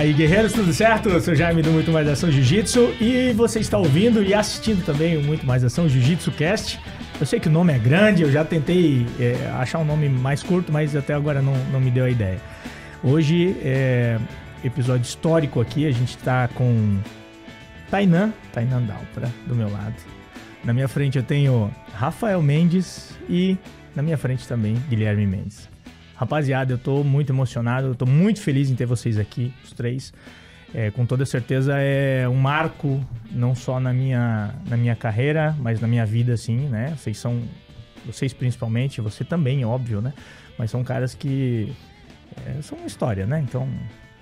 Aí, guerreiros, tudo certo? Eu sou Jaime do Muito Mais Ação Jiu-Jitsu e você está ouvindo e assistindo também o Muito Mais Ação Jiu-Jitsu Cast. Eu sei que o nome é grande, eu já tentei é, achar um nome mais curto, mas até agora não, não me deu a ideia. Hoje é episódio histórico aqui, a gente está com Tainan, Tainan Daltra, do meu lado. Na minha frente eu tenho Rafael Mendes e na minha frente também Guilherme Mendes. Rapaziada, eu tô muito emocionado, eu tô muito feliz em ter vocês aqui, os três. É, com toda certeza é um marco, não só na minha, na minha carreira, mas na minha vida, assim, né? Vocês são, vocês principalmente, você também, óbvio, né? Mas são caras que é, são uma história, né? Então,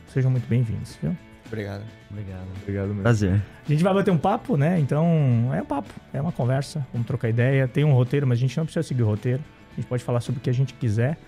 sejam muito bem-vindos, viu? Obrigado. Obrigado. Obrigado mesmo. Prazer. A gente vai bater um papo, né? Então, é um papo, é uma conversa, vamos trocar ideia. Tem um roteiro, mas a gente não precisa seguir o roteiro. A gente pode falar sobre o que a gente quiser.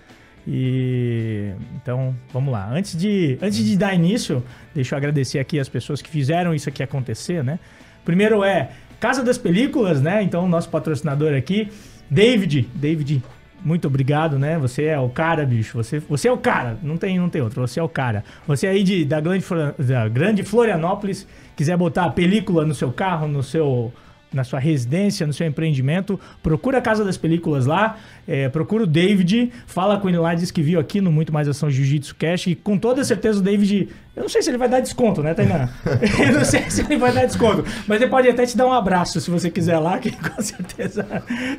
E então, vamos lá. Antes de, antes de dar início, deixa eu agradecer aqui as pessoas que fizeram isso aqui acontecer, né? Primeiro é Casa das Películas, né? Então, nosso patrocinador aqui, David. David, muito obrigado, né? Você é o cara, bicho. Você, você é o cara. Não tem, não tem outro. Você é o cara. Você aí de, da, grande, da grande Florianópolis, quiser botar a película no seu carro, no seu na sua residência, no seu empreendimento, procura a Casa das Películas lá, é, procura o David, fala com ele lá, diz que viu aqui no Muito Mais Ação Jiu-Jitsu Cash, e com toda certeza o David, eu não sei se ele vai dar desconto, né, Tainá? eu não sei se ele vai dar desconto, mas ele pode até te dar um abraço se você quiser lá, que com certeza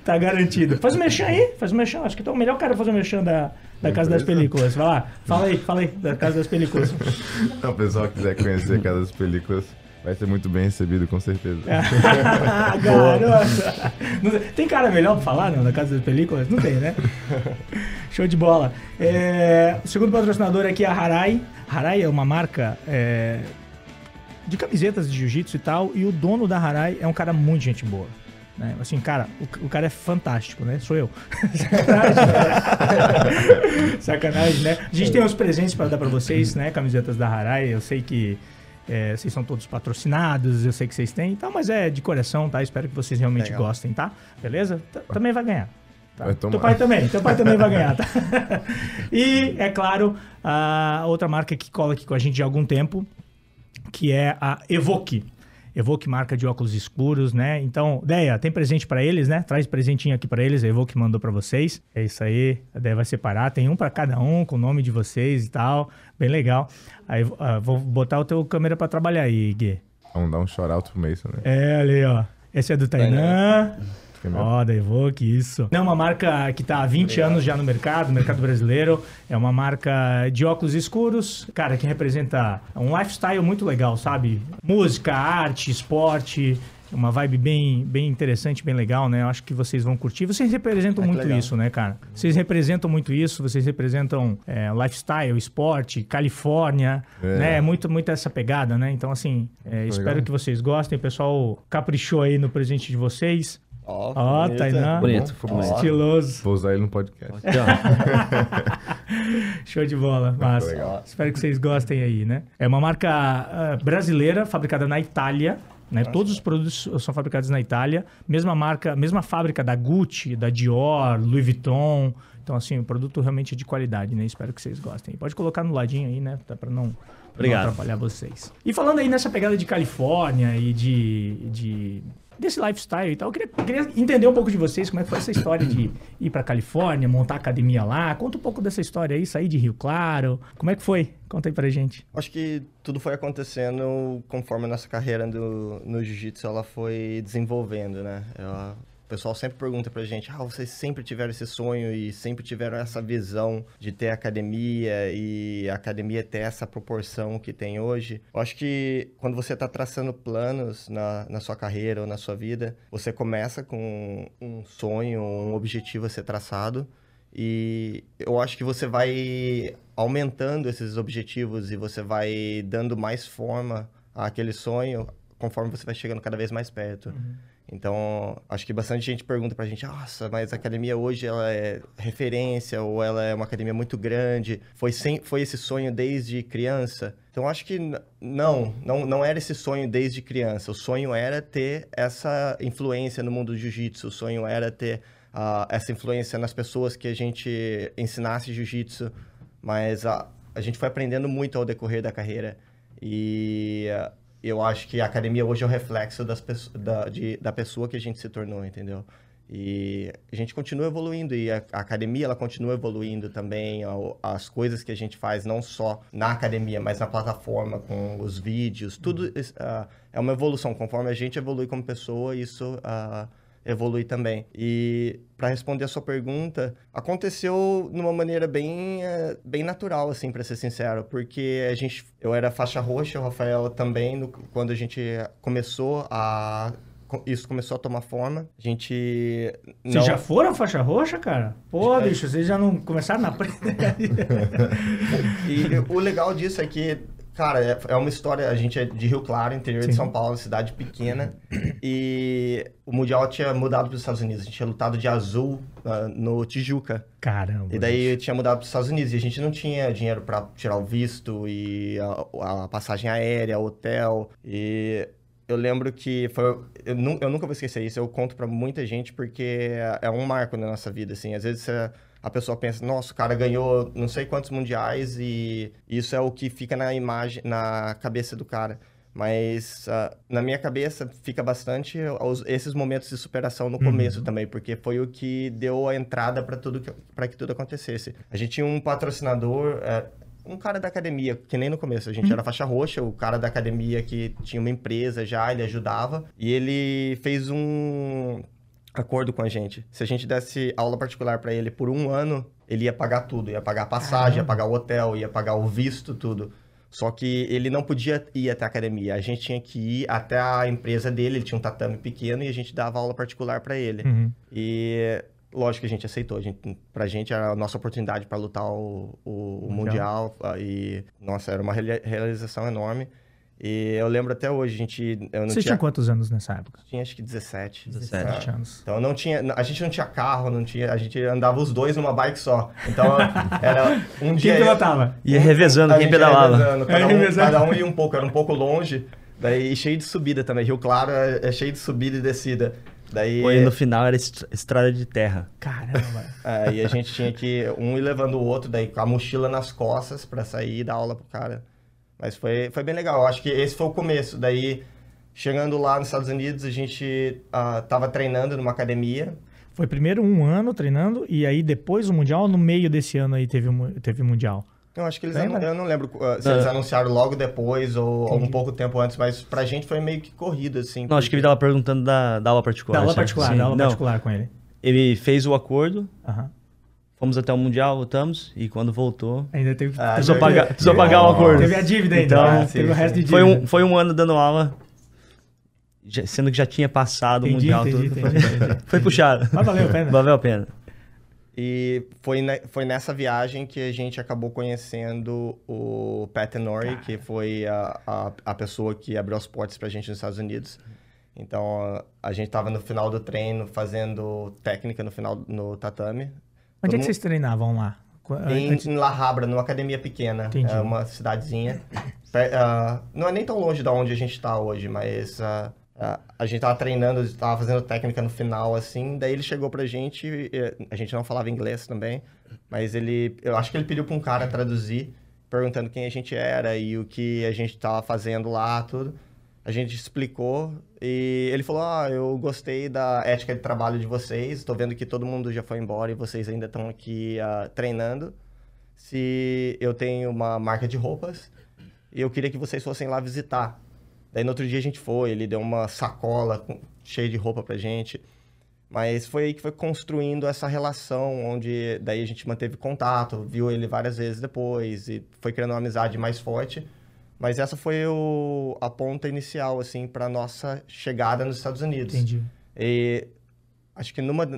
tá garantido. Faz o um mexão aí, faz o um mexão, acho que é o melhor cara fazer o um mexão da, da Casa das Películas. Vai lá, fala aí, fala aí, da Casa das Películas. Então, o pessoal quiser conhecer a Casa das Películas, Vai ser muito bem recebido, com certeza. Garota! Tem cara melhor pra falar, não, na Casa das Películas? Não tem, né? Show de bola. É, o segundo patrocinador aqui é a Harai. Harai é uma marca é, de camisetas de jiu-jitsu e tal, e o dono da Harai é um cara muito gente boa. Né? Assim, cara, o, o, cara é fantástico, né? Sou eu. Sacanagem, né? Sacanagem, né? A gente tem uns presentes para dar para vocês, né? Camisetas da Harai. Eu sei que é, vocês são todos patrocinados, eu sei que vocês têm, então, mas é de coração, tá? Espero que vocês realmente Legal. gostem, tá? Beleza? T também vai ganhar. Tá? Teu pai também, teu pai também vai ganhar, tá? e, é claro, a outra marca que cola aqui com a gente há algum tempo, que é a Evoque. Evoque marca de óculos escuros, né? Então, Deia, tem presente para eles, né? Traz presentinho aqui para eles, a Evoque mandou para vocês. É isso aí, a Deia vai separar, tem um para cada um, com o nome de vocês e tal, bem legal. Aí, uh, vou botar o teu câmera para trabalhar aí, Gui. Vamos dar um shout-out pro Mason, né? É, ali, ó. Esse é do Tainan. Ó, oh, da Evoque, isso. É uma marca que está há 20 Obrigado. anos já no mercado, no mercado brasileiro. É uma marca de óculos escuros, cara, que representa um lifestyle muito legal, sabe? Música, arte, esporte, uma vibe bem, bem interessante, bem legal, né? Eu acho que vocês vão curtir. Vocês representam é muito legal. isso, né, cara? Vocês representam muito isso, vocês representam é, lifestyle, esporte, Califórnia, é. né? Muito, muito essa pegada, né? Então, assim, é, espero que vocês gostem. O pessoal caprichou aí no presente de vocês. Ó, oh, oh, Tainan. Bonito, bonito. Estiloso. Vou usar ele no podcast. Show de bola, massa. Espero que vocês gostem aí, né? É uma marca uh, brasileira, fabricada na Itália. Né? Todos os produtos são fabricados na Itália. Mesma marca, mesma fábrica da Gucci, da Dior, Louis Vuitton. Então, assim, o produto realmente é de qualidade, né? Espero que vocês gostem. Pode colocar no ladinho aí, né? Para não, não atrapalhar vocês. E falando aí nessa pegada de Califórnia e de, de desse lifestyle e tal. Eu queria, queria, entender um pouco de vocês, como é que foi essa história de ir para Califórnia, montar academia lá. Conta um pouco dessa história aí, sair de Rio Claro. Como é que foi? Conta aí pra gente. Acho que tudo foi acontecendo conforme a nossa carreira do, no jiu-jitsu ela foi desenvolvendo, né? Eu pessoal sempre pergunta pra gente, ah, vocês sempre tiveram esse sonho e sempre tiveram essa visão de ter academia e a academia ter essa proporção que tem hoje. Eu acho que quando você está traçando planos na, na sua carreira ou na sua vida, você começa com um sonho, um objetivo a ser traçado e eu acho que você vai aumentando esses objetivos e você vai dando mais forma àquele sonho conforme você vai chegando cada vez mais perto. Uhum. Então, acho que bastante gente pergunta pra gente, nossa, mas a academia hoje ela é referência ou ela é uma academia muito grande? Foi, sem, foi esse sonho desde criança? Então, acho que não, não, não era esse sonho desde criança. O sonho era ter essa influência no mundo do jiu-jitsu. O sonho era ter uh, essa influência nas pessoas que a gente ensinasse jiu-jitsu. Mas a, a gente foi aprendendo muito ao decorrer da carreira. E uh, eu acho que a academia hoje é o reflexo das, da, de, da pessoa que a gente se tornou, entendeu? E a gente continua evoluindo e a, a academia ela continua evoluindo também, as coisas que a gente faz não só na academia, mas na plataforma com os vídeos, tudo uh, é uma evolução conforme a gente evolui como pessoa, isso uh, evolui também. E para responder a sua pergunta, aconteceu de uma maneira bem, uh, bem natural, assim, para ser sincero, porque a gente, eu era faixa roxa, o Rafael também, no, quando a gente começou a isso começou a tomar forma. A gente. Não... Vocês já foram faixa roxa, cara? Pô, é. bicho, vocês já não começaram na preta. e o legal disso é que Cara, é, é uma história. A gente é de Rio Claro, interior Sim. de São Paulo, cidade pequena. E o Mundial tinha mudado para os Estados Unidos. A gente tinha lutado de azul uh, no Tijuca. Caramba. E daí tinha mudado para os Estados Unidos. E a gente não tinha dinheiro para tirar o visto e a, a passagem aérea, hotel. E eu lembro que foi. Eu, eu, nunca vou esquecer isso, eu conto para muita gente porque é um marco na nossa vida, assim. Às vezes a pessoa pensa, nossa, o cara ganhou não sei quantos mundiais e isso é o que fica na imagem, na cabeça do cara. Mas uh, na minha cabeça fica bastante os, esses momentos de superação no começo uhum. também, porque foi o que deu a entrada para tudo para que tudo acontecesse. A gente tinha um patrocinador, uh, um cara da academia, que nem no começo, a gente uhum. era faixa roxa, o cara da academia que tinha uma empresa já, ele ajudava, e ele fez um acordo com a gente. Se a gente desse aula particular para ele por um ano, ele ia pagar tudo, ia pagar a passagem, ia pagar o hotel, ia pagar o visto, tudo. Só que ele não podia ir até a academia. A gente tinha que ir até a empresa dele, ele tinha um tatame pequeno e a gente dava aula particular para ele. Uhum. E lógico que a gente aceitou. A gente, pra gente era a nossa oportunidade para lutar o, o, o mundial. mundial. E, nossa, era uma realização enorme. E eu lembro até hoje, a gente. Eu não Você tinha... tinha quantos anos nessa época? Tinha acho que 17. 17 é. anos. Então não tinha. A gente não tinha carro, não tinha. A gente andava os dois numa bike só. Então era um dia. Quem pilotava? Ia revezando quem pedalava. Revezando, cada, um, cada um ia um pouco, era um pouco longe. Daí cheio de subida também. Rio Claro é, é cheio de subida e descida. Daí... Pô, e no final era estrada de terra. Caramba! é, e a gente tinha que um ir levando o outro, daí com a mochila nas costas para sair e dar aula pro cara. Mas foi, foi bem legal. Eu acho que esse foi o começo. Daí, chegando lá nos Estados Unidos, a gente uh, tava treinando numa academia. Foi primeiro um ano treinando e aí depois o Mundial, no meio desse ano aí teve, teve Mundial? Eu acho que eles, anu... eu não lembro uh, se eles anunciaram logo depois ou, ou, um pouco tempo antes, mas pra gente foi meio que corrido, assim. Não, porque... acho que ele tava perguntando da, da aula particular. Da aula particular, da aula não. particular com ele. Ele fez o acordo, uhum. Fomos até o Mundial, voltamos, e quando voltou. Ainda teve. Ah, precisou pagar, precisou pagar o acordo. Teve a dívida ainda. Então, ah, teve o resto de dívida. Foi um, foi um ano dando aula, sendo que já tinha passado entendi, o Mundial entendi, todo. Entendi, entendi. Foi puxado. Mas valeu a pena. Valeu a pena. E foi, ne, foi nessa viagem que a gente acabou conhecendo o Pat Nori, que foi a, a, a, pessoa que abriu as portas pra gente nos Estados Unidos. Então, a gente tava no final do treino fazendo técnica no final no tatame. Onde é que vocês treinavam lá? Em, em La Habra, numa academia pequena. Entendi. É uma cidadezinha. uh, não é nem tão longe da onde a gente está hoje, mas uh, uh, a gente tava treinando, tava fazendo técnica no final, assim. Daí ele chegou pra gente, a gente não falava inglês também, mas ele, eu acho que ele pediu pra um cara traduzir, perguntando quem a gente era e o que a gente tava fazendo lá, tudo. A gente explicou e ele falou: Ah, eu gostei da ética de trabalho de vocês. Estou vendo que todo mundo já foi embora e vocês ainda estão aqui uh, treinando. Se eu tenho uma marca de roupas e eu queria que vocês fossem lá visitar. Daí no outro dia a gente foi, ele deu uma sacola com, cheia de roupa pra gente. Mas foi aí que foi construindo essa relação, onde daí a gente manteve contato, viu ele várias vezes depois e foi criando uma amizade mais forte. Mas essa foi o, a ponta inicial, assim, para nossa chegada nos Estados Unidos. Entendi. E acho que numa,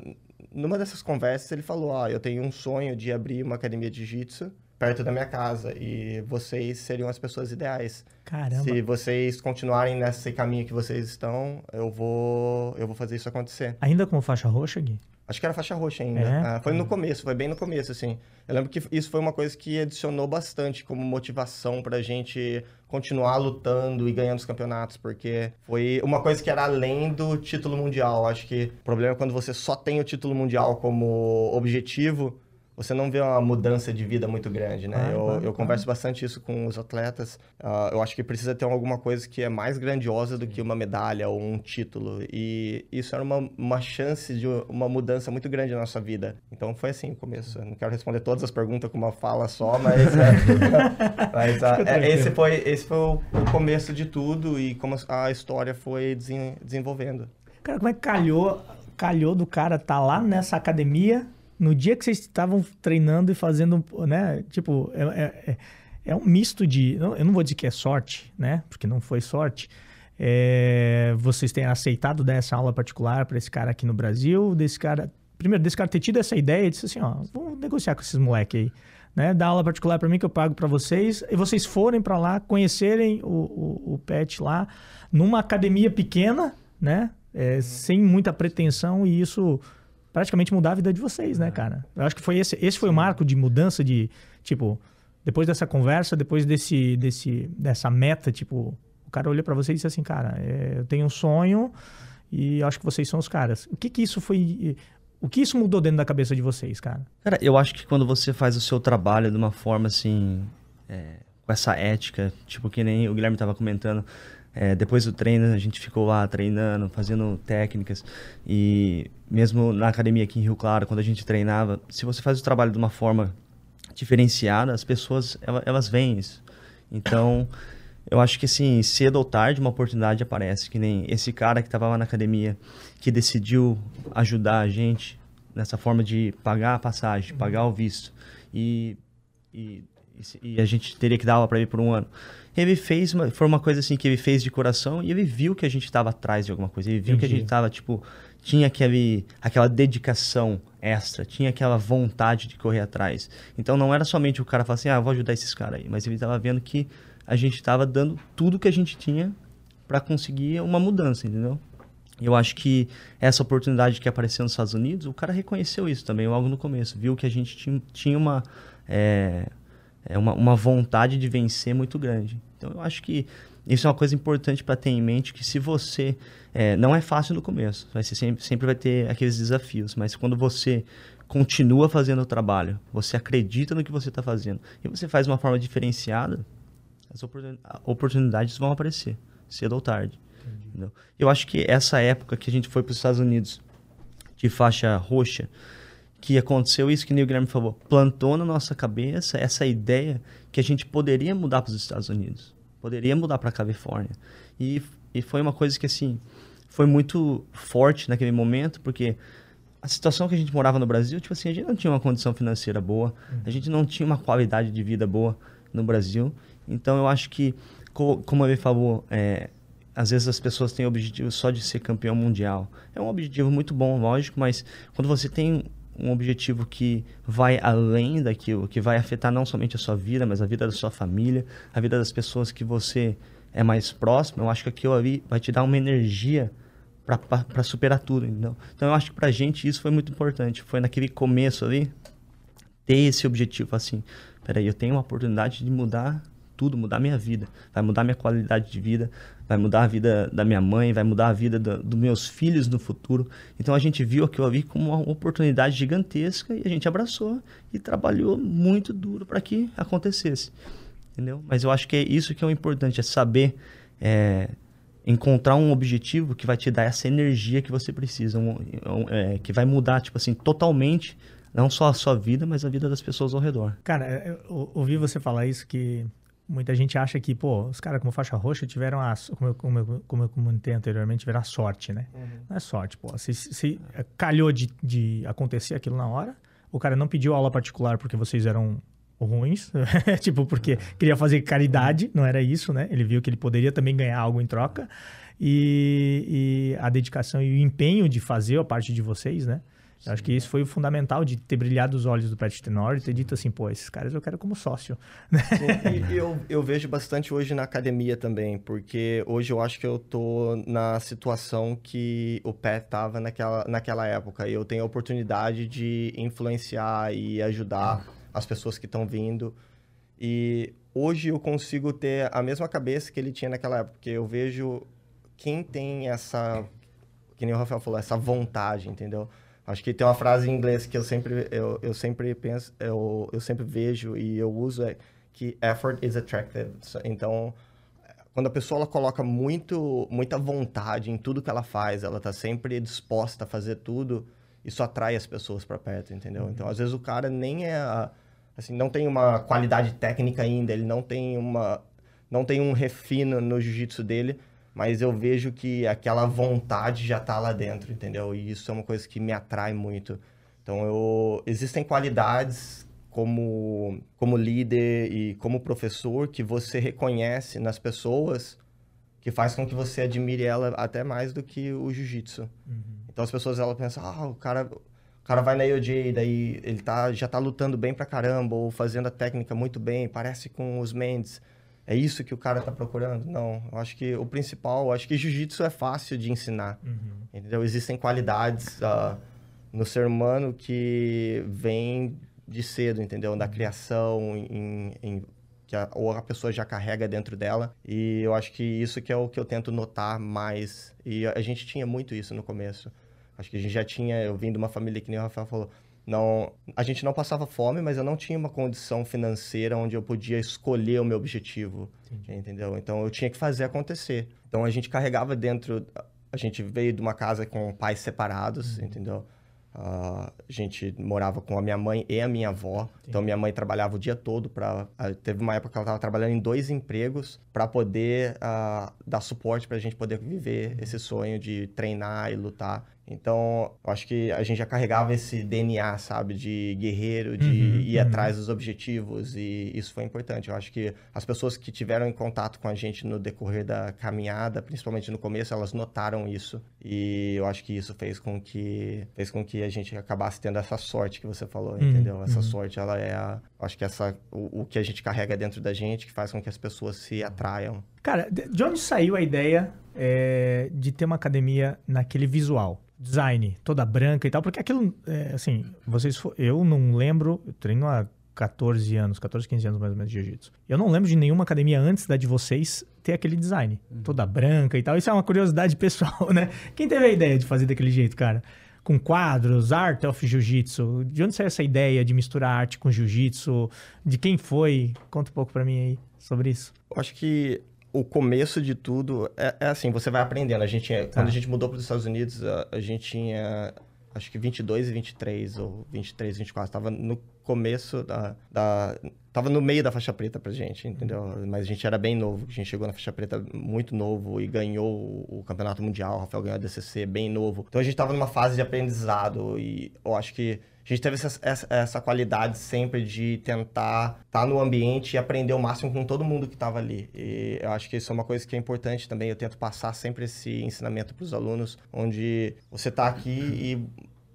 numa dessas conversas ele falou: Ah, eu tenho um sonho de abrir uma academia de jiu-jitsu perto da minha casa e vocês seriam as pessoas ideais. Caramba. Se vocês continuarem nesse caminho que vocês estão, eu vou eu vou fazer isso acontecer. Ainda com faixa roxa, Gui? Acho que era faixa roxa ainda. É? Ah, foi no começo, foi bem no começo, assim. Eu lembro que isso foi uma coisa que adicionou bastante como motivação pra gente continuar lutando e ganhando os campeonatos, porque foi uma coisa que era além do título mundial. Acho que o problema é quando você só tem o título mundial como objetivo, você não vê uma mudança de vida muito grande, né? eu, eu converso bastante isso com os atletas. Uh, eu acho que precisa ter alguma coisa que é mais grandiosa do que uma medalha ou um título. E isso era uma, uma chance de uma mudança muito grande na nossa vida. Então foi assim o começo. Eu não quero responder todas as perguntas com uma fala só, mas, é, mas uh, é, esse foi esse foi o, o, começo de tudo e como a história foi desenvolvendo. Cara, como é que calhou, calhou do cara estar tá lá nessa academia no dia que vocês estavam treinando e fazendo, né? Tipo, é, é, é, é um misto de. Eu não vou dizer que é sorte, né? Porque não foi sorte. É, vocês têm aceitado dar essa aula particular para esse cara aqui no Brasil, desse cara. Primeiro, desse cara ter tido essa ideia e disse assim: ó, vou negociar com esses moleques aí. Né, dar aula particular para mim que eu pago para vocês e vocês forem para lá conhecerem o, o, o, pet lá numa academia pequena, né, é, sem muita pretensão e isso praticamente mudar a vida de vocês, né, é. cara? Eu acho que foi esse, esse foi o marco de mudança de, tipo, depois dessa conversa, depois desse, desse, dessa meta, tipo, o cara olhou para você e disse assim, cara, é, eu tenho um sonho e acho que vocês são os caras. O que que isso foi... O que isso mudou dentro da cabeça de vocês, cara? Cara, eu acho que quando você faz o seu trabalho de uma forma assim, é, com essa ética, tipo que nem o Guilherme estava comentando, é, depois do treino, a gente ficou lá treinando, fazendo técnicas. E mesmo na academia aqui em Rio Claro, quando a gente treinava, se você faz o trabalho de uma forma diferenciada, as pessoas, elas, elas veem isso. Então, eu acho que assim, cedo ou tarde uma oportunidade aparece. Que nem esse cara que estava lá na academia, que decidiu ajudar a gente nessa forma de pagar a passagem, pagar o visto. E, e, e a gente teria que dar aula para ele por um ano ele fez uma, foi uma coisa assim que ele fez de coração e ele viu que a gente estava atrás de alguma coisa. Ele viu Entendi. que a gente estava tipo tinha aquele, aquela dedicação extra, tinha aquela vontade de correr atrás. Então não era somente o cara falar assim, ah, vou ajudar esses caras aí, mas ele estava vendo que a gente estava dando tudo que a gente tinha para conseguir uma mudança, entendeu? Eu acho que essa oportunidade que apareceu nos Estados Unidos, o cara reconheceu isso também logo no começo, viu que a gente tinha, tinha uma é, é uma, uma vontade de vencer muito grande. Então eu acho que isso é uma coisa importante para ter em mente que se você é, não é fácil no começo, vai ser sempre, sempre vai ter aqueles desafios, mas quando você continua fazendo o trabalho, você acredita no que você está fazendo e você faz de uma forma diferenciada, as oportunidades vão aparecer cedo ou tarde. Eu acho que essa época que a gente foi para os Estados Unidos de faixa roxa, que aconteceu isso que o Neil Guilherme falou, plantou na nossa cabeça essa ideia que a gente poderia mudar para os Estados Unidos, poderia mudar para a Califórnia. E, e foi uma coisa que, assim, foi muito forte naquele momento, porque a situação que a gente morava no Brasil, tipo assim, a gente não tinha uma condição financeira boa, a gente não tinha uma qualidade de vida boa no Brasil. Então, eu acho que, como ele falou, é, às vezes as pessoas têm o objetivo só de ser campeão mundial. É um objetivo muito bom, lógico, mas quando você tem um objetivo que vai além daquilo, que vai afetar não somente a sua vida, mas a vida da sua família, a vida das pessoas que você é mais próximo, eu acho que aquilo ali vai te dar uma energia para superar tudo, entendeu? Então eu acho que pra gente isso foi muito importante. Foi naquele começo ali ter esse objetivo assim, peraí, eu tenho uma oportunidade de mudar tudo, mudar minha vida, vai mudar minha qualidade de vida, vai mudar a vida da minha mãe, vai mudar a vida dos do meus filhos no futuro. Então a gente viu aquilo ali como uma oportunidade gigantesca e a gente abraçou e trabalhou muito duro para que acontecesse. Entendeu? Mas eu acho que é isso que é o importante, é saber é, encontrar um objetivo que vai te dar essa energia que você precisa, um, um, é, que vai mudar, tipo assim, totalmente não só a sua vida, mas a vida das pessoas ao redor. Cara, eu ouvi você falar isso que muita gente acha que, pô, os caras com faixa roxa tiveram a, como eu, como eu, como eu comentei anteriormente, tiveram a sorte, né? Uhum. Não é sorte, pô. Se, se calhou de, de acontecer aquilo na hora, o cara não pediu aula particular porque vocês eram ruins, tipo, porque uhum. queria fazer caridade, não era isso, né? Ele viu que ele poderia também ganhar algo em troca. E, e a dedicação e o empenho de fazer a parte de vocês, né? Eu acho que isso foi o fundamental de ter brilhado os olhos do Pat Tenor e ter dito assim, pô, esses caras eu quero como sócio. Sim, e eu, eu vejo bastante hoje na academia também, porque hoje eu acho que eu tô na situação que o Pat tava naquela, naquela época. E eu tenho a oportunidade de influenciar e ajudar as pessoas que estão vindo. E hoje eu consigo ter a mesma cabeça que ele tinha naquela época, porque eu vejo quem tem essa, que nem o Rafael falou, essa vontade, entendeu? Acho que tem uma frase em inglês que eu sempre, eu, eu sempre penso, eu, eu sempre vejo e eu uso é que effort is attractive. Então, quando a pessoa ela coloca muito, muita vontade em tudo que ela faz, ela tá sempre disposta a fazer tudo, isso atrai as pessoas para perto, entendeu? Então, às vezes o cara nem é assim, não tem uma qualidade técnica ainda, ele não tem uma não tem um refino no jiu-jitsu dele, mas eu vejo que aquela vontade já tá lá dentro, entendeu? E isso é uma coisa que me atrai muito. Então, eu existem qualidades como como líder e como professor que você reconhece nas pessoas que faz com que você admire ela até mais do que o jiu-jitsu. Uhum. Então as pessoas elas pensam, ah, o cara o cara vai na IOJ, daí ele tá, já tá lutando bem pra caramba, ou fazendo a técnica muito bem, parece com os Mendes. É isso que o cara tá procurando? Não. Eu acho que o principal, eu acho que jiu-jitsu é fácil de ensinar. Uhum. Entendeu? Existem qualidades uh, no ser humano que vêm de cedo, entendeu? Da uhum. criação, em, em que a, ou a pessoa já carrega dentro dela. E eu acho que isso que é o que eu tento notar mais. E a, a gente tinha muito isso no começo. Acho que a gente já tinha, eu vim de uma família que nem o Rafael falou, não, a gente não passava fome, mas eu não tinha uma condição financeira onde eu podia escolher o meu objetivo, Entendi. entendeu? Então eu tinha que fazer acontecer. Então a gente carregava dentro, a gente veio de uma casa com pais separados, uhum. entendeu? Uh, a gente morava com a minha mãe e a minha avó. Sim. Então, minha mãe trabalhava o dia todo para. Uh, teve uma época que ela estava trabalhando em dois empregos para poder uh, dar suporte para a gente poder viver uhum. esse sonho de treinar e lutar. Então, eu acho que a gente já carregava esse DNA, sabe, de guerreiro, de uhum, ir uhum. atrás dos objetivos, e isso foi importante. Eu acho que as pessoas que tiveram em contato com a gente no decorrer da caminhada, principalmente no começo, elas notaram isso, e eu acho que isso fez com que fez com que a gente acabasse tendo essa sorte que você falou, uhum, entendeu? Essa uhum. sorte, ela é a, acho que essa o, o que a gente carrega dentro da gente que faz com que as pessoas se atraiam. Cara, de onde saiu a ideia é, de ter uma academia naquele visual? design toda branca e tal, porque aquilo, é, assim, vocês, eu não lembro, eu treino há 14 anos, 14, 15 anos mais ou menos de jiu-jitsu. Eu não lembro de nenhuma academia antes da de vocês ter aquele design, uhum. toda branca e tal. Isso é uma curiosidade pessoal, né? Quem teve a ideia de fazer daquele jeito, cara? Com quadros, art of jiu-jitsu. De onde saiu essa ideia de misturar arte com jiu-jitsu? De quem foi? Conta um pouco para mim aí sobre isso. Eu acho que o começo de tudo é, é, assim, você vai aprendendo. A gente, tá. quando a gente mudou para os Estados Unidos, a, a, gente tinha acho que 22 e 23 ou 23 e 24, estava no começo da, da tava no meio da faixa preta pra gente, entendeu? Mas a gente era bem novo, a gente chegou na faixa preta muito novo e ganhou o, o campeonato mundial, o Rafael ganhou a DCC bem novo. Então a gente tava numa fase de aprendizado e eu acho que a gente teve essa, essa, essa qualidade sempre de tentar estar tá no ambiente e aprender o máximo com todo mundo que estava ali. E eu acho que isso é uma coisa que é importante também. Eu tento passar sempre esse ensinamento para os alunos, onde você está aqui e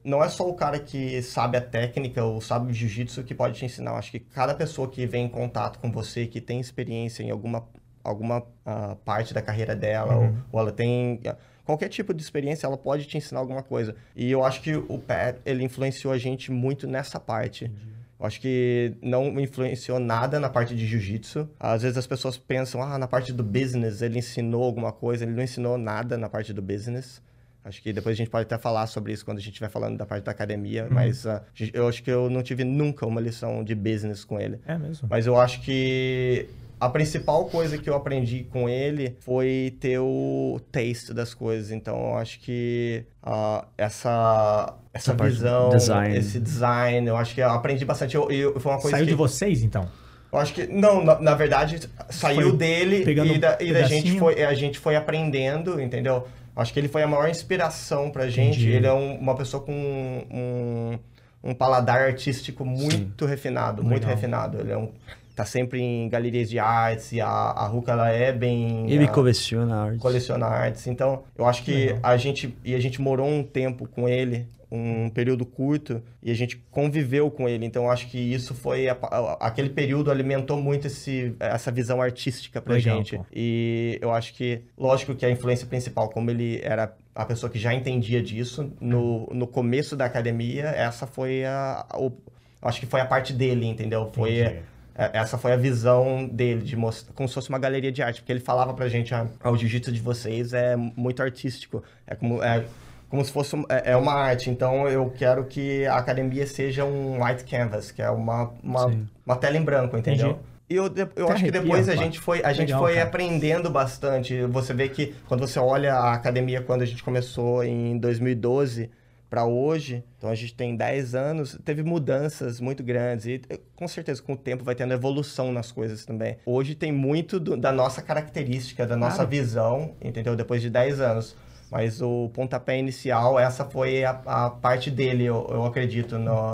não é só o cara que sabe a técnica ou sabe o jiu-jitsu que pode te ensinar. Eu acho que cada pessoa que vem em contato com você, que tem experiência em alguma, alguma uh, parte da carreira dela, uhum. ou, ou ela tem qualquer tipo de experiência, ela pode te ensinar alguma coisa. E eu acho que o Pat, ele influenciou a gente muito nessa parte. Entendi. Eu acho que não influenciou nada na parte de jiu-jitsu. Às vezes as pessoas pensam, ah, na parte do business ele ensinou alguma coisa. Ele não ensinou nada na parte do business. Acho que depois a gente pode até falar sobre isso quando a gente estiver falando da parte da academia. Uhum. Mas uh, eu acho que eu não tive nunca uma lição de business com ele. É mesmo? Mas eu acho que a principal coisa que eu aprendi com ele foi ter o taste das coisas. Então, eu acho que uh, essa, essa, visão, design. esse design, eu acho que eu aprendi bastante. Eu, eu, foi uma coisa Saiu que... de vocês, então? Eu acho que, não, na, na verdade, saiu foi dele e, da, e da gente foi, a gente foi aprendendo, entendeu? Acho que ele foi a maior inspiração pra gente. Entendi. Ele é um, uma pessoa com um, um paladar artístico muito Sim. refinado, muito Legal. refinado. Ele é um tá sempre em galerias de artes e a, a Ruka ela é bem ele a, coleciona artes. coleciona artes. Então eu acho que a gente e a gente morou um tempo com ele um período curto e a gente conviveu com ele. Então eu acho que isso foi a, aquele período alimentou muito esse essa visão artística pra Legal, gente. pô. e eu acho que lógico que a influência principal como ele era a pessoa que já entendia disso no, no começo da academia essa foi a, a acho que foi a parte dele entendeu? Foi Entendi essa foi a visão dele, de mostrar, como se fosse uma galeria de arte, porque ele falava pra gente, ah, o jiu-jitsu de vocês é muito artístico, é como... É, como se fosse é, é uma arte. Então eu quero que a academia seja um white canvas, que é uma, uma, uma tela em branco, entendeu? Entendi. E eu, eu Até acho que depois a gente foi, a gente Legal, foi cara. aprendendo bastante. Você vê que quando você olha a academia quando a gente começou em 2012 para hoje, então a gente tem 10 anos, teve mudanças muito grandes e eh, com certeza com o tempo vai tendo evolução nas coisas também. Hoje tem muito do- da nossa característica, da nossa Claro. visão, entendeu? Depois de 10 anos. Mas o pontapé inicial, essa foi a, a parte dele, eu, eu acredito, no,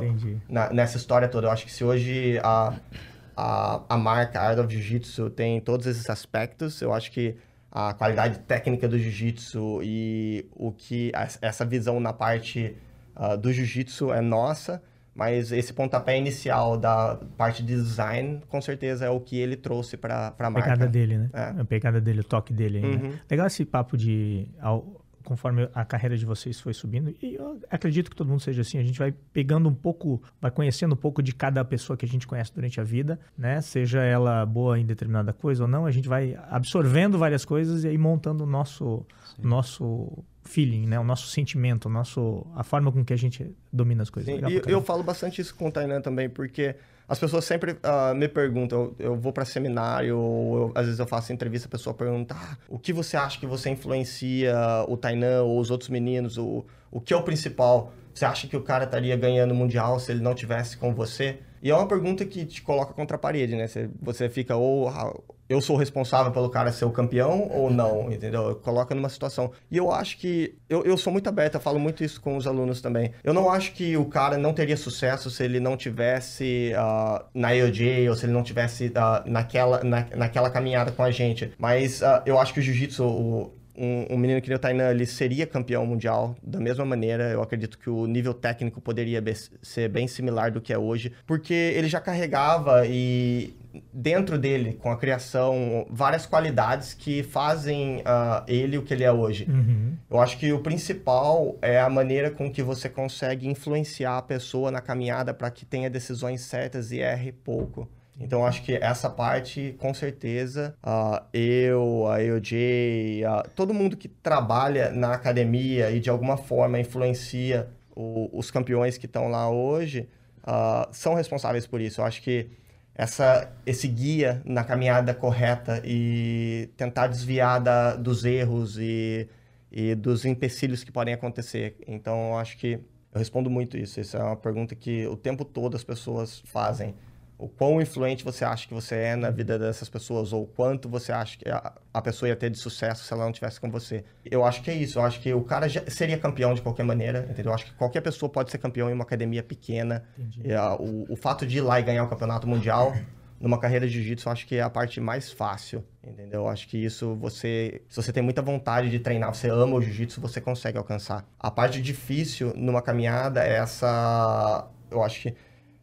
na- nessa história toda. Eu acho que se hoje a, a, a marca Art of Jiu-Jitsu tem todos esses aspectos, eu acho que a qualidade técnica do Jiu-Jitsu e o que essa visão na parte ah, do Jiu-Jitsu é nossa, mas esse pontapé inicial da parte de design, com certeza é o que ele trouxe para a A marca. pegada dele, né? É. A pegada dele, o toque dele né? Uhum. Legal esse papo de... ao- conforme a carreira de vocês foi subindo, e eu acredito que todo mundo seja assim, a gente vai pegando um pouco, vai conhecendo um pouco de cada pessoa que a gente conhece durante a vida, né? Seja ela boa em determinada coisa ou não, a gente vai absorvendo várias coisas e aí montando o nosso, nosso feeling, né? O nosso sentimento, o nosso, a forma com que a gente domina as coisas. Sim, Legal e eu falo bastante isso com o Tainan também, porque as pessoas sempre ah, me perguntam, eu, eu vou para seminário, ou eu- às vezes eu faço entrevista, a pessoa pergunta, ah, o que você acha que você influencia o Tainan ou os outros meninos, o, o que é o principal? Você acha que o cara estaria ganhando o Mundial se ele não tivesse com você? E é uma pergunta que te coloca contra a parede, né? Você, você fica ou eu sou responsável pelo cara ser o campeão ou não, entendeu? Coloca numa situação. E eu acho que eu, eu sou muito aberto, eu falo muito isso com os alunos também. Eu não acho que o cara não teria sucesso se ele não tivesse ah, na EOJ ou se ele não tivesse ah, naquela, na, naquela caminhada com a gente. Mas ah, eu acho que o jiu-jitsu, um, um menino que nem o Tainan, ele seria campeão mundial da mesma maneira. Eu acredito que o nível técnico poderia be- ser bem similar do que é hoje, porque ele já carregava e dentro dele, com a criação, várias qualidades que fazem ah, ele o que ele é hoje. Uhum. Eu acho que o principal é a maneira com que você consegue influenciar a pessoa na caminhada para que tenha decisões certas e erre pouco. Então, acho que essa parte, com certeza, ah, eu, a EOJ, ah, todo mundo que trabalha na academia e de alguma forma influencia o- os campeões que estão lá hoje, ah, são responsáveis por isso. Eu acho que essa, esse guia na caminhada correta e tentar desviar da, dos erros e, e dos empecilhos que podem acontecer. Então, acho que eu respondo muito isso. Isso é uma pergunta que o tempo todo as pessoas fazem. O quão influente você acha que você é na vida dessas pessoas, ou quanto você acha que a, a pessoa ia ter de sucesso se ela não tivesse com você. Eu acho que é isso. Eu acho que o cara seria campeão de qualquer maneira, entendeu? Eu acho que qualquer pessoa pode ser campeão em uma academia pequena. E, ah, o, o fato de ir lá e ganhar o campeonato mundial numa carreira de jiu-jitsu, eu acho que é a parte mais fácil, entendeu? Eu acho que isso você, se você tem muita vontade de treinar, você ama o jiu-jitsu, você consegue alcançar. A parte difícil numa caminhada é essa, eu acho que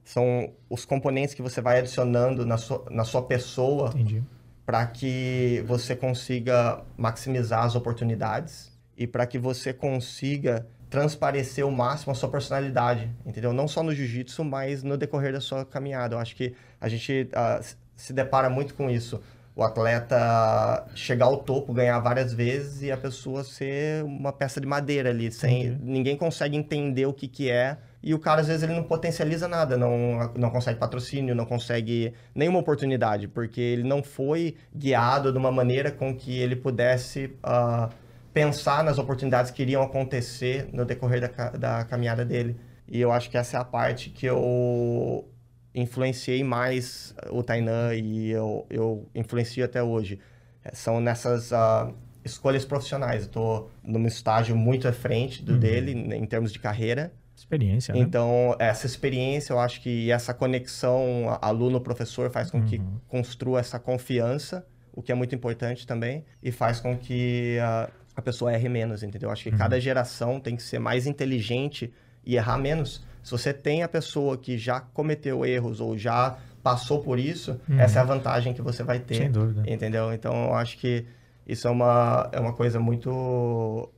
são os componentes que você vai adicionando na sua, na sua pessoa para que você consiga maximizar as oportunidades e para que você consiga transparecer o máximo a sua personalidade, entendeu? Não só no jiu-jitsu, mas no decorrer da sua caminhada. Eu acho que a gente s- se depara muito com isso. O atleta chegar ao topo, ganhar várias vezes e a pessoa ser uma peça de madeira ali, sem Entendi. ninguém consegue entender o que que é. E o cara, às vezes, ele não potencializa nada, não, não consegue patrocínio, não consegue nenhuma oportunidade, porque ele não foi guiado de uma maneira com que ele pudesse ah, pensar nas oportunidades que iriam acontecer no decorrer da, da caminhada dele. E eu acho que essa é a parte que eu influenciei mais o Tainan e eu, eu influencio até hoje. São nessas ah, escolhas profissionais. Eu tô num estágio muito à frente do dele, em termos de carreira. Experiência, né? Então, essa experiência, eu acho que essa conexão aluno-professor faz com que Uhum. construa essa confiança, o que é muito importante também, e faz com que a, a pessoa erre menos, entendeu? Eu acho que Uhum. cada geração tem que ser mais inteligente e errar menos. Se você tem a pessoa que já cometeu erros ou já passou por isso, Uhum. essa é a vantagem que você vai ter. Sem dúvida. Entendeu? Então, eu acho que isso é uma, é uma coisa muito...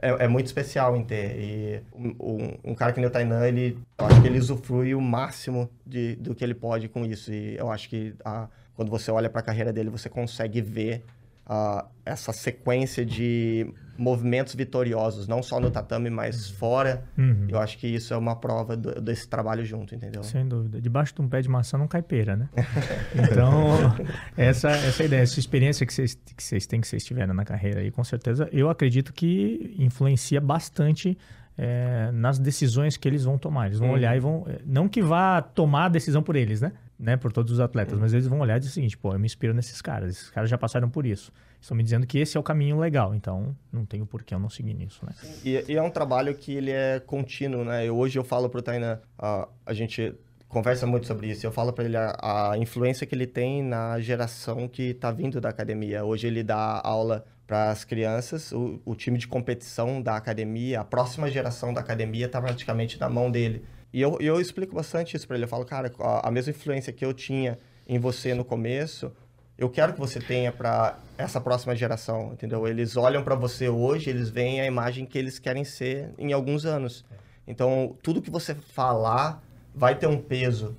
É, é muito especial em ter. E um, um- cara que nem o Tainan, ele, eu acho que ele usufrui o máximo de, do que ele pode com isso. E eu acho que ah, quando você olha para a carreira dele, você consegue ver ah, essa sequência de movimentos vitoriosos, não só no tatame, mas fora. Uhum. Eu acho que isso é uma prova do- desse trabalho junto, entendeu? Sem dúvida. Debaixo de um pé de maçã não cai pera, né? Então, essa, essa ideia, essa experiência que vocês, que vocês têm, que vocês tiveram na carreira aí, com certeza, eu acredito que influencia bastante é, nas decisões que eles vão tomar. Eles vão Uhum. olhar e vão. é, Não que vá tomar a decisão por eles, né? Né? Por todos os atletas, mas eles vão olhar e dizer o seguinte: pô, eu me inspiro nesses caras, esses caras já passaram por isso. Estão me dizendo que esse é o caminho legal, então não tenho por que eu não seguir nisso, né? E, e é um trabalho que ele é contínuo, né? Eu, hoje eu falo pro Tainan, a, a gente conversa muito sobre isso. Eu falo para ele a, a influência que ele tem na geração que tá vindo da academia. Hoje ele dá aula para as crianças, o, o time de competição da academia, a próxima geração da academia tá praticamente na mão dele. E eu, eu explico bastante isso para ele. Eu falo, cara, a, a mesma influência que eu tinha em você no começo, eu quero que você tenha para essa próxima geração, entendeu? Eles olham para você hoje, eles veem a imagem que eles querem ser em alguns anos. Então, tudo que você falar vai ter um peso,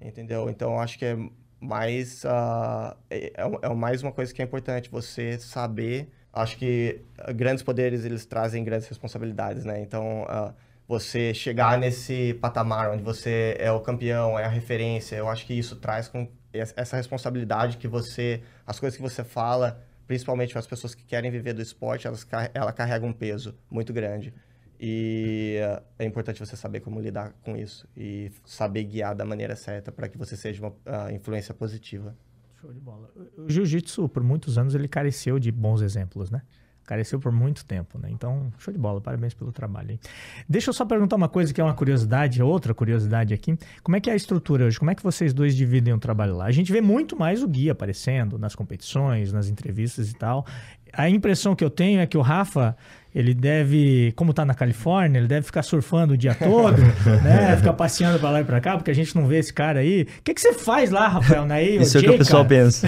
entendeu? Então, acho que é mais ah, é, é é mais uma coisa que é importante você saber. Acho que grandes poderes eles trazem grandes responsabilidades, né? Então, ah, você chegar nesse patamar onde você é o campeão, é a referência, eu acho que isso traz com es- essa responsabilidade que você, as coisas que você fala, principalmente para as pessoas que querem viver do esporte, elas ela carrega um peso muito grande. E é importante você saber como lidar com isso e saber guiar da maneira certa para que você seja uma ah, influência positiva. Show de bola. O jiu-jitsu, por muitos anos, ele careceu de bons exemplos, né? Careceu por muito tempo, né? Então, show de bola, parabéns pelo trabalho. Deixa eu só perguntar uma coisa que é uma curiosidade, outra curiosidade aqui. Como é que é a estrutura hoje? Como é que vocês dois dividem o trabalho lá? A gente vê muito mais o Gui aparecendo nas competições, nas entrevistas e tal. A impressão que eu tenho é que o Rafa, ele deve, como tá na Califórnia, ele deve ficar surfando o dia todo, né? Ficar passeando pra lá e pra cá, porque a gente não vê esse cara aí. O que, que você faz lá, Rafael? Naí, Isso é o que o pessoal pensa.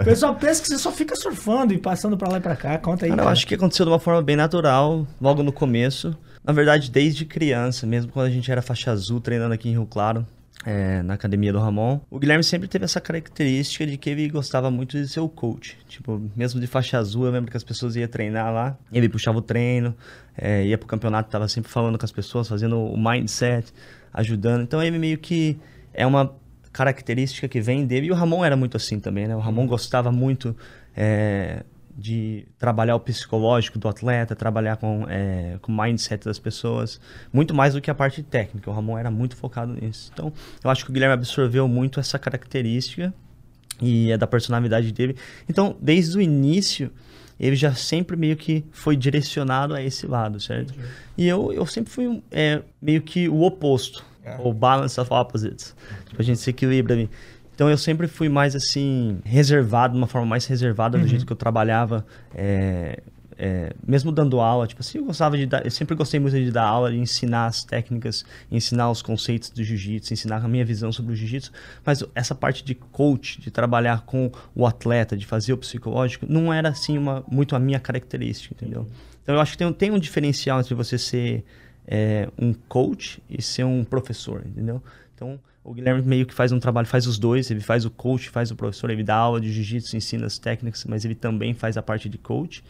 o pessoal pensa que você só fica surfando e passando pra lá e pra cá. Conta aí. Cara, eu cara. acho que aconteceu de uma forma bem natural, logo no começo. Na verdade, desde criança, mesmo quando a gente era faixa azul, treinando aqui em Rio Claro, é, na academia do Ramon, o Guilherme sempre teve essa característica de que ele gostava muito de ser o coach. Tipo, mesmo de faixa azul, eu lembro que as pessoas iam treinar lá, ele puxava o treino, é, ia pro campeonato, tava sempre falando com as pessoas, fazendo o mindset, ajudando. Então ele meio que é uma característica que vem dele. E o Ramon era muito assim também, né? O Ramon gostava muito é, de trabalhar o psicológico do atleta, trabalhar com, é, com o mindset das pessoas, muito mais do que a parte técnica. O Ramon era muito focado nisso. Então, eu acho que o Guilherme absorveu muito essa característica e é da personalidade dele. Então, desde o início, ele já sempre meio que foi direcionado a esse lado, certo? E eu, eu sempre fui é, meio que o oposto, É. o balance of opposites. Tipo, a gente se equilibra ali. Então eu sempre fui mais assim, reservado, de uma forma mais reservada do jeito que eu trabalhava. é, é, mesmo dando aula, tipo assim, eu gostava de dar, eu sempre gostei muito de dar aula, de ensinar as técnicas, ensinar os conceitos do jiu-jitsu, ensinar a minha visão sobre o jiu-jitsu, mas essa parte de coach, de trabalhar com o atleta, de fazer o psicológico, não era assim uma, muito a minha característica, entendeu? Então eu acho que tem, um- tem um diferencial entre você ser é, um coach e ser um professor, entendeu? Então, o Guilherme meio que faz um trabalho, faz os dois, ele faz o coach, faz o professor, ele dá aula de jiu-jitsu, ensina as técnicas, mas ele também faz a parte de coach.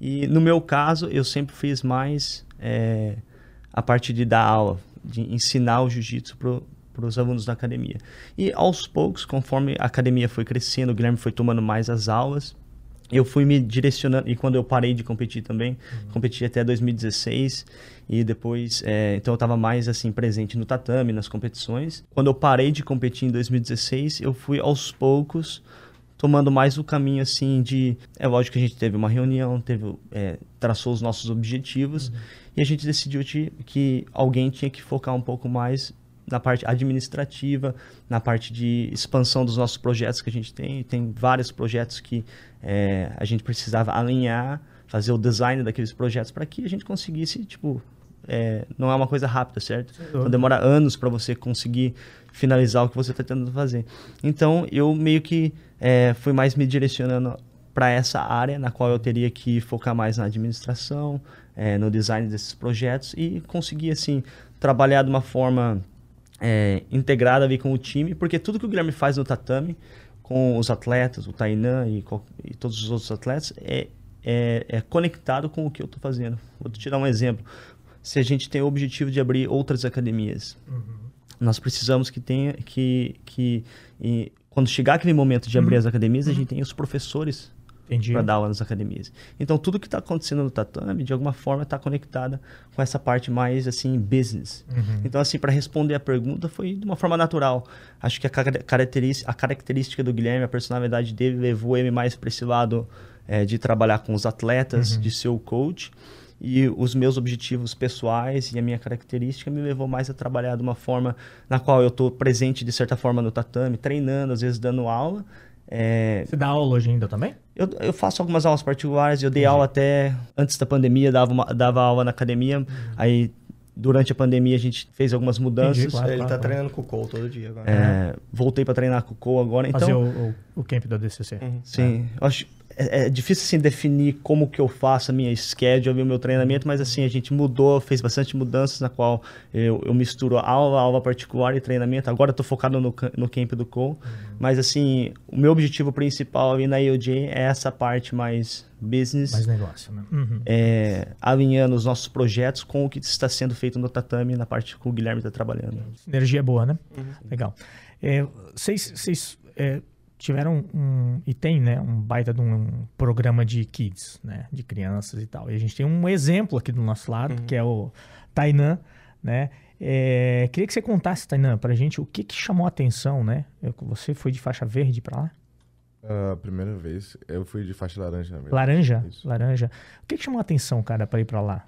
E no meu caso, eu sempre fiz mais é, a parte de dar aula, de ensinar o jiu-jitsu para os alunos da academia. E aos poucos, conforme a academia foi crescendo, o Guilherme foi tomando mais as aulas, eu fui me direcionando, e quando eu parei de competir também, competi até 2016, e depois, é, então eu estava mais assim, presente no tatame, nas competições. Quando eu parei de competir em 2016, eu fui aos poucos tomando mais o caminho assim de... É lógico que a gente teve uma reunião, teve, é, traçou os nossos objetivos, e a gente decidiu de- que alguém tinha que focar um pouco mais na parte administrativa, na parte de expansão dos nossos projetos que a gente tem. Tem vários projetos que é, a gente precisava alinhar, fazer o design daqueles projetos para que a gente conseguisse, tipo, é, não é uma coisa rápida, certo? Então demora anos para você conseguir finalizar o que você está tentando fazer. Então eu meio que é, fui mais me direcionando para essa área na qual eu teria que focar mais na administração, é, no design desses projetos e conseguir assim trabalhar de uma forma é, integrada ali com o time, porque tudo que o Guilherme faz no tatame com os atletas, o Tainan e, e todos os outros atletas, é, é, é conectado com o que eu estou fazendo. Vou te dar um exemplo. Se a gente tem o objetivo de abrir outras academias, uhum. nós precisamos que tenha que, que e, quando chegar aquele momento de abrir uhum. as academias, a gente tem os professores para dar aula nas academias. Então, tudo que está acontecendo no tatame, de alguma forma, está conectada com essa parte mais, assim, business. Uhum. Então, assim, para responder a pergunta, foi de uma forma natural. Acho que a característica, a característica do Guilherme, a personalidade dele, levou ele mais para esse lado é, de trabalhar com os atletas, uhum. de ser o coach. E os meus objetivos pessoais e a minha característica me levou mais a trabalhar de uma forma na qual eu estou presente, de certa forma, no tatame, treinando, às vezes dando aula, é... Você dá aula hoje ainda também? Eu, eu faço algumas aulas particulares, eu dei Entendi. aula até antes da pandemia, dava, uma, dava aula na academia, uhum. aí durante a pandemia a gente fez algumas mudanças. Entendi, claro, Ele claro, tá claro. treinando com o Cole todo dia agora. É, voltei para treinar com o Cole agora, então... Fazer o, o, o camp da DCC. Uhum. Sim, é. eu acho é, é, difícil assim definir como que eu faço a minha schedule, o meu treinamento, mas assim, a gente mudou, fez bastante mudanças na qual eu, eu misturo aula, aula particular e treinamento. Agora estou focado no, no camp do Cole, uhum. mas assim, o meu objetivo principal ali na EOJ é essa parte mais business. Mais negócio, né? Uhum. É, alinhando os nossos projetos com o que está sendo feito no tatame, na parte que o Guilherme está trabalhando. Energia boa, né? Uhum. Legal. É, vocês é, tiveram um e tem, né, um baita de um, programa de kids, né, de crianças e tal. E a gente tem um exemplo aqui do nosso lado, uhum. que é o Tainan, né? É, queria que você contasse, Tainan, pra gente o que, que chamou a atenção, né? Você foi de faixa verde para lá? A uh, primeira vez eu fui de faixa laranja. Laranja? Isso. Laranja. O que, que chamou a atenção, cara, para ir para lá?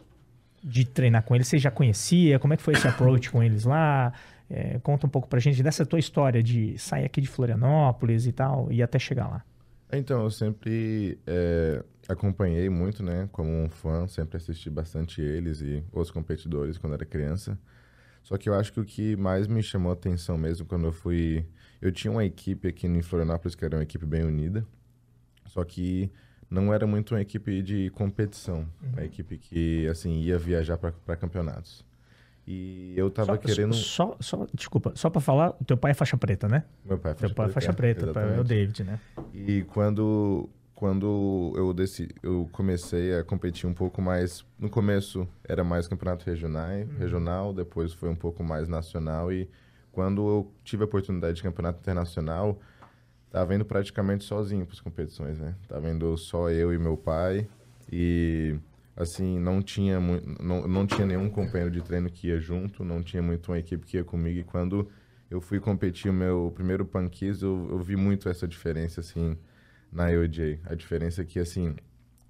De treinar com eles? Você já conhecia? Como é que foi esse approach com eles lá? É, conta um pouco pra gente dessa tua história de sair aqui de Florianópolis e tal, e até chegar lá. Então, eu sempre é, acompanhei muito, né? Como um fã, sempre assisti bastante eles e os competidores quando era criança. Só que eu acho que o que mais me chamou a atenção mesmo quando eu fui... Eu tinha uma equipe aqui em Florianópolis que era uma equipe bem unida, só que não era muito uma equipe de competição, uhum. uma equipe que, assim, ia viajar para campeonatos. E eu tava só, querendo. Só, só, desculpa, só para falar, o teu pai é faixa preta, né? Meu pai é faixa teu pai é faixa preta, é, é o David, né? E quando, quando eu, decidi, eu comecei a competir um pouco mais. No começo era mais campeonato regional, uhum. regional, depois foi um pouco mais nacional. E quando eu tive a oportunidade de campeonato internacional, tava indo praticamente sozinho para as competições, né? Tava indo só eu e meu pai. E assim, não tinha, não, não tinha nenhum companheiro de treino que ia junto, não tinha muito uma equipe que ia comigo. E quando eu fui competir o meu primeiro panquiz, eu, eu vi muito essa diferença, assim, na EOJ. A diferença é que, assim,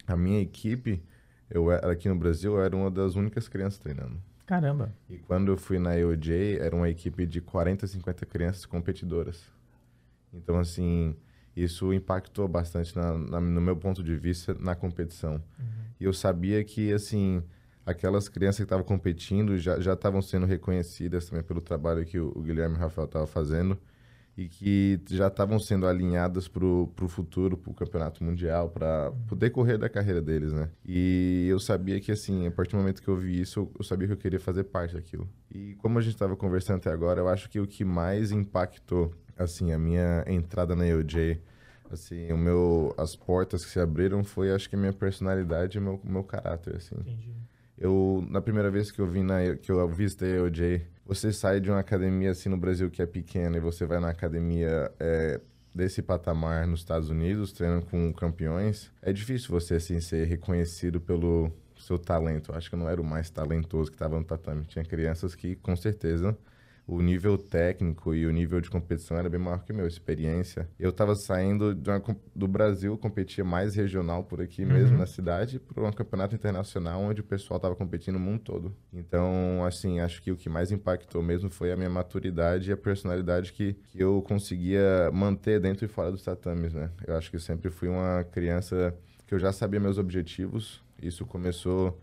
a minha equipe, eu aqui no Brasil, eu era uma das únicas crianças treinando. Caramba! E quando eu fui na EOJ, era uma equipe de 40, 50 crianças competidoras. Então, assim, isso impactou bastante na, na, no meu ponto de vista na competição. Uhum. E eu sabia que, assim, aquelas crianças que estavam competindo já estavam sendo reconhecidas também pelo trabalho que o, o Guilherme e o Rafael estavam fazendo e que já estavam sendo alinhadas para o futuro, para o campeonato mundial, para uhum. o decorrer da carreira deles, né? E eu sabia que, assim, a partir do momento que eu vi isso, eu, eu sabia que eu queria fazer parte daquilo. E como a gente estava conversando até agora, eu acho que o que mais impactou assim, a minha entrada na EOJ, assim, o meu, as portas que se abriram foi, acho que a minha personalidade e meu, meu caráter, assim. Entendi. Eu, na primeira vez que eu vim na, que eu visitei a EOJ, você sai de uma academia, assim, no Brasil que é pequena e você vai na academia é, desse patamar nos Estados Unidos, treinando com campeões, é difícil você, assim, ser reconhecido pelo seu talento. Acho que eu não era o mais talentoso que estava no tatame. Tinha crianças que, com certeza, o nível técnico e o nível de competição era bem maior que o meu, experiência. Eu estava saindo uma, do Brasil, competia mais regional por aqui uhum. mesmo na cidade, para um campeonato internacional onde o pessoal estava competindo no mundo todo. Então, assim, acho que o que mais impactou mesmo foi a minha maturidade e a personalidade que, que eu conseguia manter dentro e fora dos tatames, né? Eu acho que sempre fui uma criança que eu já sabia meus objetivos. Isso começou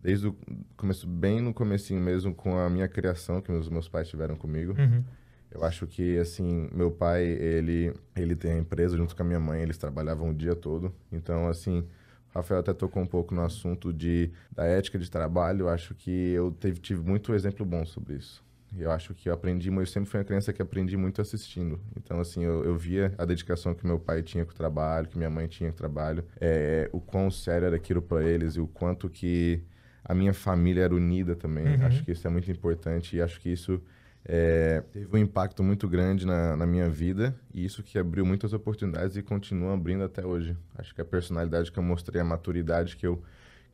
desde o começo, bem no comecinho mesmo, com a minha criação, que os meus pais tiveram comigo. Uhum. Eu acho que, assim, meu pai, ele, ele tem a empresa junto com a minha mãe, eles trabalhavam o dia todo. Então, assim, Rafael até tocou um pouco no assunto de, da ética de trabalho. Eu acho que eu teve, tive muito exemplo bom sobre isso. Eu acho que eu aprendi, eu sempre fui uma criança que aprendi muito assistindo. Então, assim, eu, eu via a dedicação que meu pai tinha com o trabalho, que minha mãe tinha com o trabalho, é, o quão sério era aquilo para eles e o quanto que a minha família era unida também. Uhum. Acho que isso é muito importante e acho que isso é, teve um impacto muito grande na, na, minha vida e isso que abriu muitas oportunidades e continua abrindo até hoje. Acho que a personalidade que eu mostrei, a maturidade que eu,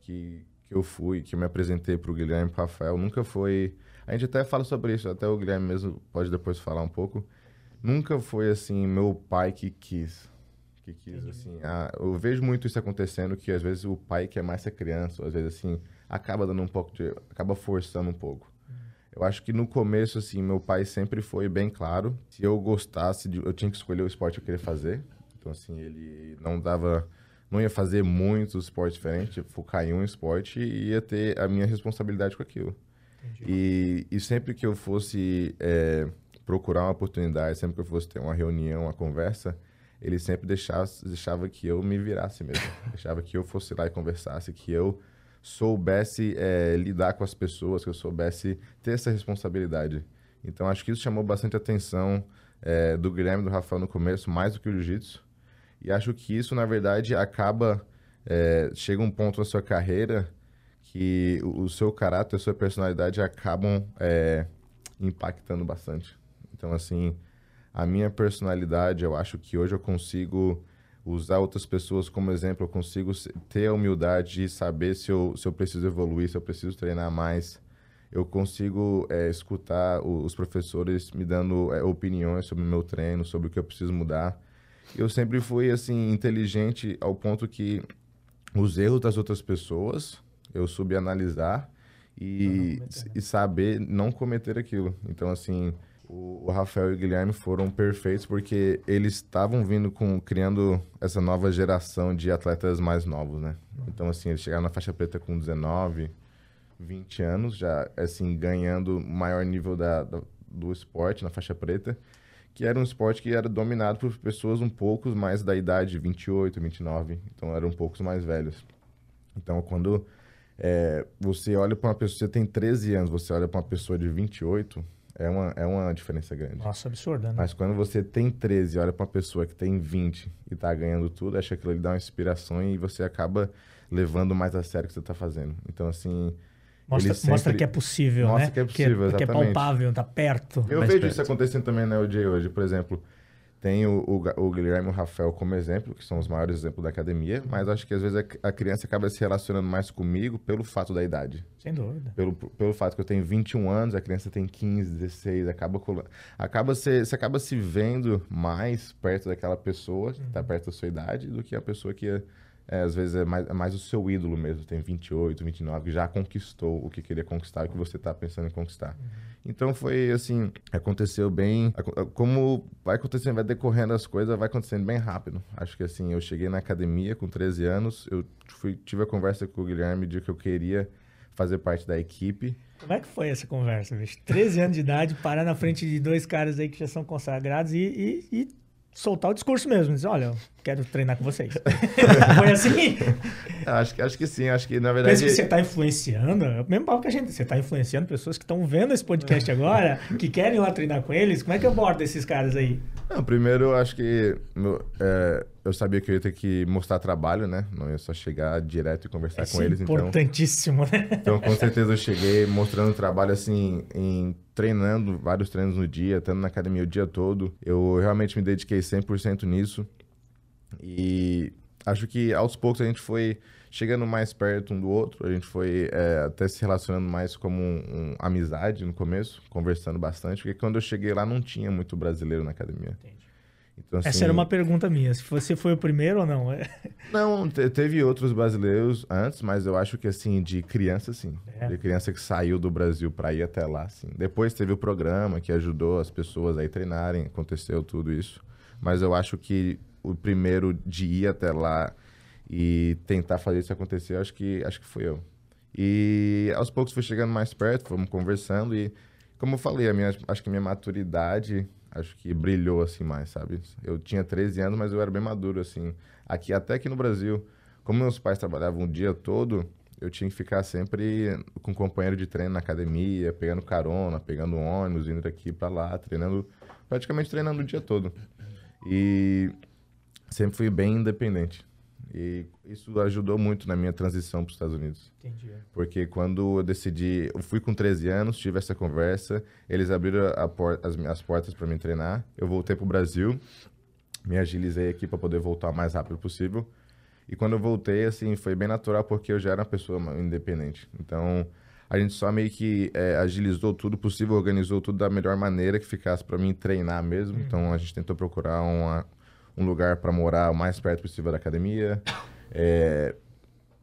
que, que eu fui, que eu me apresentei para o Guilherme e Rafael, nunca foi... A gente até fala sobre isso, até o Guilherme mesmo pode depois falar um pouco. Nunca foi, assim, meu pai que quis. Que quis, assim... A, eu vejo muito isso acontecendo, que às vezes o pai quer mais ser criança, ou às vezes, assim, acaba dando um pouco de... acaba forçando um pouco. Eu acho que no começo, assim, meu pai sempre foi bem claro. Se eu gostasse, de, eu tinha que escolher o esporte que eu queria fazer. Então, assim, ele não dava... Não ia fazer muitos esportes diferentes, focar em um esporte e ia ter a minha responsabilidade com aquilo. E, e, sempre que eu fosse é, procurar uma oportunidade, sempre que eu fosse ter uma reunião, uma conversa, ele sempre deixava, deixava que eu me virasse mesmo. deixava que eu fosse lá e conversasse, que eu soubesse é, lidar com as pessoas, que eu soubesse ter essa responsabilidade. Então, acho que isso chamou bastante atenção é, do Guilherme do Rafael no começo, mais do que o jiu-jitsu. E acho que isso, na verdade, acaba... É, chega um ponto na sua carreira que o, o seu caráter, a sua personalidade acabam é, impactando bastante. Então, assim, a minha personalidade, eu acho que hoje eu consigo usar outras pessoas como exemplo, eu consigo ter a humildade de saber se eu, se eu preciso evoluir, se eu preciso treinar mais. Eu consigo é, escutar os professores me dando é, opiniões sobre o meu treino, sobre o que eu preciso mudar. Eu sempre fui assim inteligente ao ponto que os erros das outras pessoas eu soube analisar e, né? e saber não cometer aquilo. Então assim, o, Rafael e o Guilherme foram perfeitos porque eles estavam vindo com criando essa nova geração de atletas mais novos, né? Então assim, eles chegaram na faixa preta com 19, 20 anos, já assim ganhando maior nível da, da, do esporte na faixa preta, que era um esporte que era dominado por pessoas um pouco mais da idade 28, 29, então eram um poucos mais velhos. Então quando é, você olha para uma pessoa, você tem 13 anos, você olha para uma pessoa de 28, é uma, é uma diferença grande. Nossa, absurda, né? Mas quando você tem 13 e olha para uma pessoa que tem 20 e tá ganhando tudo, acha que aquilo lhe dá uma inspiração e você acaba levando mais a sério o que você tá fazendo. Então, assim. Mostra, sempre... mostra que é possível, mostra né? que é possível, que, exatamente. Que é palpável, tá perto. Eu vejo perto. isso acontecendo também na LJ hoje. Por exemplo, tem o, o, o, Guilherme e o Rafael como exemplo, que são os maiores exemplos da academia, mas acho que às vezes a, a, criança acaba se relacionando mais comigo pelo fato da idade. Sem dúvida. Pelo, pelo fato que eu tenho 21 anos, a criança tem 15, 16, acaba, acaba se, você acaba se vendo mais perto daquela pessoa que está uhum. perto da sua idade do que a pessoa que é, às vezes é mais, é mais, o seu ídolo mesmo, tem 28, 29, que já conquistou o que queria conquistar, o que você está pensando em conquistar. Uhum. Então foi assim, aconteceu bem, como vai acontecendo, vai decorrendo as coisas, vai acontecendo bem rápido. Acho que assim, eu cheguei na academia com 13 anos, eu fui, tive a conversa com o Guilherme de que eu queria fazer parte da equipe. Como é que foi essa conversa, bicho? 13 anos de idade, parar na frente de dois caras aí que já são consagrados e, e, e soltar o discurso mesmo. Dizer, olha, quero treinar com vocês. Foi assim? Acho, acho que sim, acho que na verdade. Pensa que você está influenciando, é o mesmo papo que a gente. Você está influenciando pessoas que estão vendo esse podcast agora, que querem ir lá treinar com eles. Como é que aborda esses caras aí? Não, primeiro, acho que é, eu sabia que eu ia ter que mostrar trabalho, né? Não ia só chegar direto e conversar com eles. É importantíssimo, então, né? Então, com certeza, eu cheguei mostrando trabalho assim, em treinando vários treinos no dia, estando na academia o dia todo. Eu realmente me dediquei 100% nisso. E acho que aos poucos a gente foi chegando mais perto um do outro, a gente foi é, até se relacionando mais como um, um, amizade no começo, conversando bastante, porque quando eu cheguei lá não tinha muito brasileiro na academia. Entendi. Então, assim, Essa era uma pergunta minha, se você foi o primeiro ou não. não, teve outros brasileiros antes, mas eu acho que assim, de criança, sim. É. De criança que saiu do Brasil para ir até lá, sim. Depois teve o programa que ajudou as pessoas a ir treinarem, aconteceu tudo isso. Mas eu acho que o primeiro de ir até lá e tentar fazer isso acontecer, acho que acho que foi eu. E aos poucos fui chegando mais perto, fomos conversando e como eu falei, a minha, acho que a minha maturidade acho que brilhou assim mais, sabe? Eu tinha 13 anos, mas eu era bem maduro assim. Aqui até aqui no Brasil, como meus pais trabalhavam o dia todo, eu tinha que ficar sempre com um companheiro de treino na academia, pegando carona, pegando ônibus, indo daqui para lá, treinando, praticamente treinando o dia todo. E sempre fui bem independente. E isso ajudou muito na minha transição para os Estados Unidos. Entendi. Porque quando eu decidi, eu fui com 13 anos, tive essa conversa, eles abriram por, as, as portas para me treinar, eu voltei para o Brasil, me agilizei aqui para poder voltar o mais rápido possível. E quando eu voltei, assim, foi bem natural porque eu já era uma pessoa independente. Então, a gente só meio que é, agilizou tudo possível, organizou tudo da melhor maneira que ficasse para mim treinar mesmo. Uhum. Então, a gente tentou procurar uma, um lugar para morar o mais perto possível da academia, é,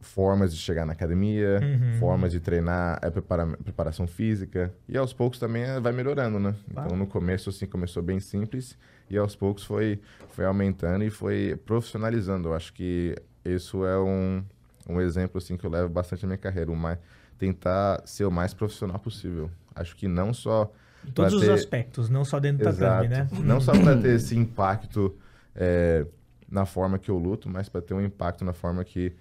formas de chegar na academia, uhum. formas de treinar, é, prepara, preparação física. E aos poucos também é, vai melhorando, né? Então, no começo, assim, começou bem simples e aos poucos foi, foi aumentando e foi profissionalizando. Eu acho que isso é um, um exemplo, assim, que eu levo bastante na minha carreira. Uma, tentar ser o mais profissional possível. Acho que não só... Em todos os aspectos, não só dentro Exato. da tatame, né? Não só para ter esse impacto é, na forma que eu luto, mas para ter um impacto na forma que,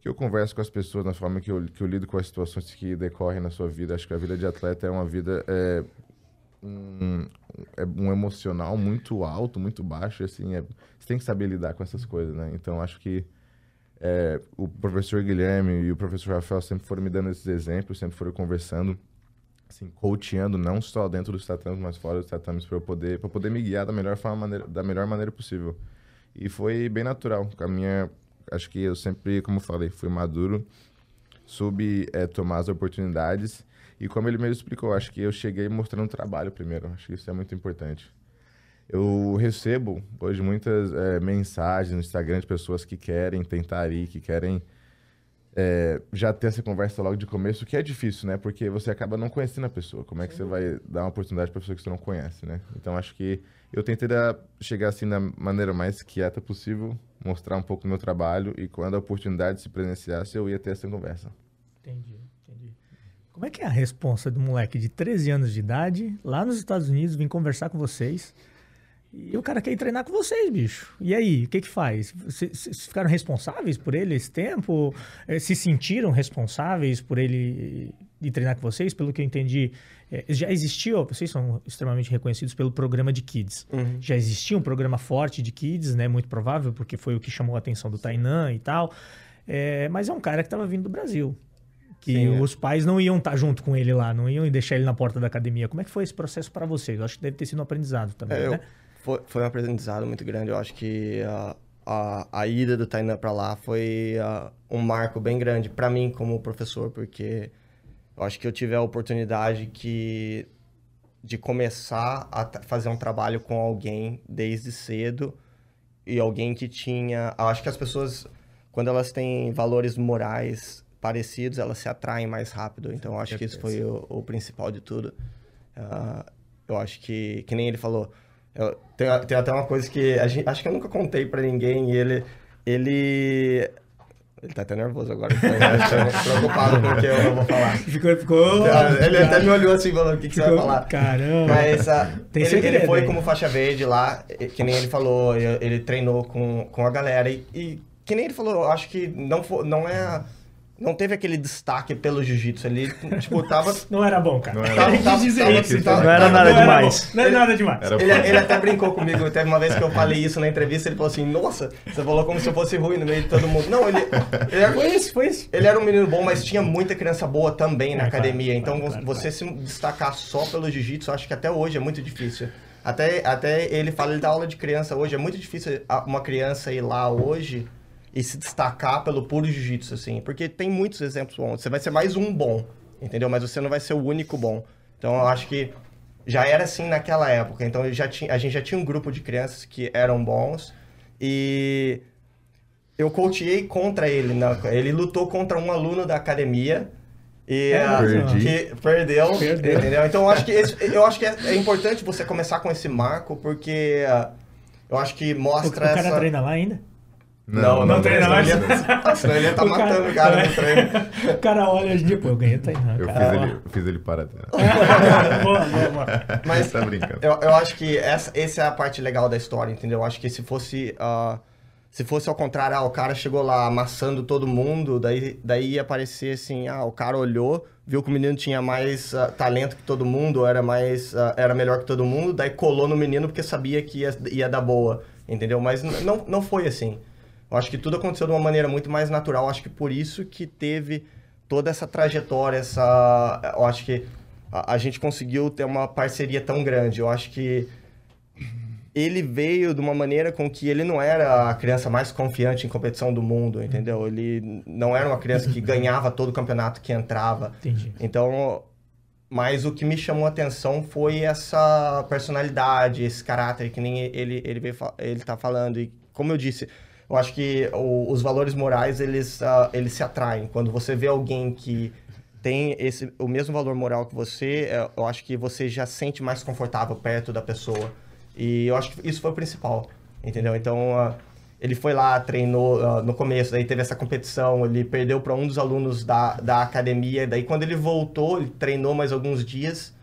que eu converso com as pessoas, na forma que eu, que eu lido com as situações que decorrem na sua vida. Acho que a vida de atleta é uma vida. É, um, é um emocional muito alto, muito baixo, assim, é, você tem que saber lidar com essas coisas, né? Então, acho que é, o professor Guilherme e o professor Rafael sempre foram me dando esses exemplos, sempre foram conversando assim, coachando não só dentro dos tatames, mas fora dos tatames para eu poder para poder me guiar da melhor forma maneira, da melhor maneira possível. E foi bem natural. A minha acho que eu sempre, como falei, fui maduro, soube é, tomar as oportunidades e como ele mesmo explicou, acho que eu cheguei mostrando trabalho primeiro. Acho que isso é muito importante. Eu recebo hoje muitas é, mensagens no Instagram de pessoas que querem tentar ir, que querem é, já ter essa conversa logo de começo, que é difícil, né? Porque você acaba não conhecendo a pessoa. Como é que você vai dar uma oportunidade para pessoa que você não conhece, né? Então acho que eu tentei chegar assim da maneira mais quieta possível, mostrar um pouco do meu trabalho e quando a oportunidade se presenciasse, eu ia ter essa conversa. Entendi, entendi. Como é que é a resposta do moleque de 13 anos de idade, lá nos Estados Unidos, vir conversar com vocês? E o cara quer ir treinar com vocês, bicho. E aí, o que que faz? Vocês ficaram responsáveis por ele esse tempo? Eh, se sentiram responsáveis por ele ir treinar com vocês? Pelo que eu entendi, eh, já existia, vocês são extremamente reconhecidos pelo programa de Kids. Uhum. Já existia um programa forte de Kids, né? Muito provável, porque foi o que chamou a atenção do Tainan e tal. É, mas é um cara que estava vindo do Brasil. Que Sim, é. os pais não iam estar tá junto com ele lá, não iam deixar ele na porta da academia. Como é que foi esse processo para vocês? Eu acho que deve ter sido um aprendizado também, é, né? Eu foi, foi um aprendizado muito grande. Eu acho que a, a, a ida do Tainan para lá foi uh, um marco bem grande para mim como professor, porque eu acho que eu tive a oportunidade que, de começar a fazer um trabalho com alguém desde cedo e alguém que tinha. Eu acho que as pessoas, quando elas têm valores morais parecidos, elas se atraem mais rápido. Então, eu acho que isso foi o, o principal de tudo. Uh, eu acho que, que nem ele falou, eu, tem, tem até uma coisa que a gente, acho que eu nunca contei pra ninguém e ele. Ele. Ele tá até nervoso agora. Tá preocupado com o que eu vou falar. Ficou. ficou ele até me olhou assim falando: o que, que ficou, você vai falar? Caramba. Mas uh, ele, ele foi como faixa verde lá, que nem ele falou, ele treinou com, com a galera. E, e que nem ele falou, acho que não, for, não é não teve aquele destaque pelo jiu-jitsu. Ele, tipo, tava. Não era bom, cara. Não era, tava, tava, dizer tava, isso. Tava, não era nada não demais. Era não era nada demais. Ele, ele, até brincou comigo. Teve uma vez que eu falei isso na entrevista. Ele falou assim: Nossa, você falou como se eu fosse ruim no meio de todo mundo. Não, ele. ele era, foi isso, foi isso. Ele era um menino bom, mas tinha muita criança boa também na é, academia. Claro, então, claro, você claro. se destacar só pelo jiu-jitsu, acho que até hoje é muito difícil. Até, até ele fala, ele dá aula de criança hoje. É muito difícil uma criança ir lá hoje e se destacar pelo puro jiu-jitsu, assim. Porque tem muitos exemplos bons. Você vai ser mais um bom, entendeu? Mas você não vai ser o único bom. Então eu acho que já era assim naquela época. Então já tinha, a gente já tinha um grupo de crianças que eram bons e eu coachei contra ele. Né? Ele lutou contra um aluno da academia e é, uh, que perdeu, perdeu, entendeu? Então eu acho que esse, eu acho que é, é, importante você começar com esse marco porque uh, eu acho que mostra o, o cara essa... treina lá ainda? Não, não, não, não treina mais. Senão ele ia estar tá matando o cara, no treino. O cara olha hoje dia, pô, eu ganhei treinar. Eu fiz ele, eu fiz ele parar. boa, boa, boa. Mas tá brincando. Eu, eu acho que essa, essa é a parte legal da história, entendeu? Eu acho que se fosse. Uh, Se fosse ao contrário, ah, o cara chegou lá amassando todo mundo, daí, daí ia aparecer assim, ah, o cara olhou, viu que o menino tinha mais uh, talento que todo mundo, era mais uh, era melhor que todo mundo, daí colou no menino porque sabia que ia, ia dar boa, entendeu? Mas não, não foi assim. Eu acho que tudo aconteceu de uma maneira muito mais natural, acho que por isso que teve toda essa trajetória, essa eu acho que a, a gente conseguiu ter uma parceria tão grande. Eu acho que ele veio de uma maneira com que ele não era a criança mais confiante em competição do mundo, entendeu? Ele não era uma criança que ganhava todo o campeonato que entrava. Entendi. Então, mas o que me chamou a atenção foi essa personalidade, esse caráter que nem ele ele veio, ele tá falando e como eu disse, eu acho que o, os valores morais eles uh, eles se atraem quando você vê alguém que tem esse o mesmo valor moral que você, é, eu acho que você já sente mais confortável perto da pessoa. E eu acho que isso foi o principal, entendeu? Então, uh, ele foi lá, treinou uh, no começo, daí teve essa competição, ele perdeu para um dos alunos da, da academia, daí quando ele voltou, ele treinou mais alguns dias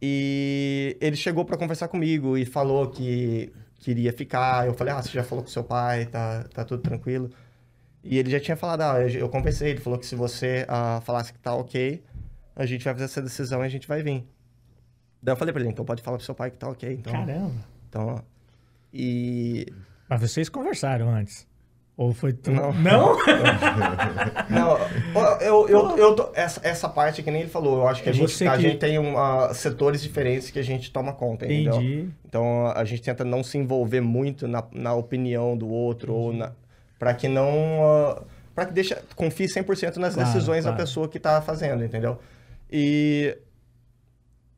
e ele chegou para conversar comigo e falou que queria ficar. Eu falei, ah, você já falou com seu pai, tá, tá tudo tranquilo. E ele já tinha falado, ah, eu, eu conversei, ele falou que se você uh, falasse que tá ok, a gente vai fazer essa decisão e a gente vai vir. Daí eu falei pra ele, então pode falar pro seu pai que tá ok. Então, Caramba. Então, ó. E. Mas vocês conversaram antes? Ou foi tu... Não. Não? Não, eu, eu, eu tô, essa, essa parte que nem ele falou, eu acho que a, É gente, você a que- gente tem uma, setores diferentes que a gente toma conta, entendeu? Entendi. Então a gente tenta não se envolver muito na, na opinião do outro, ou na, pra que não. Uh, pra que deixa, confie 100% nas Claro, decisões claro. da pessoa que tá fazendo, entendeu? E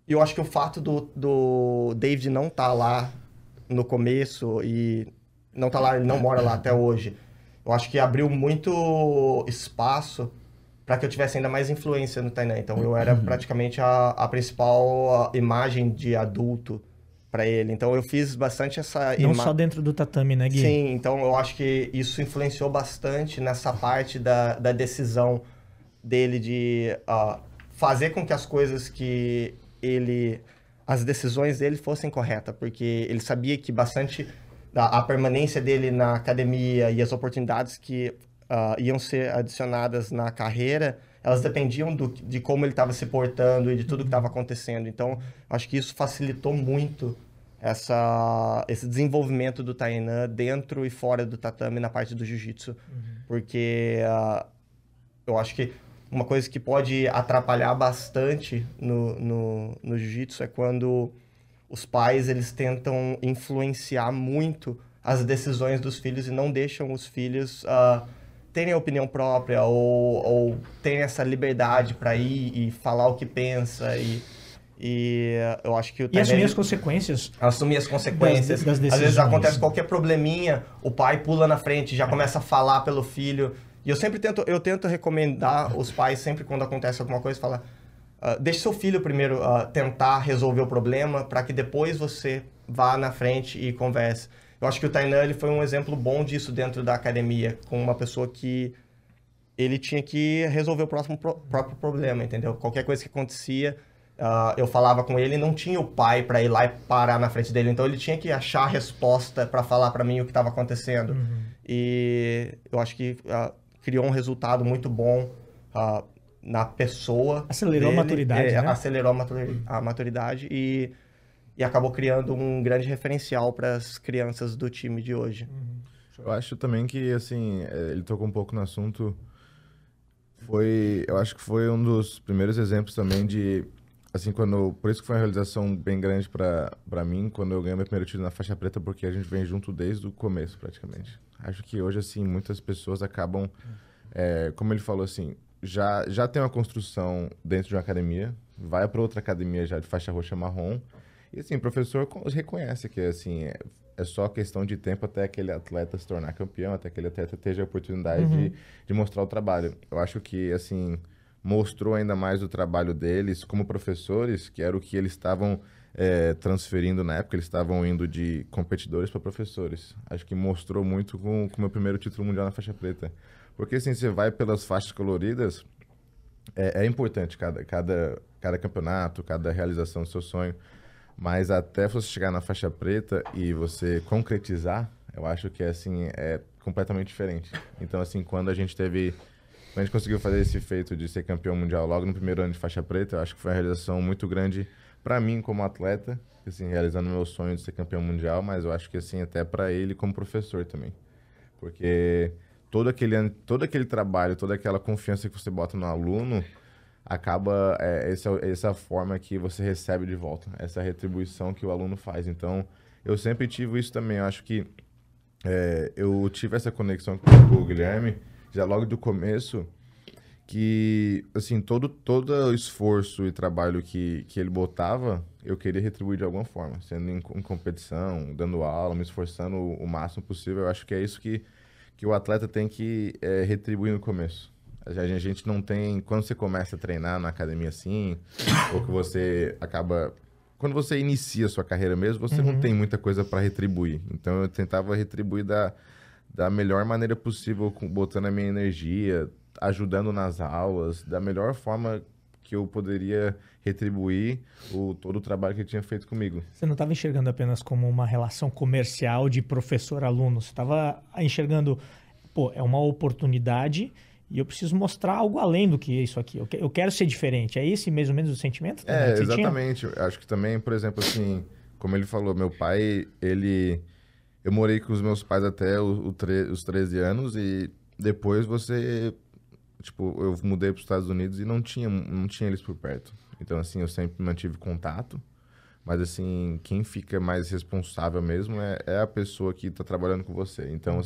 eu acho que o fato do, do David não estar lá no começo e não tá lá, ele não mora lá até hoje, eu acho que abriu muito espaço para que eu tivesse ainda mais influência no Tainan. Então eu era praticamente a, a principal imagem de adulto para ele. Então eu fiz bastante essa Não só dentro do tatame, né, Gui? Sim, então eu acho que isso influenciou bastante nessa parte da, da decisão dele de ah, fazer com que as coisas que ele. as decisões dele fossem corretas, porque ele sabia que bastante a, permanência dele na academia e as oportunidades que ah, iam ser adicionadas na carreira. Elas dependiam do, de como ele estava se portando e de tudo que estava acontecendo. Então, acho que isso facilitou muito essa, esse desenvolvimento do Tainan dentro e fora do tatame na parte do jiu-jitsu. Porque ah, eu acho que uma coisa que pode atrapalhar bastante no, no, no jiu-jitsu é quando os pais eles tentam influenciar muito as decisões dos filhos e não deixam os filhos ah, terem a opinião própria ou, ou terem essa liberdade para ir e falar o que pensa e, e eu acho que o E assumir ele- as consequências. assumir as consequências. Das- das Às vezes acontece qualquer probleminha, o pai pula na frente, já começa a falar pelo filho. E eu sempre tento, eu tento recomendar os pais sempre quando acontece alguma coisa, falar, ah, deixe seu filho primeiro ah, tentar resolver o problema, para que depois você vá na frente e converse. Eu acho que o Tainan ele foi um exemplo bom disso dentro da academia, com uma pessoa que ele tinha que resolver o próximo pro- próprio problema, entendeu? Qualquer coisa que acontecia, ah, eu falava com ele, não tinha o pai para ir lá e parar na frente dele, então ele tinha que achar a resposta para falar para mim o que estava acontecendo. E eu acho que criou um resultado muito bom ah, na pessoa. Acelerou a dele, maturidade, é, né? Acelerou a maturi- a maturidade e, e acabou criando um grande referencial para as crianças do time de hoje. Eu acho também que, assim, é, ele tocou um pouco no assunto. Foi, eu acho que foi um dos primeiros exemplos também de, assim, quando, por isso que foi uma realização bem grande pra mim, quando eu ganhei meu primeiro título na faixa preta, porque a gente vem junto desde o começo, praticamente. Acho que hoje, assim, muitas pessoas acabam, é, como ele falou, assim, já, já tem uma construção dentro de uma academia, vai para outra academia já de faixa roxa marrom, e assim, o professor co- reconhece que assim, é, é só questão de tempo até aquele atleta se tornar campeão, até aquele atleta ter a oportunidade de, de mostrar o trabalho. Eu acho que assim, mostrou ainda mais o trabalho deles como professores, que era o que eles estavam é, transferindo na época, eles estavam indo de competidores para professores. Acho que mostrou muito com com o meu primeiro título mundial na faixa preta. Porque assim, você vai pelas faixas coloridas, é, é importante cada, cada, cada campeonato, cada realização do seu sonho. Mas até você chegar na faixa preta e você concretizar, eu acho que assim, é, completamente diferente. Então, assim, quando a gente teve. Quando a gente conseguiu fazer esse feito de ser campeão mundial logo no primeiro ano de faixa preta, eu acho que foi uma realização muito grande para mim como atleta, assim, realizando meu sonho de ser campeão mundial, mas eu acho que assim até para ele como professor também. Porque todo aquele todo aquele trabalho, toda aquela confiança que você bota no aluno, acaba é, essa essa forma que você recebe de volta, essa retribuição que o aluno faz. Então, eu sempre tive isso também. Eu acho que é, eu tive essa conexão com o Guilherme já logo do começo que assim todo todo o esforço e trabalho que, que ele botava eu queria retribuir de alguma forma sendo em, em competição dando aula me esforçando o, o, máximo possível eu acho que é isso que que o atleta tem que é, retribuir no começo a gente, não tem quando você começa a treinar na academia assim ou que você acaba quando você inicia a sua carreira mesmo, você uhum. não tem muita coisa para retribuir. Então eu tentava retribuir da, da melhor maneira possível, botando a minha energia, ajudando nas aulas, da melhor forma que eu poderia retribuir o, todo o trabalho que ele tinha feito comigo. Você não estava enxergando apenas como uma relação comercial de professor-aluno, você estava enxergando, pô, é uma oportunidade e eu preciso mostrar algo além do que isso aqui. Eu quero ser diferente. É esse mais ou menos o sentimento? É, exatamente. Acho que também, por exemplo, assim, como ele falou, meu pai, ele. Eu morei com os meus pais até os 13 anos e depois você. Tipo, eu mudei para os Estados Unidos e não tinha, não tinha eles por perto. Então, assim, eu sempre mantive contato. Mas, assim, quem fica mais responsável mesmo é, é a pessoa que está trabalhando com você. Então, uhum.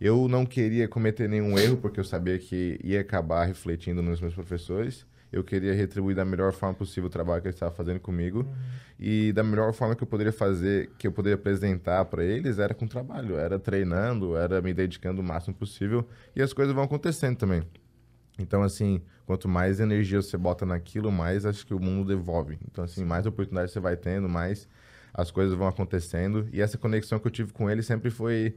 Eu não queria cometer nenhum erro, porque eu sabia que ia acabar refletindo nos meus professores. Eu queria retribuir da melhor forma possível o trabalho que eles estavam fazendo comigo. Uhum. E da melhor forma que eu poderia fazer, que eu poderia apresentar para eles, era com trabalho. Era treinando, era me dedicando o máximo possível. E as coisas vão acontecendo também. Então, assim, quanto mais energia você bota naquilo, mais acho que o mundo devolve. Então, assim, mais oportunidades você vai tendo, mais as coisas vão acontecendo. E essa conexão que eu tive com ele sempre foi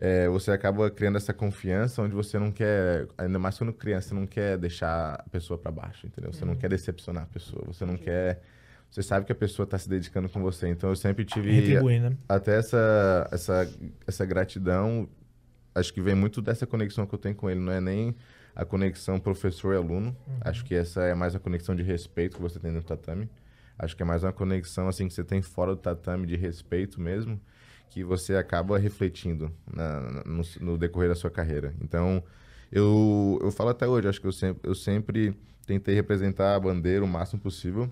é, você acaba criando essa confiança onde você não quer, ainda mais quando criança, você não quer deixar a pessoa para baixo, entendeu? Você uhum. não quer decepcionar a pessoa, você não quer. Você sabe que a pessoa está se dedicando com você. Então eu sempre tive né? até essa, essa, essa gratidão. Acho que vem muito dessa conexão que eu tenho com ele. Não é nem a conexão professor-aluno. Uhum. Acho que essa é mais a conexão de respeito que você tem no tatame. Acho que é mais uma conexão assim que você tem fora do tatame de respeito mesmo que você acaba refletindo na, no, no, decorrer da sua carreira. Então, eu, eu falo até hoje, acho que eu sempre, eu sempre tentei representar a bandeira o máximo possível.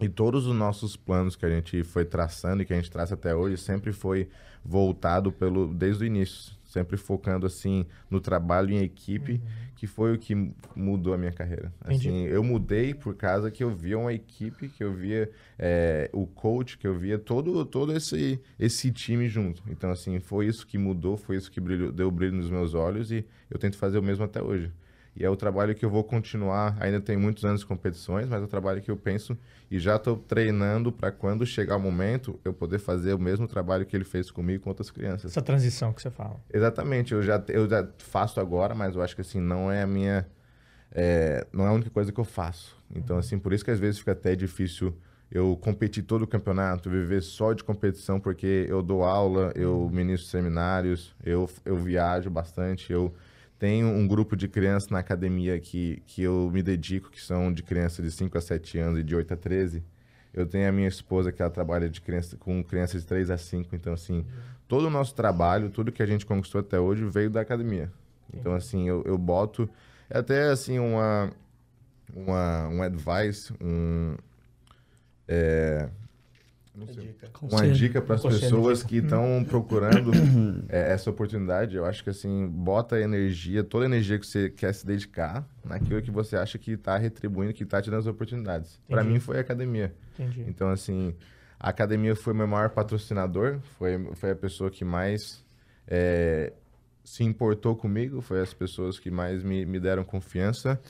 E todos os nossos planos que a gente foi traçando e que a gente traça até hoje sempre foi voltado pelo desde o início, sempre focando assim no trabalho em equipe, uhum. que foi o que mudou a minha carreira. Entendi. Assim, eu mudei por causa que eu via uma equipe, que eu via é, o coach, que eu via todo todo esse esse time junto. Então assim foi isso que mudou, foi isso que brilhou, deu brilho nos meus olhos e eu tento fazer o mesmo até hoje. E é o trabalho que eu vou continuar. Ainda tem muitos anos de competições, mas é o trabalho que eu penso e já estou treinando para quando chegar o momento eu poder fazer o mesmo trabalho que ele fez comigo com outras crianças. Essa transição que você fala. Exatamente. Eu já, eu já faço agora, mas eu acho que assim não é a minha, é, não é a única coisa que eu faço. Então assim por isso que às vezes fica até difícil eu competir todo o campeonato, viver só de competição, porque eu dou aula, eu ministro seminários, eu, eu viajo bastante, eu tenho um grupo de crianças na academia que, que eu me dedico, que são de crianças de 5 a 7 anos e de 8 a 13. Eu tenho a minha esposa que ela trabalha de criança, com crianças de 3 a 5. Então, assim, todo o nosso trabalho, tudo que a gente conquistou até hoje veio da academia. Então, assim, eu, eu boto... É até, assim, uma, uma, um advice, um... É, dica. Uma dica para as pessoas que estão procurando é, essa oportunidade. Eu acho que assim, bota a energia, toda a energia que você quer se dedicar naquilo que você acha que está retribuindo, que está te dando as oportunidades. Para mim foi a academia. Entendi. Então, assim, a academia foi meu maior patrocinador, foi, foi a pessoa que mais é, se importou comigo, foi as pessoas que mais me, me deram confiança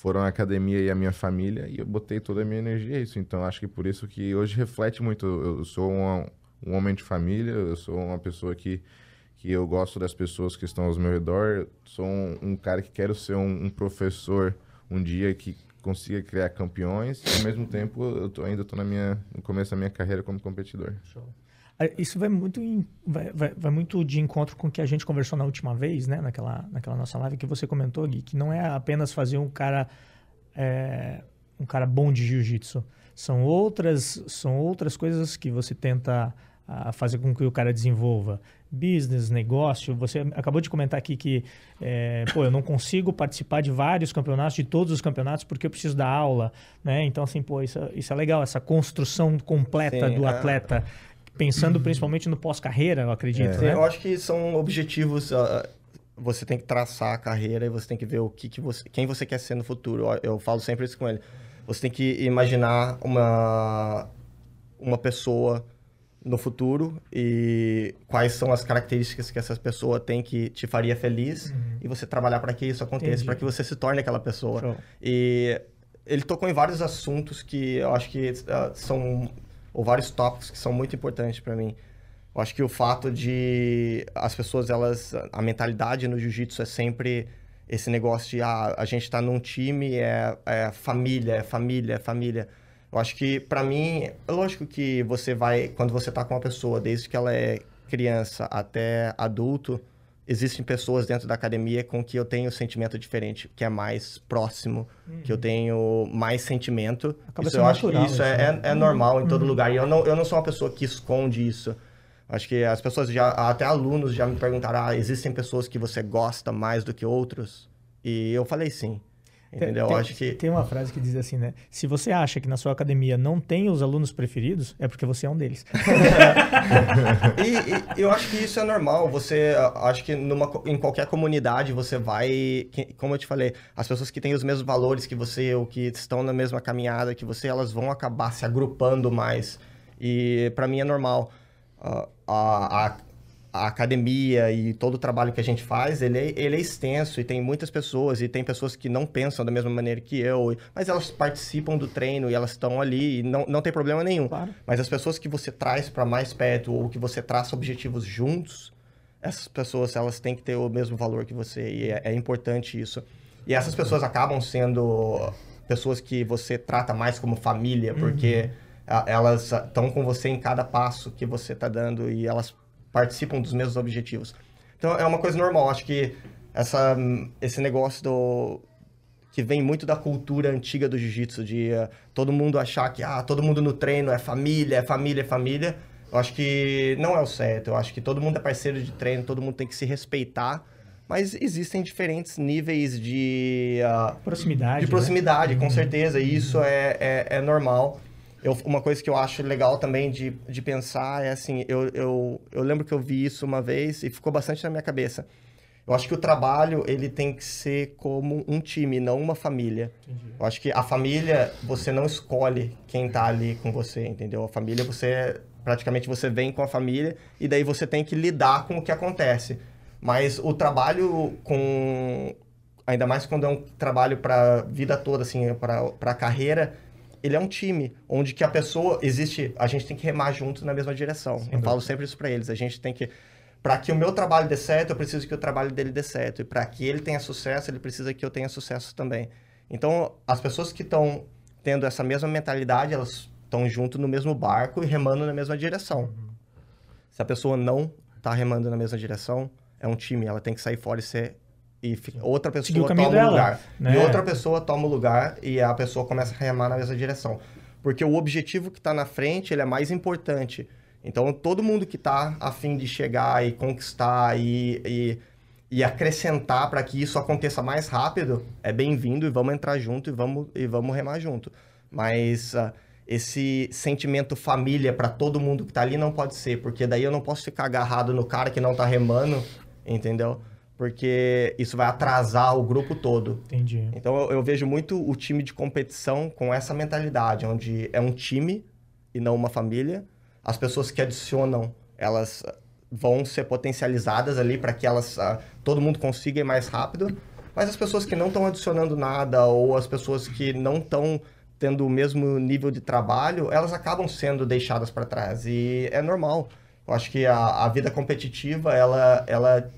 foram a academia e a minha família e eu botei toda a minha energia nisso. Então acho que por isso que hoje reflete muito. Eu sou um homem de família, eu sou uma pessoa que que eu gosto das pessoas que estão ao meu redor. Sou um, um cara que quero ser um, um, professor um dia que consiga criar campeões. E, ao mesmo tempo, eu tô, ainda estou na minha no começo da minha carreira como competidor. Show. Isso vai muito, em, vai, vai, vai, muito de encontro com o que a gente conversou na última vez, né? Naquela, naquela nossa live que você comentou, Gui, que não é apenas fazer um cara é, um cara bom de jiu-jitsu. São outras, são outras coisas que você tenta a fazer com que o cara desenvolva business, negócio. Você acabou de comentar aqui que, é, pô, eu não consigo participar de vários campeonatos, de todos os campeonatos, porque eu preciso dar aula, né? Então, assim, pô, isso, isso é legal, essa construção completa Sim, do é. Pensando principalmente no pós-carreira, eu acredito, é. né? Eu acho que são objetivos... Uh, você tem que traçar a carreira e você tem que ver o que, que você, quem você quer ser no futuro. Eu, eu falo sempre isso com ele. Você tem que imaginar uma, uma pessoa no futuro e quais são as características que essa pessoa tem que te faria feliz uhum. e você trabalhar para que isso aconteça, para que você se torne aquela pessoa. Show. E ele tocou em vários assuntos que eu acho que uh, são ou vários tópicos que são muito importantes para mim. Eu acho que o fato de as pessoas elas a mentalidade no jiu-jitsu é sempre esse negócio de ah, a gente está num time é, é família, é família, é família. Eu acho que, para mim, é lógico que você vai, quando você tá com uma pessoa, desde que ela é criança até adulto, existem pessoas dentro da academia com que eu tenho sentimento diferente, que é mais próximo, uhum. que eu tenho mais sentimento. Acaba isso, eu acho que isso é, né? é, é, normal em todo uhum. lugar. E eu não, eu não sou uma pessoa que esconde isso. Acho que as pessoas já, até alunos já me perguntaram, ah, existem pessoas que você gosta mais do que outros? E eu falei sim. Entendeu? Tem, acho que tem uma frase que diz assim, né? Se você acha que na sua academia não tem os alunos preferidos, é porque você é um deles. e, e, eu acho que isso é normal. Você, acho que numa, em qualquer comunidade você vai, como eu te falei, as pessoas que têm os mesmos valores que você ou que estão na mesma caminhada que você, elas vão acabar se agrupando mais. E para mim é normal. Uh, a, a a academia e todo o trabalho que a gente faz, ele é, ele é extenso e tem muitas pessoas e tem pessoas que não pensam da mesma maneira que eu, mas elas participam do treino e elas estão ali e não, não tem problema nenhum. Claro. Mas as pessoas que você traz para mais perto ou que você traça objetivos juntos, essas pessoas elas têm que ter o mesmo valor que você e é, é importante isso. E essas pessoas acabam sendo pessoas que você trata mais como família, porque uhum. elas estão com você em cada passo que você está dando e elas participam dos mesmos objetivos. Então é uma coisa normal, acho que essa, esse negócio do que vem muito da cultura antiga do jiu-jitsu, de uh, todo mundo achar que ah, todo mundo no treino é família, é família, é família. Eu acho que não é o certo. Eu acho que todo mundo é parceiro de treino, todo mundo tem que se respeitar. Mas existem diferentes níveis de... Uh, proximidade. De proximidade, né? com uhum. certeza. E isso é, é, é normal. Eu, uma coisa que eu acho legal também de, de pensar é assim, eu, eu, eu lembro que eu vi isso uma vez e ficou bastante na minha cabeça. Eu acho que o trabalho, ele tem que ser como um time, não uma família. Entendi. Eu acho que a família, você não escolhe quem está ali com você, entendeu? A família, você, praticamente, você vem com a família e daí você tem que lidar com o que acontece. Mas o trabalho com... Ainda mais quando é um trabalho para vida toda, assim, para a carreira ele é um time onde que a pessoa existe, a gente tem que remar juntos na mesma direção. Sim, eu falo sempre isso para eles. A gente tem que para que o meu trabalho dê certo, eu preciso que o trabalho dele dê certo. E para que ele tenha sucesso, ele precisa que eu tenha sucesso também. Então, as pessoas que estão tendo essa mesma mentalidade, elas estão junto no mesmo barco e remando na mesma direção. Uhum. Se a pessoa não está remando na mesma direção, é um time, ela tem que sair fora e ser e outra pessoa toma o dela, lugar. Né? E outra pessoa toma o lugar e a pessoa começa a remar na mesma direção. Porque o objetivo que está na frente, ele é mais importante. Então, todo mundo que está afim de chegar e conquistar e, e, e acrescentar para que isso aconteça mais rápido, é bem-vindo e vamos entrar junto e vamos, e vamos remar junto. Mas uh, esse sentimento família para todo mundo que está ali não pode ser, porque daí eu não posso ficar agarrado no cara que não está remando, entendeu? Porque isso vai atrasar o grupo todo. Entendi. Então eu, eu, vejo muito o time de competição com essa mentalidade, onde é um time e não uma família. As pessoas que adicionam, elas vão ser potencializadas ali para que elas uh, todo mundo consiga ir mais rápido. Mas as pessoas que não estão adicionando nada ou as pessoas que não estão tendo o mesmo nível de trabalho, elas acabam sendo deixadas para trás e é normal. Eu acho que a, a vida competitiva ela ela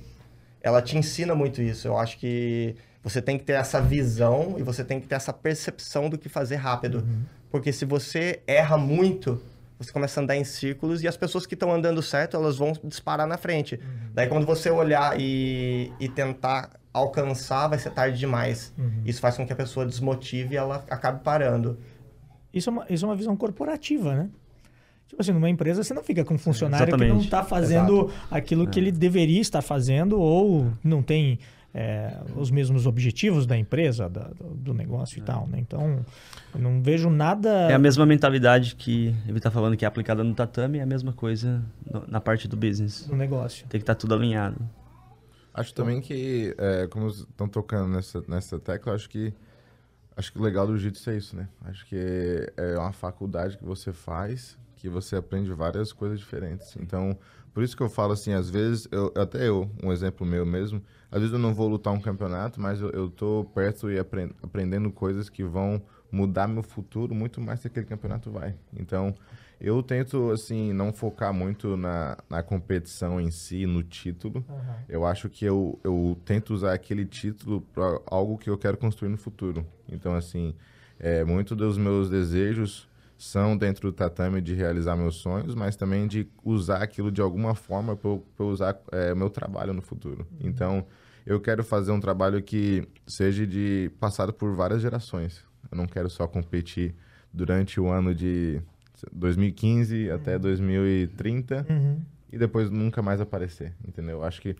ela te ensina muito isso. Eu acho que você tem que ter essa visão e você tem que ter essa percepção do que fazer rápido. Uhum. Porque se você erra muito, você começa a andar em círculos e as pessoas que estão andando certo, elas vão disparar na frente. Daí quando você olhar e, e tentar alcançar, vai ser tarde demais. Isso faz com que a pessoa desmotive e ela acabe parando. Isso é uma, isso é uma visão corporativa, né? Tipo assim, numa empresa você não fica com um funcionário que não Exatamente. está fazendo aquilo que ele deveria estar fazendo ou não tem é, os mesmos objetivos da empresa, da- do, negócio e tal, né? Então, eu não vejo nada... É a mesma mentalidade que ele tá falando que é aplicada no tatame, é a mesma coisa no- na parte do business. do negócio. Tem que estar tudo alinhado. Acho também que, é, como estão tocando nessa, nessa tecla, acho que acho que o legal do jiu-jitsu é isso, né? Acho que é uma faculdade que você faz, que você aprende várias coisas diferentes. Então, por isso que eu falo assim, às vezes, eu, até eu, um exemplo meu mesmo, às vezes eu não vou lutar um campeonato, mas eu, eu tô perto e apren- aprendendo coisas que vão mudar meu futuro muito mais que aquele campeonato vai. Então, eu tento, assim, não focar muito na, na competição em si, no título. Eu acho que eu, eu tento usar aquele título para algo que eu quero construir no futuro. Então, assim, é, muito dos meus desejos são dentro do tatame de realizar meus sonhos, mas também de usar aquilo de alguma forma para eu, usar é, meu trabalho no futuro. Então, eu quero fazer um trabalho que seja de passado por várias gerações. Eu não quero só competir durante o ano de 2015 até 2030 Uhum. e depois nunca mais aparecer, entendeu? Eu Acho que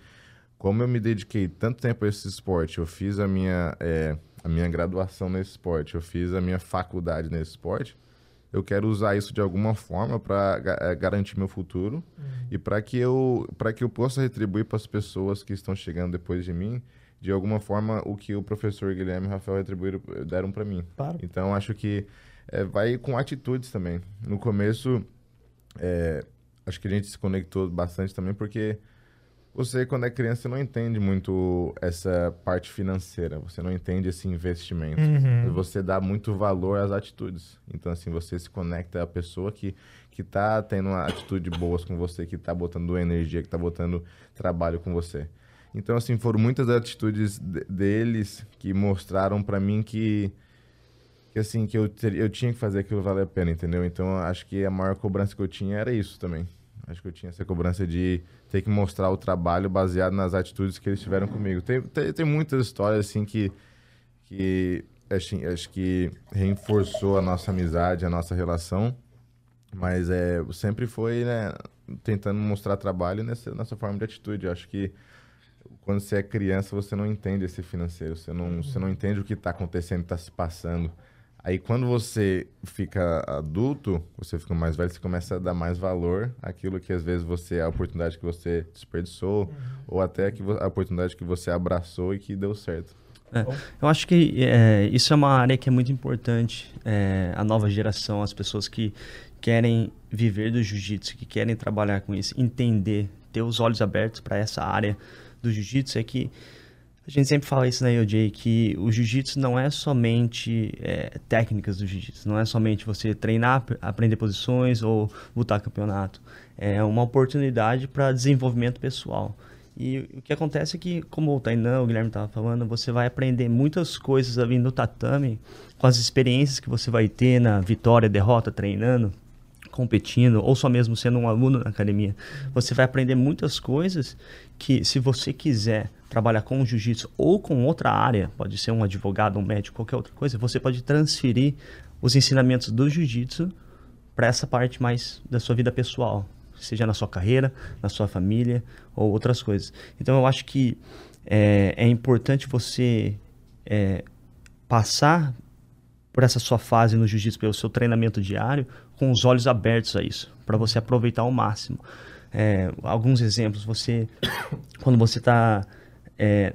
como eu me dediquei tanto tempo a esse esporte, eu fiz a minha, é, a minha graduação nesse esporte, eu fiz a minha faculdade nesse esporte, eu quero usar isso de alguma forma para garantir meu futuro e para que eu para que eu possa retribuir para as pessoas que estão chegando depois de mim de alguma forma o que o professor Guilherme e Rafael retribuíram deram para mim. Claro. Então acho que é, vai com atitudes também. No começo é, acho que a gente se conectou bastante também porque você, quando é criança, não entende muito essa parte financeira, você não entende esse investimento. Uhum. Você dá muito valor às atitudes. Então, assim, você se conecta à pessoa que, que tá tendo uma atitude boas com você, que tá botando energia, que tá botando trabalho com você. Então, assim, foram muitas atitudes de- deles que mostraram pra mim que, que assim, que eu, ter- eu tinha que fazer aquilo valer a pena, entendeu? Então, acho que a maior cobrança que eu tinha era isso também. Acho que eu tinha essa cobrança de ter que mostrar o trabalho baseado nas atitudes que eles tiveram comigo. Tem, tem, tem muitas histórias, assim, que, que acho, acho que reforçou a nossa amizade, a nossa relação. Mas é, sempre foi, né, tentando mostrar trabalho nessa, nessa forma de atitude. Acho que quando você é criança, você não entende esse financeiro, você não, você não entende o que está acontecendo, está se passando. Aí quando você fica adulto, você fica mais velho, você começa a dar mais valor àquilo que às vezes você, a oportunidade que você desperdiçou, ou até que a oportunidade que você abraçou e que deu certo. É, eu acho que é, isso é uma área que é muito importante. é, a nova geração, as pessoas que querem viver do jiu-jitsu, que querem trabalhar com isso, entender, ter os olhos abertos para essa área do jiu-jitsu, é que a gente sempre fala isso na EOJ, que o jiu-jitsu não é somente é, técnicas do jiu-jitsu, não é somente você treinar, ap- aprender posições ou lutar campeonato. É uma oportunidade para desenvolvimento pessoal. E o que acontece é que, como o Tainan, o Guilherme estava falando, você vai aprender muitas coisas ali no tatame, com as experiências que você vai ter na vitória, derrota, treinando, competindo, ou só mesmo sendo um aluno na academia. Você vai aprender muitas coisas que, se você quiser trabalhar com jiu-jitsu ou com outra área, pode ser um advogado, um médico, qualquer outra coisa, você pode transferir os ensinamentos do jiu-jitsu para essa parte mais da sua vida pessoal, seja na sua carreira, na sua família ou outras coisas. Então eu acho que é, é importante você é, passar por essa sua fase no jiu-jitsu, pelo seu treinamento diário, com os olhos abertos a isso, para você aproveitar ao máximo. É, alguns exemplos, você, quando você está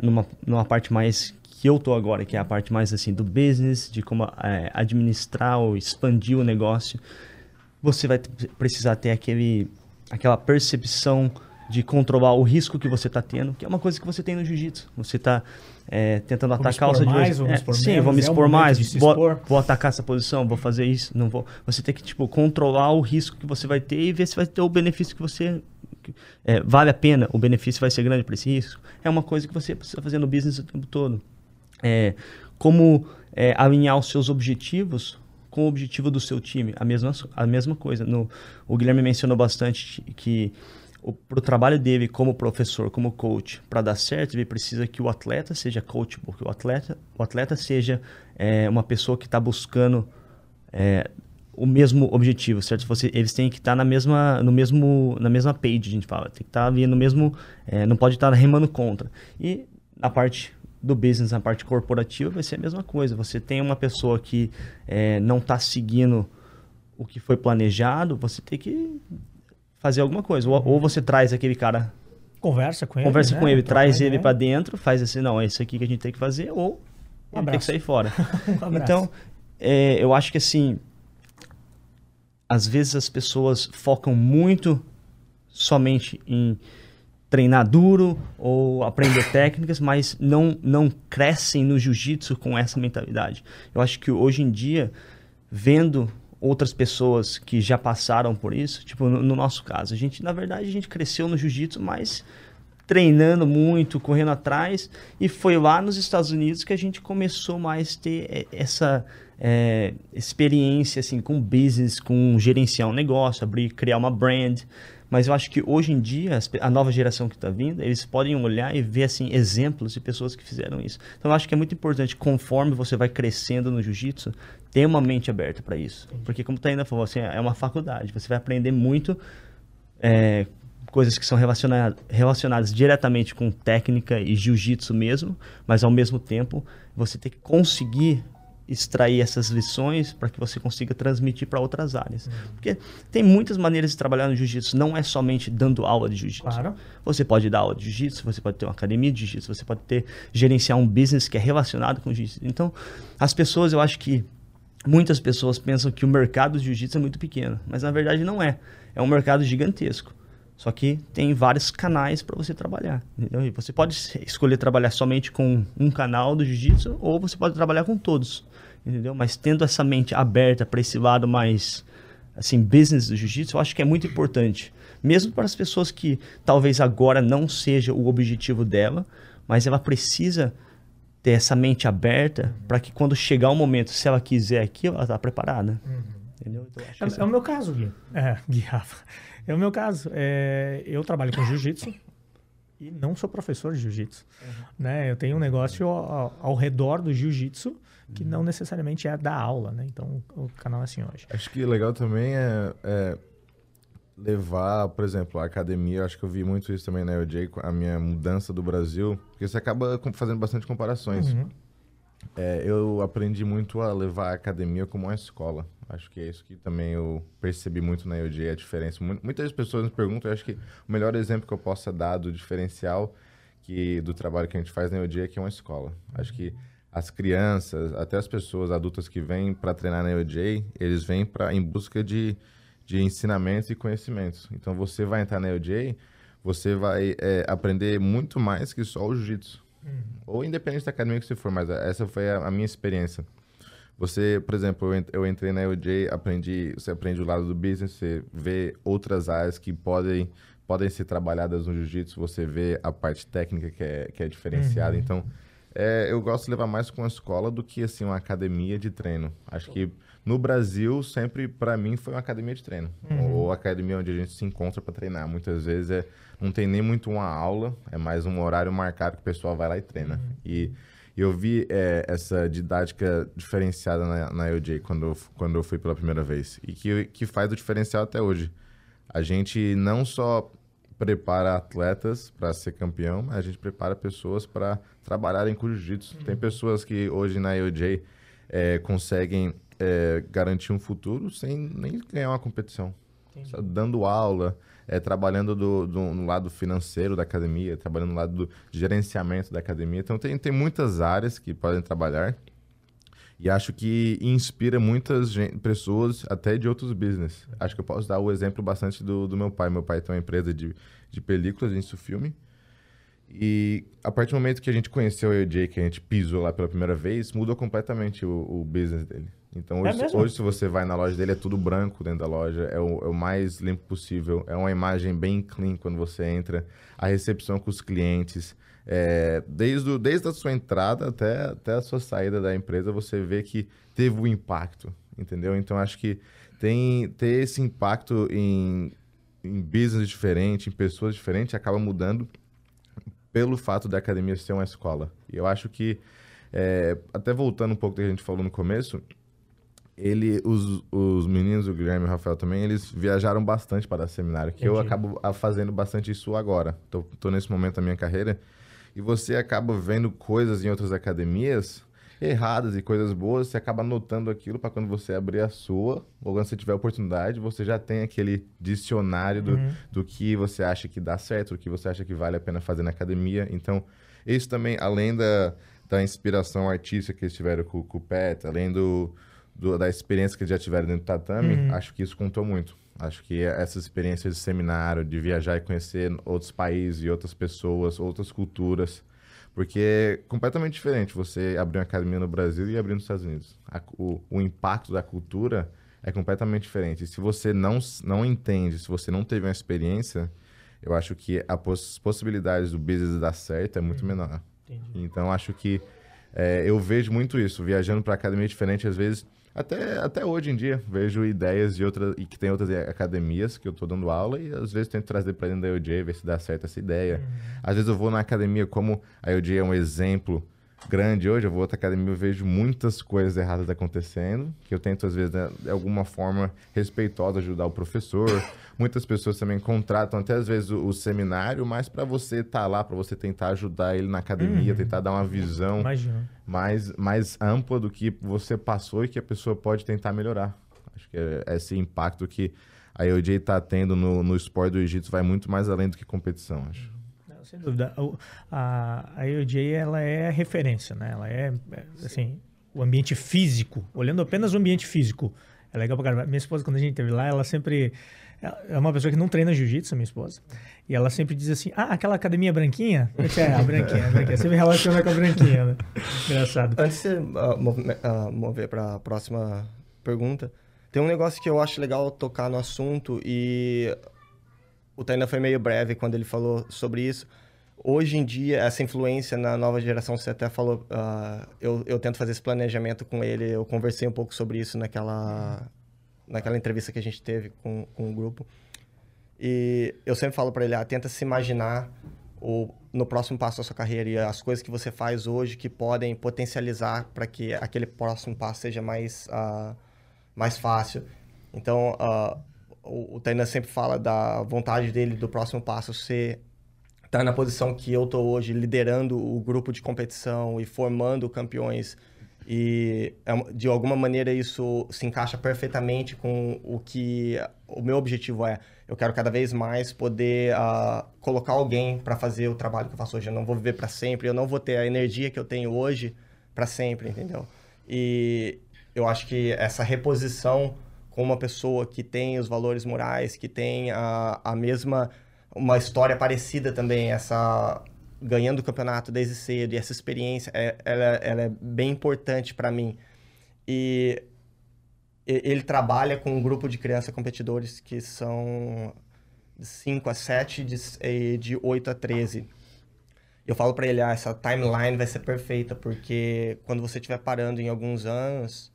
numa, numa parte mais que eu tô agora, que é a parte mais assim do business, de como é, administrar ou expandir o negócio, você vai precisar ter aquele, aquela percepção de controlar o risco que você está tendo, que é uma coisa que você tem no jiu-jitsu. Você está tentando Vamos atacar os mais, adversários. vamos expor sim, menos, vou me é expor momento mais, vou, expor. vou atacar essa posição, vou fazer isso, não vou. Você tem que tipo controlar o risco que você vai ter e ver se vai ter o benefício que você é, vale a pena, o benefício vai ser grande para esse risco. É uma coisa que você precisa fazer no business o tempo todo. É, como é, alinhar os seus objetivos com o objetivo do seu time. A mesma, a mesma coisa. No, o Guilherme mencionou bastante que para o trabalho dele como professor, como coach, para dar certo, ele precisa que o atleta seja coach, porque o atleta, o atleta seja é, uma pessoa que está buscando é, o mesmo objetivo, certo? Você, eles têm que estar tá na mesma, no mesmo, na mesma page, a gente fala. Tem que estar tá ali no mesmo, é, não pode estar tá remando contra. E na parte do business, na parte corporativa, vai ser a mesma coisa. Você tem uma pessoa que é, não está seguindo o que foi planejado, você tem que fazer alguma coisa. Ou, ou você traz aquele cara. Conversa com ele. Conversa né? com ele, traz ele para dentro, faz assim, não, é isso aqui que a gente tem que fazer, ou um tem que sair fora. um então, é, eu acho que assim, às vezes as pessoas focam muito somente em treinar duro ou aprender técnicas, mas não, não crescem no jiu-jitsu com essa mentalidade. Eu acho que hoje em dia, vendo outras pessoas que já passaram por isso, tipo no, no nosso caso, a gente, na verdade, a gente cresceu no jiu-jitsu, mas treinando muito, correndo atrás, e foi lá nos Estados Unidos que a gente começou mais ter é, essa é, experiência assim com business, com gerenciar um negócio, abrir, criar uma brand. Mas eu acho que hoje em dia, a nova geração que está vindo, eles podem olhar e ver assim, exemplos de pessoas que fizeram isso. Então eu acho que é muito importante, conforme você vai crescendo no jiu-jitsu, ter uma mente aberta para isso. Porque, como tu ainda falou, assim, é uma faculdade. Você vai aprender muito é, coisas que são relacionadas, relacionadas diretamente com técnica e jiu-jitsu mesmo, mas ao mesmo tempo você tem que conseguir extrair essas lições para que você consiga transmitir para outras áreas. Uhum. Porque tem muitas maneiras de trabalhar no jiu-jitsu, não é somente dando aula de jiu-jitsu. Claro. Você pode dar aula de jiu-jitsu, você pode ter uma academia de jiu-jitsu, você pode ter gerenciar um business que é relacionado com jiu-jitsu. Então, as pessoas, eu acho que muitas pessoas pensam que o mercado de jiu-jitsu é muito pequeno, mas na verdade não é. É um mercado gigantesco. Só que tem vários canais para você trabalhar. Entendeu? E você pode escolher trabalhar somente com um canal do jiu-jitsu ou você pode trabalhar com todos entendeu? Mas tendo essa mente aberta para esse lado mais assim business do jiu-jitsu, eu acho que é muito importante, mesmo para as pessoas que talvez agora não seja o objetivo dela, mas ela precisa ter essa mente aberta para que quando chegar o momento, se ela quiser aquilo, ela está preparada. Uhum. Entendeu? Então, é, é, o meu caso, Gui. É, Gui Rafa. É o meu caso. É, eu trabalho com jiu-jitsu e não sou professor de jiu-jitsu. Uhum. Né? Eu tenho um negócio ao, ao redor do jiu-jitsu que não necessariamente é da aula, né? Então o canal é assim hoje. Acho que legal também é, é levar, por exemplo, a academia, acho que eu vi muito isso também na EOJ, a minha mudança do Brasil, porque você acaba fazendo bastante comparações. Uhum. É, eu aprendi muito a levar a academia como uma escola. Acho que é isso que também eu percebi muito na EOJ, a diferença. Muitas pessoas me perguntam, eu acho que o melhor exemplo que eu possa dar do diferencial que, do trabalho que a gente faz na EOJ é que é uma escola. Acho que as crianças, até as pessoas adultas que vêm para treinar na EOJ, eles vêm pra, em busca de, de ensinamentos e conhecimentos. Então, você vai entrar na EOJ, você vai é, aprender muito mais que só o jiu-jitsu. Uhum. Ou independente da academia que você for, mas essa foi a, a minha experiência. Você, por exemplo, eu entrei na EOJ, aprendi, você aprende o lado do business, você vê outras áreas que podem, podem ser trabalhadas no jiu-jitsu, você vê a parte técnica que é, que é diferenciada. Uhum. Então, é, eu gosto de levar mais com a escola do que assim uma academia de treino. Acho que no Brasil sempre para mim foi uma academia de treino uhum. ou academia onde a gente se encontra para treinar. Muitas vezes é, não tem nem muito uma aula, é mais um horário marcado que o pessoal vai lá e treina. Uhum. E eu vi é, essa didática diferenciada na, na UJ quando, quando eu fui pela primeira vez e que, que faz o diferencial até hoje. A gente não só prepara atletas para ser campeão, mas a gente prepara pessoas para trabalharem com jiu-jitsu. Uhum. Tem pessoas que hoje na IOJ é, conseguem é, garantir um futuro sem nem ganhar uma competição. Dando aula, é, trabalhando do, do, no lado financeiro da academia, trabalhando no lado do gerenciamento da academia. Então, tem, tem muitas áreas que podem trabalhar. E acho que inspira muitas gente, pessoas, até de outros business. Acho que eu posso dar o exemplo bastante do, do meu pai. Meu pai tem uma empresa de, de películas, isso filme. E a partir do momento que a gente conheceu o EJ, que a gente pisou lá pela primeira vez, mudou completamente o, o business dele. Então hoje, é hoje, se você vai na loja dele, é tudo branco dentro da loja, é o, é o, mais limpo possível, é uma imagem bem clean quando você entra, a recepção com os clientes, é, desde, o, desde a sua entrada até, até a sua saída da empresa, você vê que teve um impacto. entendeu? Então acho que tem ter esse impacto em, em business diferente, em pessoas diferentes, acaba mudando pelo fato da academia ser uma escola. E eu acho que, é, até voltando um pouco do que a gente falou no começo, ele, os, os meninos, o Guilherme e o Rafael também, eles viajaram bastante para seminário, que Entendi. eu acabo fazendo bastante isso agora. Tô, tô nesse momento da minha carreira e você acaba vendo coisas em outras academias erradas e coisas boas, você acaba anotando aquilo para quando você abrir a sua, ou quando você tiver oportunidade, você já tem aquele dicionário do, uhum. do que você acha que dá certo, do que você acha que vale a pena fazer na academia. Então, isso também, além da, da inspiração artística que eles tiveram com, com o Pet, além do, do, da experiência que eles já tiveram dentro do tatame, uhum. acho que isso contou muito. Acho que essas experiências de seminário, de viajar e conhecer outros países e outras pessoas, outras culturas, porque é completamente diferente você abrir uma academia no Brasil e abrir nos Estados Unidos. A, o, o impacto da cultura é completamente diferente. E se você não, não entende, se você não teve uma experiência, eu acho que as poss possibilidades do business dar certo é muito uhum. menor. Entendi. Então, acho que é, eu vejo muito isso. Viajando para academia diferente, às vezes até, até hoje em dia, vejo ideias de outras, e que tem outras academias que eu estou dando aula e às vezes tento trazer para dentro da UJ, ver se dá certo essa ideia. Uhum. Às vezes eu vou na academia, como a UJ é um exemplo grande hoje, eu vou outra academia, eu vejo muitas coisas erradas acontecendo, que eu tento, às vezes, né, de alguma forma respeitosa, ajudar o professor. Muitas pessoas também contratam, até às vezes, o, o seminário, mas para você estar tá lá, para você tentar ajudar ele na academia, uhum. tentar dar uma visão mais, mais ampla do que você passou e que a pessoa pode tentar melhorar. Acho que é esse impacto que a EOJ está tendo no, no esporte do Egito vai muito mais além do que competição, acho sem dúvida. A, a IOJ, ela é referência, né? Ela é, é, assim, o ambiente físico, olhando apenas o ambiente físico, é legal pra caramba. Minha esposa, quando a gente esteve lá, ela sempre... É uma pessoa que não treina jiu-jitsu, minha esposa. E ela sempre diz assim, ah, aquela academia branquinha? É, a branquinha, a branquinha. Você me relaciona com a branquinha, né? Engraçado. Antes de uh, mover, para a próxima pergunta, tem um negócio que eu acho legal tocar no assunto e o Tainan foi meio breve quando ele falou sobre isso. Hoje em dia, essa influência na nova geração, você até falou, uh, eu, eu tento fazer esse planejamento com ele, eu conversei um pouco sobre isso naquela, naquela entrevista que a gente teve com, com o grupo. E eu sempre falo para ele, ah, tenta se imaginar o, no próximo passo da sua carreira e as coisas que você faz hoje que podem potencializar para que aquele próximo passo seja mais, uh, mais fácil. Então, uh, o, o Tainan sempre fala da vontade dele do próximo passo ser estar tá na posição que eu estou hoje, liderando o grupo de competição e formando campeões. E é de alguma maneira isso se encaixa perfeitamente com o que o meu objetivo é. Eu quero cada vez mais poder uh, colocar alguém para fazer o trabalho que eu faço hoje. Eu não vou viver para sempre, eu não vou ter a energia que eu tenho hoje para sempre, entendeu? E eu acho que essa reposição com uma pessoa que tem os valores morais, que tem a, a mesma uma história parecida também, essa ganhando o campeonato desde cedo e essa experiência, é, ela, ela é bem importante para mim. E ele trabalha com um grupo de crianças competidores que são de 5 a 7 de, de 8 a 13. Eu falo para ele, ah, essa timeline vai ser perfeita, porque quando você estiver parando em alguns anos,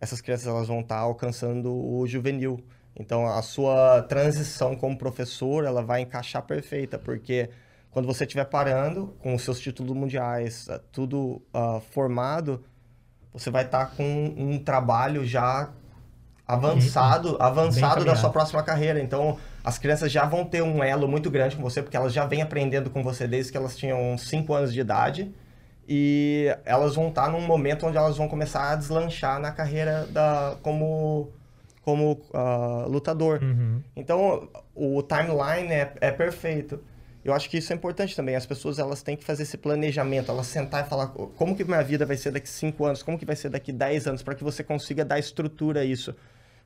essas crianças elas vão estar tá alcançando o juvenil. Então, a sua transição como professor, ela vai encaixar perfeita, porque quando você estiver parando com os seus títulos mundiais, eh, tudo uh, formado, você vai estar tá com um trabalho já avançado, avançado da sua próxima carreira. Então, as crianças já vão ter um elo muito grande com você, porque elas já vêm aprendendo com você desde que elas tinham 5 anos de idade e elas vão estar num momento onde elas vão começar a deslanchar na carreira da, como, como uh, lutador. Uhum. Então, o timeline é, é perfeito. Eu acho que isso é importante também. As pessoas elas têm que fazer esse planejamento, elas sentar e falar como que minha vida vai ser daqui 5 anos, como que vai ser daqui 10 anos, para que você consiga dar estrutura a isso.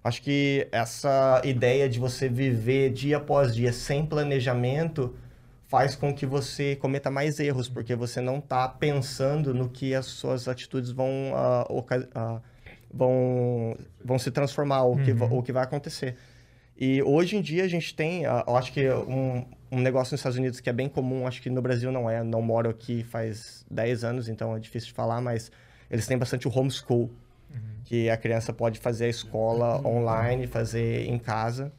Acho que essa ideia de você viver dia após dia sem planejamento faz com que você cometa mais erros, porque você não está pensando no que as suas atitudes vão, uh, uh, vão, vão se transformar, o, uhum. que, o que vai acontecer. E hoje em dia a gente tem, eu acho que um, um negócio nos Estados Unidos que é bem comum, acho que no Brasil não é, não moro aqui faz 10 anos, então é difícil de falar, mas eles têm bastante o homeschool. Que a criança pode fazer a escola online, fazer em casa.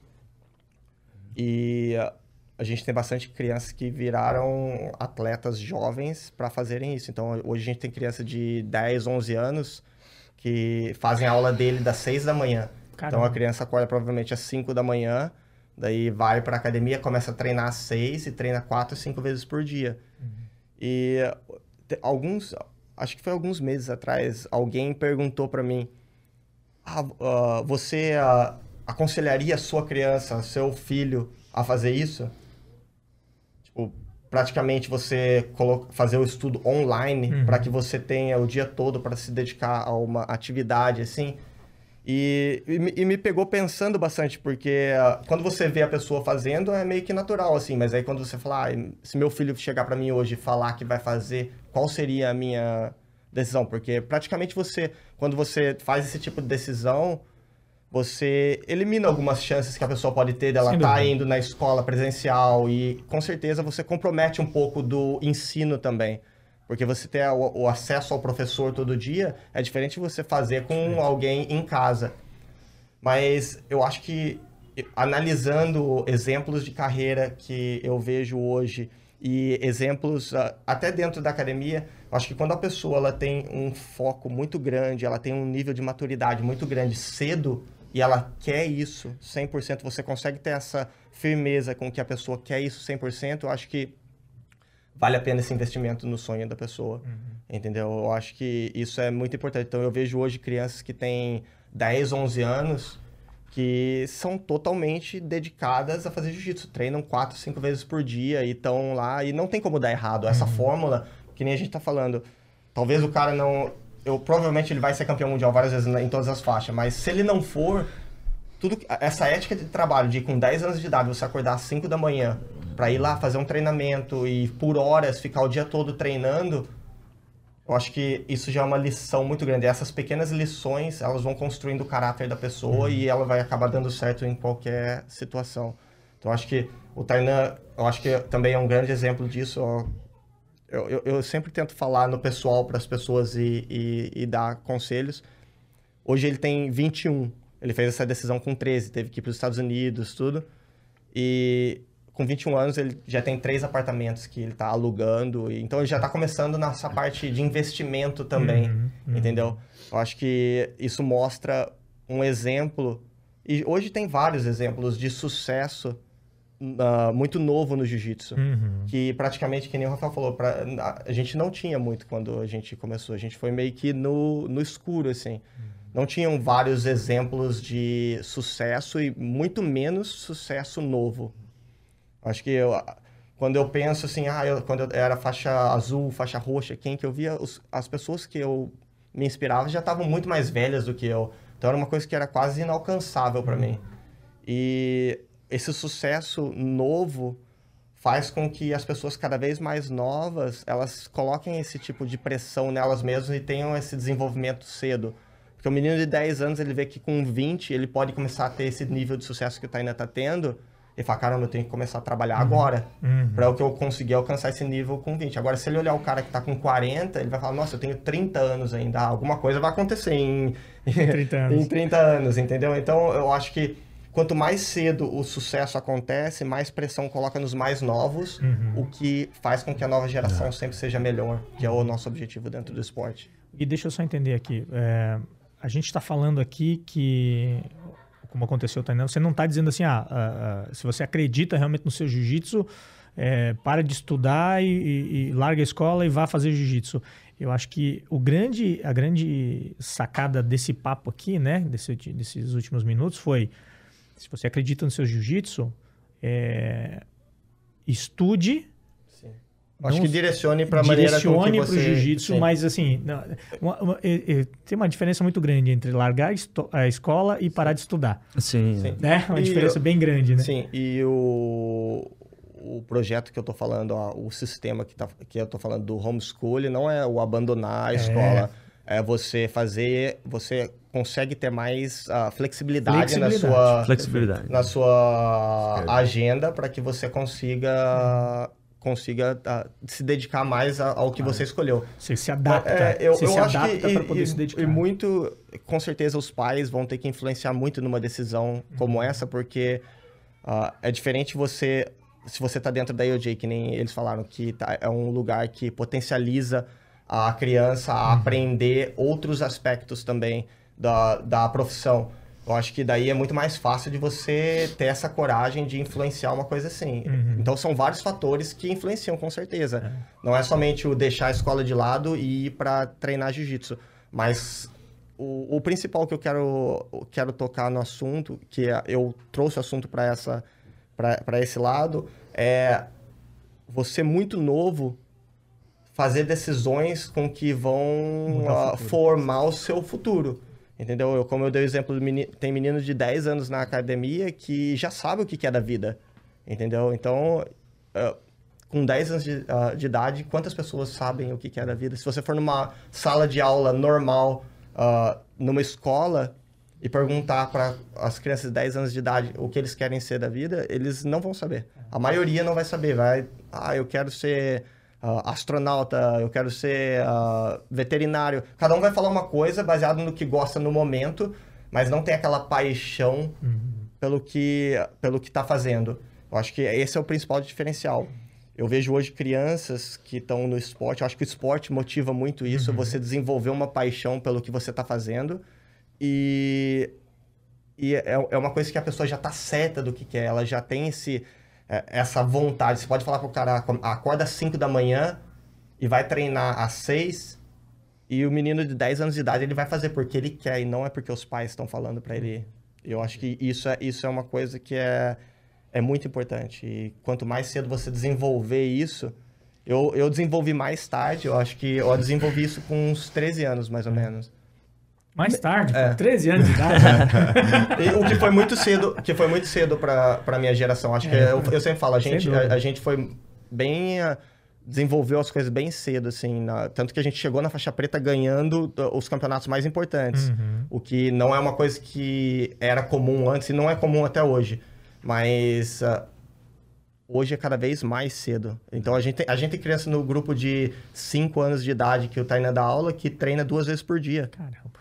E a gente tem bastante crianças que viraram atletas jovens para fazerem isso. Então, hoje a gente tem criança de 10, 11 anos que fazem a aula dele das 6 da manhã. Caramba. Então, a criança acorda provavelmente às 5 da manhã, daí vai para academia, começa a treinar às 6 e treina 4, 5 vezes por dia. E te- alguns, acho que foi alguns meses atrás, alguém perguntou para mim: ah, ah, você ah, aconselharia a sua criança, seu filho, a fazer isso? Tipo, praticamente você fazer o estudo online Uhum. para que você tenha o dia todo para se dedicar a uma atividade assim. E, e, me- e me pegou pensando bastante, porque ah, quando você vê a pessoa fazendo é meio que natural, assim, mas aí quando você fala, ah, se meu filho chegar para mim hoje e falar que vai fazer, qual seria a minha decisão? Porque praticamente você, quando você faz esse tipo de decisão, você elimina algumas chances que a pessoa pode ter dela estar dúvida. indo na escola presencial e com certeza você compromete um pouco do ensino também. Porque você ter o, o acesso ao professor todo dia é diferente de você fazer com alguém em casa. Mas eu acho que analisando exemplos de carreira que eu vejo hoje e exemplos ah, até dentro da academia, eu acho que quando a pessoa ela tem um foco muito grande, ela tem um nível de maturidade muito grande cedo e ela quer isso 100%, você consegue ter essa firmeza com que a pessoa quer isso 100%, eu acho que vale a pena esse investimento no sonho da pessoa. Entendeu? Eu acho que isso é muito importante. Então, eu vejo hoje crianças que têm 10, 11 anos que são totalmente dedicadas a fazer jiu-jitsu. Treinam 4, 5 vezes por dia e estão lá. E não tem como dar errado. Essa fórmula, que nem a gente tá falando, talvez o cara não. Eu, provavelmente ele vai ser campeão mundial várias vezes em todas as faixas, mas se ele não for, tudo essa ética de trabalho de com 10 anos de idade você acordar às 5 da manhã para ir lá fazer um treinamento e por horas ficar o dia todo treinando, eu acho que isso já é uma lição muito grande. Essas pequenas lições, elas vão construindo o caráter da pessoa e ela vai acabar dando certo em qualquer situação. Então, eu acho que o Tainan, eu acho que também é um grande exemplo disso. Eu, eu, eu sempre tento falar no pessoal para as pessoas e, e, e dar conselhos. Hoje ele tem 21. Ele fez essa decisão com 13, teve que ir para os Estados Unidos, tudo. E com 21 anos ele já tem três apartamentos que ele está alugando. e- Então ele já está começando nessa parte de investimento também, Uhum, uhum. entendeu? Eu acho que isso mostra um exemplo. E hoje tem vários exemplos de sucesso ah, muito novo no jiu-jitsu Uhum. que praticamente, que nem o Rafael falou, pra, a gente não tinha muito quando a gente começou. A gente foi meio que no, no escuro, assim. Não tinham vários exemplos de sucesso e muito menos sucesso novo. Acho que eu, quando eu penso assim, ah, eu, quando eu era faixa azul, faixa roxa, quem que eu via, os- as pessoas que eu me inspirava já estavam muito mais velhas do que eu. Então era uma coisa que era quase inalcançável para mim. E esse sucesso novo faz com que as pessoas cada vez mais novas, elas coloquem esse tipo de pressão nelas mesmas e tenham esse desenvolvimento cedo. Porque o menino de 10 anos, ele vê que com 20 ele pode começar a ter esse nível de sucesso que o Tainá tá tendo e fala, caramba, eu tenho que começar a trabalhar agora Uhum. para o que eu conseguir alcançar esse nível com 20. Agora, se ele olhar o cara que tá com 40, ele vai falar, nossa, eu tenho 30 anos ainda, alguma coisa vai acontecer em, 30 anos. em 30 anos, entendeu? Então, eu acho que quanto mais cedo o sucesso acontece, mais pressão coloca nos mais novos, Uhum. o que faz com que a nova geração sempre seja melhor, que é o nosso objetivo dentro do esporte. E deixa eu só entender aqui. é, a gente está falando aqui que, como aconteceu, Tainan, você não está dizendo assim, ah, ah, ah, se você acredita realmente no seu jiu-jitsu, é, para de estudar e, e- e larga a escola e vá fazer jiu-jitsu. Eu acho que o grande, a grande sacada desse papo aqui, né, desse, desses últimos minutos, foi: se você acredita no seu jiu-jitsu, é, estude. Acho Não que direcione para a maneira direcione para o você... jiu-jitsu, mas assim, não, uma- uma- é- é- tem uma diferença muito grande entre largar a escola e parar de estudar. Sim. Sim. Né? Uma E diferença eu- bem grande, né? Sim, e o, o projeto que eu tô falando, ó, o sistema que, tá, que eu tô falando do homeschool, não é o abandonar a escola. É você fazer, você consegue ter mais ah, flexibilidade, na Flexibilidade. sua, Flexibilidade. na sua Schedule. agenda para que você consiga consiga uh, se dedicar mais ao que claro. você escolheu. Você se adapta. É, eu, você eu se acho adapta para poder e, se dedicar. E muito, com certeza, os pais vão ter que influenciar muito numa decisão como uhum. essa, porque uh, é diferente você se você está dentro da IOJ, que nem eles falaram, que tá, é um lugar que potencializa a criança a uhum. aprender outros aspectos também da, da profissão. Eu acho que daí é muito mais fácil de você ter essa coragem de influenciar uma coisa assim. Uhum. Então são vários fatores que influenciam com certeza. É. Não é somente o deixar a escola de lado e ir para treinar jiu-jitsu, mas o, o, principal que eu quero, quero tocar no assunto, que é, eu trouxe o assunto para essa para esse lado, é você muito novo fazer decisões com que vão uh, formar o seu futuro. Entendeu? Eu, como eu dei o exemplo, menino, tem meninos de 10 anos na academia que já sabem o que é da vida. Entendeu? Então, uh, com 10 anos de, uh, de, idade, quantas pessoas sabem o que é da vida? Se você for numa sala de aula normal, uh, numa escola, e perguntar para as crianças de 10 anos de idade o que eles querem ser da vida, eles não vão saber. A maioria não vai saber. Vai, ah, eu quero ser uh, astronauta, eu quero ser uh, veterinário. Cada um vai falar uma coisa baseado no que gosta no momento, mas não tem aquela paixão uhum. pelo que pelo que está fazendo. Eu acho que esse é o principal diferencial. Eu vejo hoje crianças que estão no esporte. Eu acho que o esporte motiva muito isso. Uhum. Você desenvolver uma paixão pelo que você está fazendo. E, e é, é uma coisa que a pessoa já está certa do que quer. Ela já tem esse, essa vontade. Você pode falar pro cara, acorda às 5 da manhã e vai treinar às 6 e o menino de 10 anos de idade ele vai fazer porque ele quer e não é porque os pais estão falando para ele. Eu acho que isso é, isso é uma coisa que é, é muito importante. E quanto mais cedo você desenvolver isso, eu, eu desenvolvi mais tarde, eu acho que eu desenvolvi isso com uns 13 anos, mais ou menos. Mais tarde, é. 13 anos de idade. o que foi muito cedo, que foi muito cedo para a minha geração. Acho é. que eu, eu, sempre falo, a gente, a, a, gente foi bem uh, desenvolveu as coisas bem cedo, assim, na, tanto que a gente chegou na faixa preta ganhando os campeonatos mais importantes, uhum. o que não é uma coisa que era comum antes e não é comum até hoje, mas uh, hoje é cada vez mais cedo. Então a gente, tem, a gente tem criança no grupo de 5 anos de idade que o Taina dá aula que treina duas vezes por dia. Caramba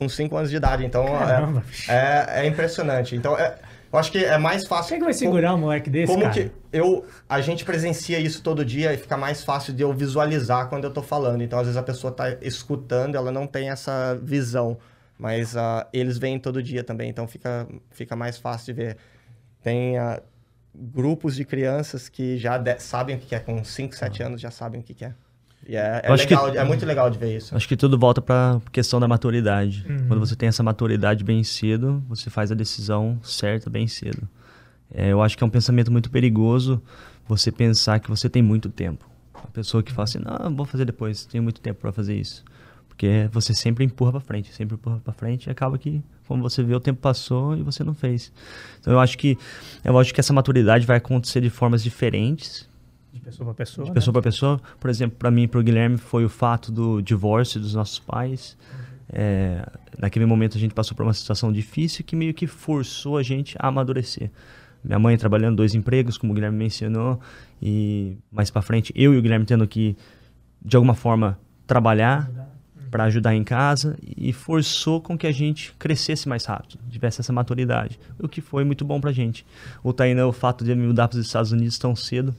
com 5 anos de idade. Então é, é, é, impressionante. Então é, eu acho que é mais fácil. Quem vai segurar como, um moleque desse? Como cara? que eu a gente presencia isso todo dia e fica mais fácil de eu visualizar quando eu tô falando. Então às vezes a pessoa tá escutando, ela não tem essa visão, mas uh, eles vêm todo dia também, então fica fica mais fácil de ver. Tem uh, grupos de crianças que já de, sabem o que é, com 5, 7 anos já sabem o que é. E é, é, legal, que, é muito legal de ver isso. Acho que tudo volta para questão da maturidade. Uhum. Quando você tem essa maturidade bem cedo, você faz a decisão certa bem cedo. É, eu acho que é um pensamento muito perigoso você pensar que você tem muito tempo. A pessoa que fala assim, não, vou fazer depois, tenho muito tempo para fazer isso. Porque você sempre empurra para frente, sempre empurra para frente e acaba que, como você vê, o tempo passou e você não fez. Então eu acho que eu acho que essa maturidade vai acontecer de formas diferentes de pessoa para pessoa. De pessoa né? para pessoa. Por exemplo, para mim e para o Guilherme foi o fato do divórcio dos nossos pais. É, naquele momento a gente passou por uma situação difícil que meio que forçou a gente a amadurecer. Minha mãe trabalhando dois empregos, como o Guilherme mencionou, e mais para frente eu e o Guilherme tendo que de alguma forma trabalhar para ajudar em casa e forçou com que a gente crescesse mais rápido, tivesse essa maturidade, o que foi muito bom para a gente. O Tainan, o fato de ele mudar para os Estados Unidos tão cedo,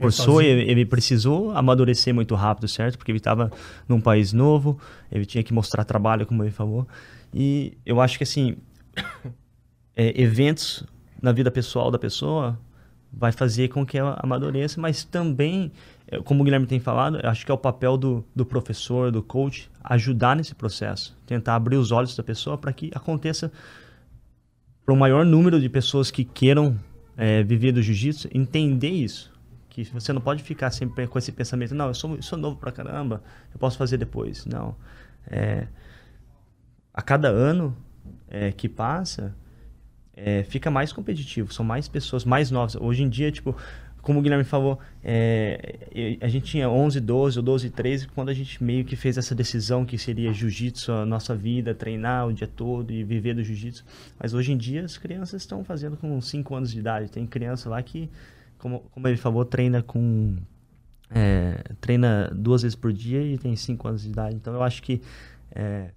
forçou, ele, ele, precisou amadurecer muito rápido, certo? Porque ele estava num país novo, ele tinha que mostrar trabalho, como ele falou. E eu acho que, assim, é, eventos na vida pessoal da pessoa vai fazer com que ela amadureça, mas também, é, como o Guilherme tem falado, eu acho que é o papel do, do professor, do coach, ajudar nesse processo, tentar abrir os olhos da pessoa para que aconteça para o maior número de pessoas que queiram é, viver do jiu-jitsu, entender isso que você não pode ficar sempre com esse pensamento, não, eu sou, eu sou novo pra caramba, eu posso fazer depois. Não. É, a cada ano é, que passa, é, fica mais competitivo, são mais pessoas mais novas. Hoje em dia, tipo, como o Guilherme falou, é, a gente tinha 11, 12 ou 12, 13 quando a gente meio que fez essa decisão que seria jiu-jitsu a nossa vida, treinar o dia todo e viver do jiu-jitsu. Mas hoje em dia as crianças estão fazendo com 5 anos de idade. Tem criança lá que como, como ele falou, treina com. É, treina duas vezes por dia e tem cinco anos de idade. Então eu acho que é,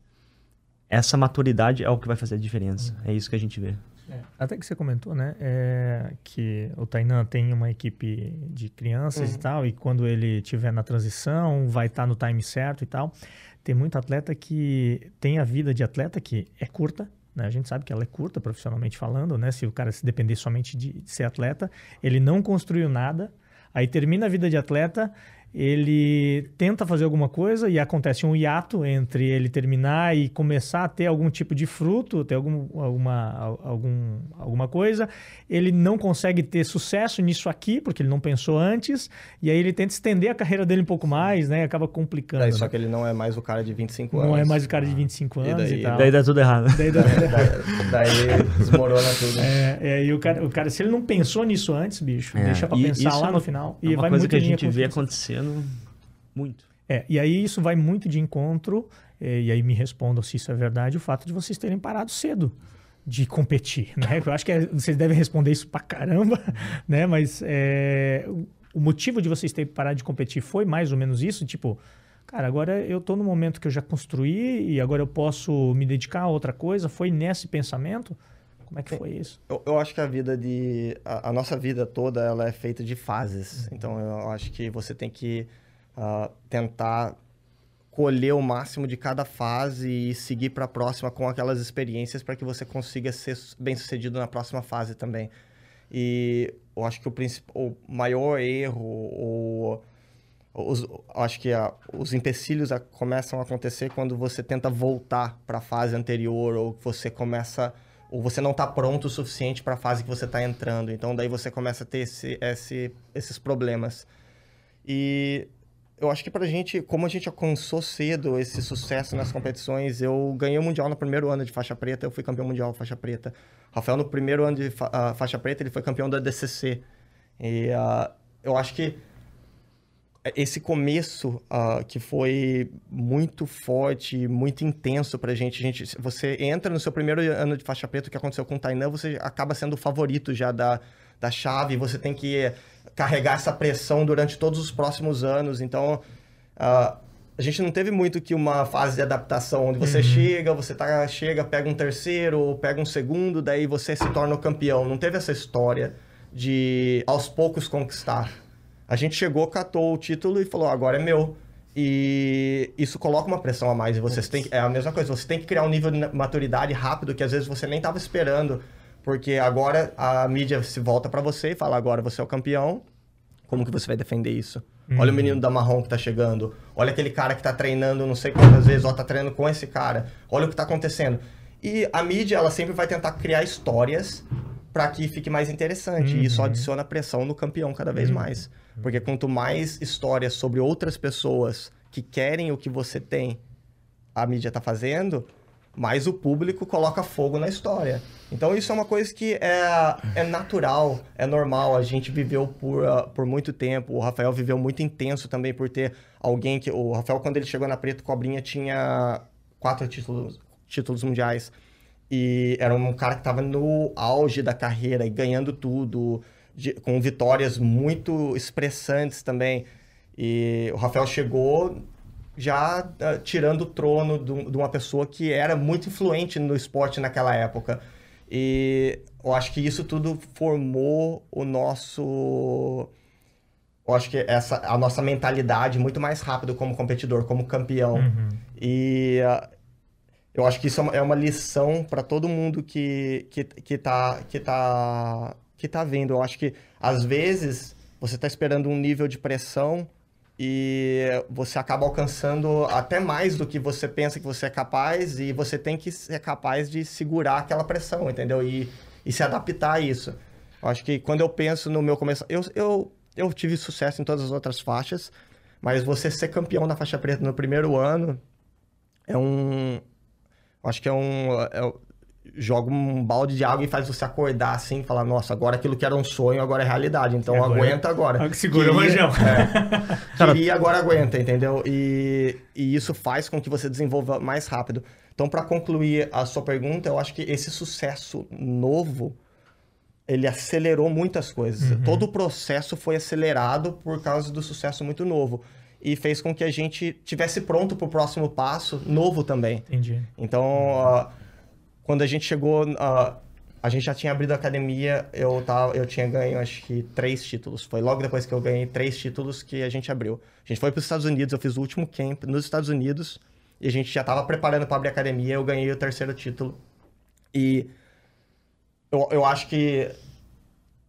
essa maturidade é o que vai fazer a diferença. É isso que a gente vê. É, até que você comentou, né? É, que o Tainan tem uma equipe de crianças uhum. e tal, e quando ele tiver na transição, vai estar tá no time certo e tal. Tem muito atleta que tem a vida de atleta que é curta, né? A gente sabe que ela é curta, profissionalmente falando, né? Se o cara se depender somente de, de ser atleta, ele não construiu nada, aí termina a vida de atleta ele tenta fazer alguma coisa e acontece um hiato entre ele terminar e começar a ter algum tipo de fruto, ter algum, alguma, algum, alguma coisa. Ele não consegue ter sucesso nisso aqui, porque ele não pensou antes, e aí ele tenta estender a carreira dele um pouco mais, né? E acaba complicando. Daí, né? Só que ele não é mais o cara de 25 anos. Não é mais o cara de 25 anos e, daí, e tal. Daí dá tudo errado. Daí dá tudo errado. daí, desmorona tudo. É, é, e o cara, o cara, se ele não pensou nisso antes, bicho, é. deixa pra pensar lá no final. É e vai coisa muito que a gente vê acontecendo muito. É, e aí isso vai muito de encontro, é, e aí me respondam se isso é verdade, o fato de vocês terem parado cedo de competir, né? Eu acho que é, vocês devem responder isso pra caramba, né? Mas é, o motivo de vocês terem parado de competir foi mais ou menos isso, tipo, cara, agora eu tô no momento que eu já construí e agora eu posso me dedicar a outra coisa. Foi nesse pensamento? Como é que foi isso? Eu, eu acho que a vida de. A, a, nossa vida toda ela é feita de fases. Uhum. Então eu acho que você tem que uh, tentar colher o máximo de cada fase e seguir para a próxima com aquelas experiências para que você consiga ser bem sucedido na próxima fase também. E eu acho que o, o maior erro, ou os, acho que a, os empecilhos a, começam a acontecer quando você tenta voltar para a fase anterior ou você começa ou você não está pronto o suficiente para a fase que você está entrando. Então, daí você começa a ter esse, esse, esses problemas. E eu acho que pra gente, como a gente alcançou cedo esse sucesso nas competições, eu ganhei o Mundial no primeiro ano de faixa preta, eu fui campeão mundial faixa preta. Rafael, no primeiro ano de fa uh, faixa preta, ele foi campeão da DCC. E uh, eu acho que esse começo uh, que foi muito forte, muito intenso pra gente. gente. Você entra no seu primeiro ano de faixa preta, o que aconteceu com o Tainan, você acaba sendo o favorito já da, da chave, você tem que carregar essa pressão durante todos os próximos anos. Então, uh, a gente não teve muito que uma fase de adaptação, onde você uhum. chega, você tá, chega, pega um terceiro, pega um segundo, daí você se torna o campeão. Não teve essa história de aos poucos conquistar. A gente chegou, catou o título e falou: agora é meu. E isso coloca uma pressão a mais. E vocês têm, é a mesma coisa, você tem que criar um nível de maturidade rápido que às vezes você nem estava esperando. Porque agora a mídia se volta para você e fala: agora você é o campeão. Como que você vai defender isso? Uhum. Olha o menino da marrom que tá chegando. Olha aquele cara que tá treinando não sei quantas vezes, ó, tá treinando com esse cara. Olha o que tá acontecendo. E a mídia, ela sempre vai tentar criar histórias para que fique mais interessante. Uhum. E isso uhum. adiciona pressão no campeão cada vez uhum. mais. Porque quanto mais histórias sobre outras pessoas que querem o que você tem, a mídia tá fazendo, mais o público coloca fogo na história. Então isso é uma coisa que é, é natural, é normal. A gente viveu por, uh, por muito tempo. O Rafael viveu muito intenso também por ter alguém que. O Rafael, quando ele chegou na Preto Cobrinha, tinha quatro títulos, títulos mundiais. E era um cara que estava no auge da carreira e ganhando tudo, de, com vitórias muito expressantes também. E o Rafael chegou já uh, tirando o trono de, de uma pessoa que era muito influente no esporte naquela época. E eu acho que isso tudo formou o nosso. Eu acho que essa a nossa mentalidade muito mais rápido como competidor, como campeão. Uhum. E uh, eu acho que isso é uma, é lição para todo mundo que, que, que, tá, que, tá, que tá vendo. Eu acho que às vezes você está esperando um nível de pressão e você acaba alcançando até mais do que você pensa que você é capaz e você tem que ser capaz de segurar aquela pressão, entendeu? E, e se adaptar a isso. Eu acho que quando eu penso no meu começo, eu, eu, eu tive sucesso em todas as outras faixas, mas você ser campeão na faixa preta no primeiro ano é um. Acho que é um. É, joga um balde de água e faz você acordar assim, falar, nossa, agora aquilo que era um sonho, agora é realidade. Então agora, aguenta agora. Segura o manjão. É, queria, agora aguenta, entendeu? E, e isso faz com que você desenvolva mais rápido. Então, para concluir a sua pergunta, eu acho que esse sucesso novo ele acelerou muitas coisas. Uhum. Todo o processo foi acelerado por causa do sucesso muito novo. E fez com que a gente tivesse pronto para o próximo passo, novo também. Entendi. Então, ah, quando a gente chegou, ah, a gente já tinha abrido a academia, eu, tava, eu tinha ganho acho que três títulos. Foi logo depois que eu ganhei três títulos que a gente abriu. A gente foi para os Estados Unidos, eu fiz o último camp nos Estados Unidos e a gente já estava preparando para abrir a academia, eu ganhei o terceiro título. E eu, eu acho que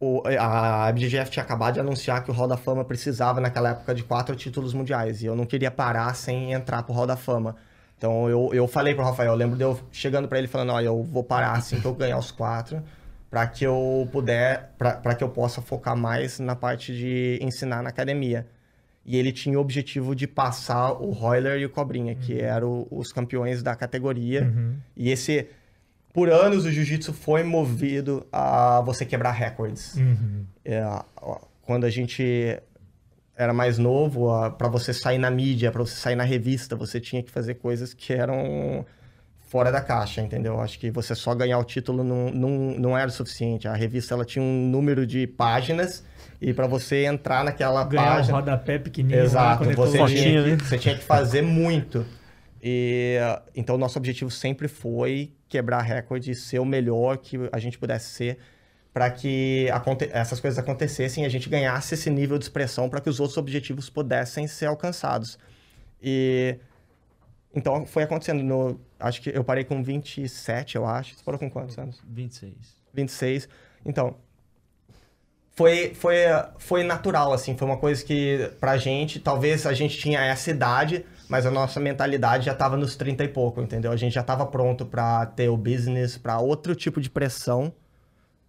o, a BGF tinha acabado de anunciar que o Hall da Fama precisava naquela época de quatro títulos mundiais e eu não queria parar sem entrar pro Hall da Fama. Então eu, eu falei pro Rafael, eu lembro de eu chegando para ele falando, olha, eu vou parar assim que eu ganhar os quatro, para que eu puder, para que eu possa focar mais na parte de ensinar na academia. E ele tinha o objetivo de passar o Royler e o Cobrinha, que eram os campeões da categoria. Uhum. E esse por anos o jiu-jitsu foi movido a você quebrar recordes. Uhum. É, ó, quando a gente era mais novo, para você sair na mídia, para você sair na revista, você tinha que fazer coisas que eram fora da caixa, entendeu? Acho que você só ganhar o título não, não, não era o suficiente. A revista ela tinha um número de páginas e para você entrar naquela Ganhar página, rodapé pequenininho. Exato, ele você tinha, né? você tinha que fazer muito. E então o nosso objetivo sempre foi quebrar recorde e ser o melhor que a gente pudesse ser para que essas coisas acontecessem e a gente ganhasse esse nível de expressão para que os outros objetivos pudessem ser alcançados. E então foi acontecendo no acho que eu parei com 27, eu acho. Você parou com quantos anos? 26. 26. Então, foi, foi, foi natural, assim, foi uma coisa que pra gente, talvez a gente tinha essa idade, mas a nossa mentalidade já tava nos 30 e pouco, entendeu? A gente já tava pronto pra ter o business, pra outro tipo de pressão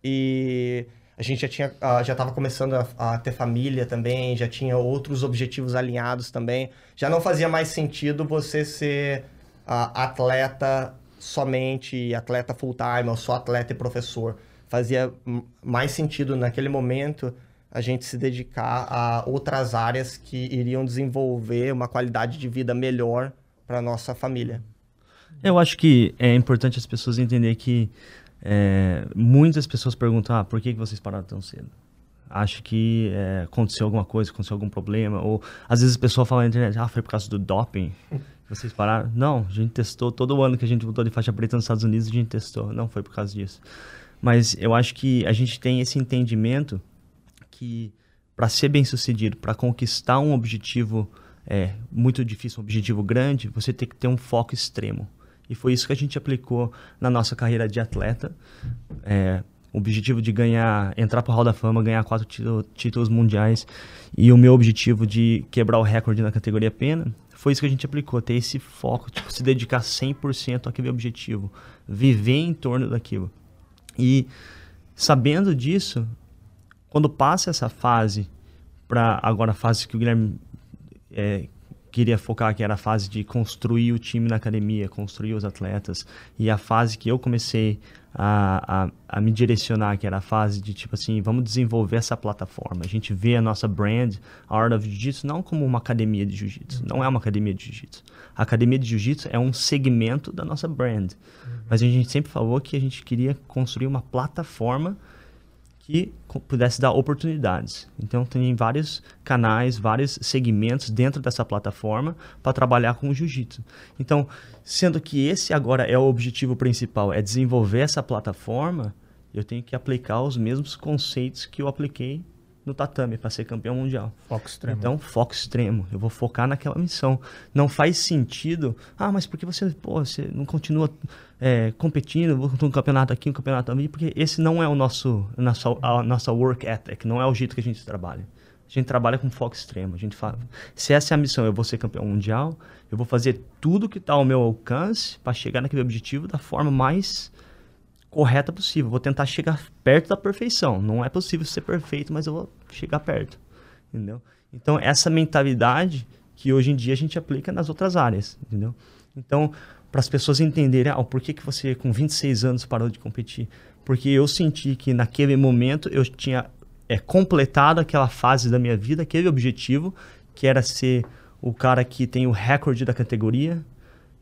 e a gente já tinha, ah, já tava começando a, a ter família também, já tinha outros objetivos alinhados também. Já não fazia mais sentido você ser ah, atleta somente, atleta full time, ou só atleta e professor. Fazia mais sentido naquele momento a gente se dedicar a outras áreas que iriam desenvolver uma qualidade de vida melhor para nossa família. Eu acho que é importante as pessoas entenderem que é, muitas pessoas perguntam, ah, por que, que vocês pararam tão cedo? Acho que é, aconteceu alguma coisa, aconteceu algum problema, ou às vezes a pessoa fala na internet, ah, foi por causa do doping que vocês pararam. Não, a gente testou, todo ano que a gente voltou de faixa preta nos Estados Unidos, a gente testou, não foi por causa disso. Mas eu acho que a gente tem esse entendimento que para ser bem sucedido, para conquistar um objetivo é, muito difícil, um objetivo grande, você tem que ter um foco extremo. E foi isso que a gente aplicou na nossa carreira de atleta. É, o objetivo de ganhar, entrar para o Hall da Fama, ganhar quatro título- títulos mundiais e o meu objetivo de quebrar o recorde na categoria pena, foi isso que a gente aplicou, ter esse foco, tipo, se dedicar 100% àquele objetivo, viver em torno daquilo. E sabendo disso, quando passa essa fase para agora a fase que o Guilherme é, queria focar, que era a fase de construir o time na academia, construir os atletas, e a fase que eu comecei a, a, a me direcionar, que era a fase de tipo assim, vamos desenvolver essa plataforma. A gente vê a nossa brand, a Art of Jiu-Jitsu, não como uma academia de Jiu-Jitsu, não é uma academia de Jiu-Jitsu. A academia de Jiu-Jitsu é um segmento da nossa brand. Mas a gente sempre falou que a gente queria construir uma plataforma que pudesse dar oportunidades. Então tem vários canais, vários segmentos dentro dessa plataforma para trabalhar com o jiu-jitsu. Então, sendo que esse agora é o objetivo principal, é desenvolver essa plataforma, eu tenho que aplicar os mesmos conceitos que eu apliquei no tatame para ser campeão mundial. Foco extremo. Então, foco extremo. Eu vou focar naquela missão. Não faz sentido. Ah, mas por que você, pô, você não continua é, competindo? Vou um campeonato aqui, um campeonato ali? Porque esse não é o nosso, a nossa, a nossa work ethic. Não é o jeito que a gente trabalha. A gente trabalha com foco extremo. A gente fala, se essa é a missão, eu vou ser campeão mundial, eu vou fazer tudo que está ao meu alcance para chegar naquele objetivo da forma mais correta possível. Vou tentar chegar perto da perfeição. Não é possível ser perfeito, mas eu vou chegar perto. Entendeu? Então, essa mentalidade que hoje em dia a gente aplica nas outras áreas, entendeu? Então, para as pessoas entenderem, ah, por que, que você com 26 anos parou de competir? Porque eu senti que naquele momento eu tinha é, completado aquela fase da minha vida, aquele objetivo, que era ser o cara que tem o recorde da categoria.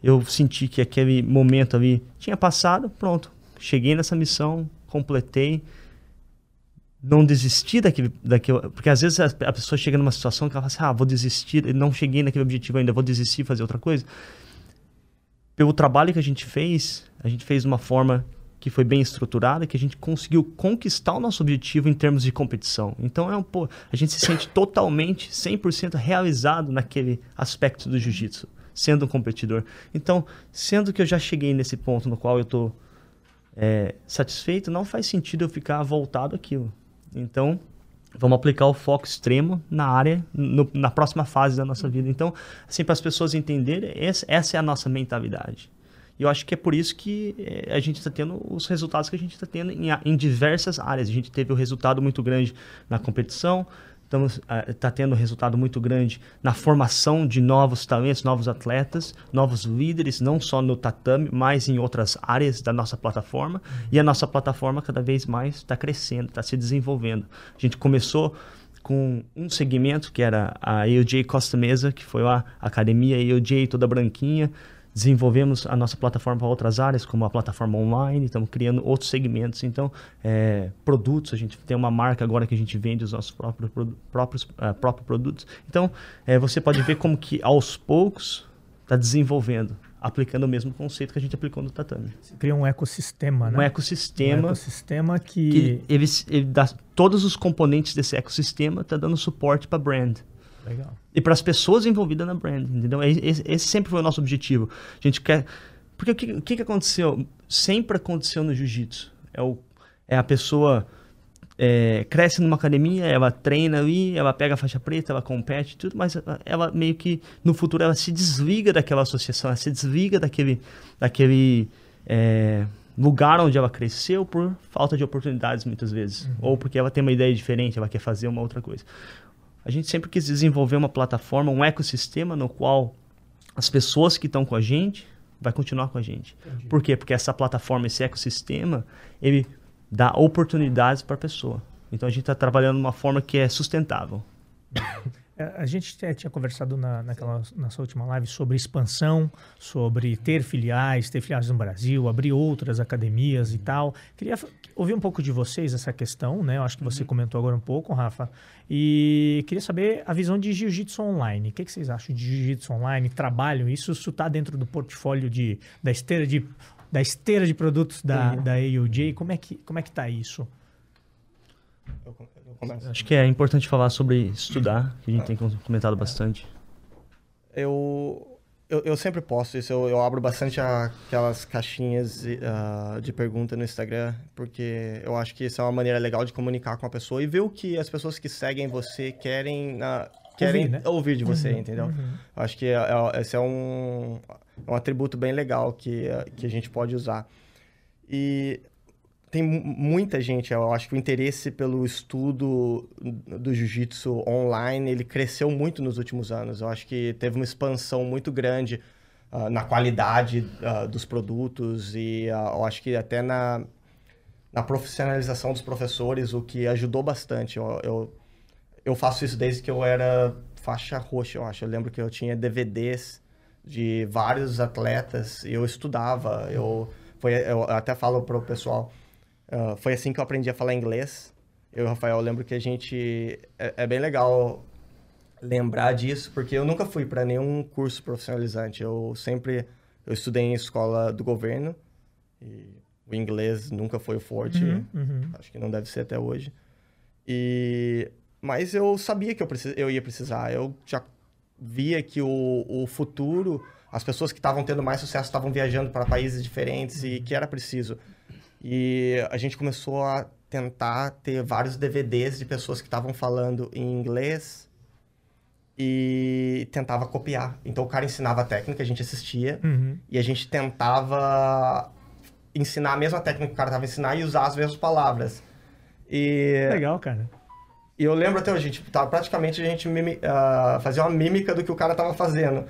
Eu senti que aquele momento ali tinha passado, pronto. Cheguei nessa missão, completei, não desistir daquele, daquele. Porque às vezes a, a pessoa chega numa situação que ela fala assim: ah, vou desistir, não cheguei naquele objetivo ainda, vou desistir fazer outra coisa. Pelo trabalho que a gente fez, a gente fez de uma forma que foi bem estruturada, que a gente conseguiu conquistar o nosso objetivo em termos de competição. Então é um pô, a gente se sente totalmente 100% realizado naquele aspecto do jiu-jitsu, sendo um competidor. Então, sendo que eu já cheguei nesse ponto no qual eu estou é, satisfeito, não faz sentido eu ficar voltado àquilo. Então, vamos aplicar o foco extremo na área, no, na próxima fase da nossa vida. Então, assim, para as pessoas entenderem, essa, é a nossa mentalidade. E eu acho que é por isso que eh, a gente está tendo os resultados que a gente está tendo em, em, diversas áreas. A gente teve um resultado muito grande na competição, estamos está uh, tendo um resultado muito grande na formação de novos talentos, novos atletas, novos líderes, não só no tatame, mas em outras áreas da nossa plataforma. E a nossa plataforma cada vez mais está crescendo, está se desenvolvendo. A gente começou com um segmento que era a AOJ Costa Mesa, que foi a academia AOJ toda branquinha, desenvolvemos a nossa plataforma para outras áreas, como a plataforma online, estamos criando outros segmentos. Então, é, produtos, a gente tem uma marca agora que a gente vende os nossos próprios, próprios, uh, próprios produtos. Então, é, você pode ver como que aos poucos está desenvolvendo, aplicando o mesmo conceito que a gente aplicou no tatame. Você cria um ecossistema, né? Um ecossistema. Um ecossistema que... que ele, ele dá, todos os componentes desse ecossistema está dando suporte para brand. Legal. E para as pessoas envolvidas na brand, entendeu? Esse, esse, sempre foi o nosso objetivo. A gente quer. Porque o que, o que aconteceu? Sempre aconteceu no jiu-jitsu. É, o, é a pessoa é, cresce numa academia, ela treina ali, ela pega a faixa preta, ela compete, tudo, mas ela meio que no futuro ela se desliga daquela associação, ela se desliga daquele, daquele é, lugar onde ela cresceu por falta de oportunidades muitas vezes, uhum. ou porque ela tem uma ideia diferente, ela quer fazer uma outra coisa a gente sempre quis desenvolver uma plataforma, um ecossistema no qual as pessoas que estão com a gente vai continuar com a gente. Entendi. Por quê? Porque essa plataforma, esse ecossistema, ele dá oportunidades para a pessoa. Então a gente está trabalhando de uma forma que é sustentável. É, a gente tinha conversado na, naquela nossa última live sobre expansão, sobre ter filiais, ter filiais no Brasil, abrir outras academias e tal. Queria ouvir um pouco de vocês essa questão, né? Eu acho que você uhum. comentou agora um pouco, Rafa. E queria saber a visão de jiu-jitsu online. O que, que, vocês acham de jiu-jitsu online? Trabalham isso? Isso está dentro do portfólio de, da esteira de da esteira de produtos da, uhum. da AUJ? Como é que como é que está isso? Eu, Acho que é importante falar sobre estudar, que a gente tem comentado bastante. Eu, eu, eu sempre posto isso, eu, eu abro bastante a, aquelas caixinhas uh, de pergunta no Instagram, porque eu acho que isso é uma maneira legal de comunicar com a pessoa e ver o que as pessoas que seguem você querem, uh, querem ouvir, né? ouvir de você, uhum, entendeu? Uhum. Acho que é, é, esse é um, um atributo bem legal que, que a gente pode usar. E tem muita gente, eu acho que o interesse pelo estudo do jiu-jitsu online, ele cresceu muito nos últimos anos. Eu acho que teve uma expansão muito grande uh, na qualidade uh, dos produtos e uh, eu acho que até na, na profissionalização dos professores, o que ajudou bastante. Eu, eu, eu faço isso desde que eu era faixa roxa, eu acho. Eu lembro que eu tinha DVDs de vários atletas eu estudava. Eu, foi, eu até falo para o pessoal Uh, foi assim que eu aprendi a falar inglês. Eu e o Rafael lembro que a gente. É, é bem legal lembrar disso, porque eu nunca fui para nenhum curso profissionalizante. Eu sempre. Eu estudei em escola do governo e o inglês nunca foi o forte. Uhum, uhum. Acho que não deve ser até hoje. E mas eu sabia que eu, precis... eu ia precisar. Eu já via que o, o futuro, as pessoas que estavam tendo mais sucesso estavam viajando para países diferentes e que era preciso. E a gente começou a tentar ter vários DVDs de pessoas que estavam falando em inglês e tentava copiar. Então o cara ensinava a técnica, a gente assistia uhum. e a gente tentava ensinar a mesma técnica que o cara estava ensinando e usar as mesmas palavras. E legal, cara. E eu lembro até hoje, a gente tava, praticamente a gente mimi, uh, fazia uma mímica do que o cara estava fazendo.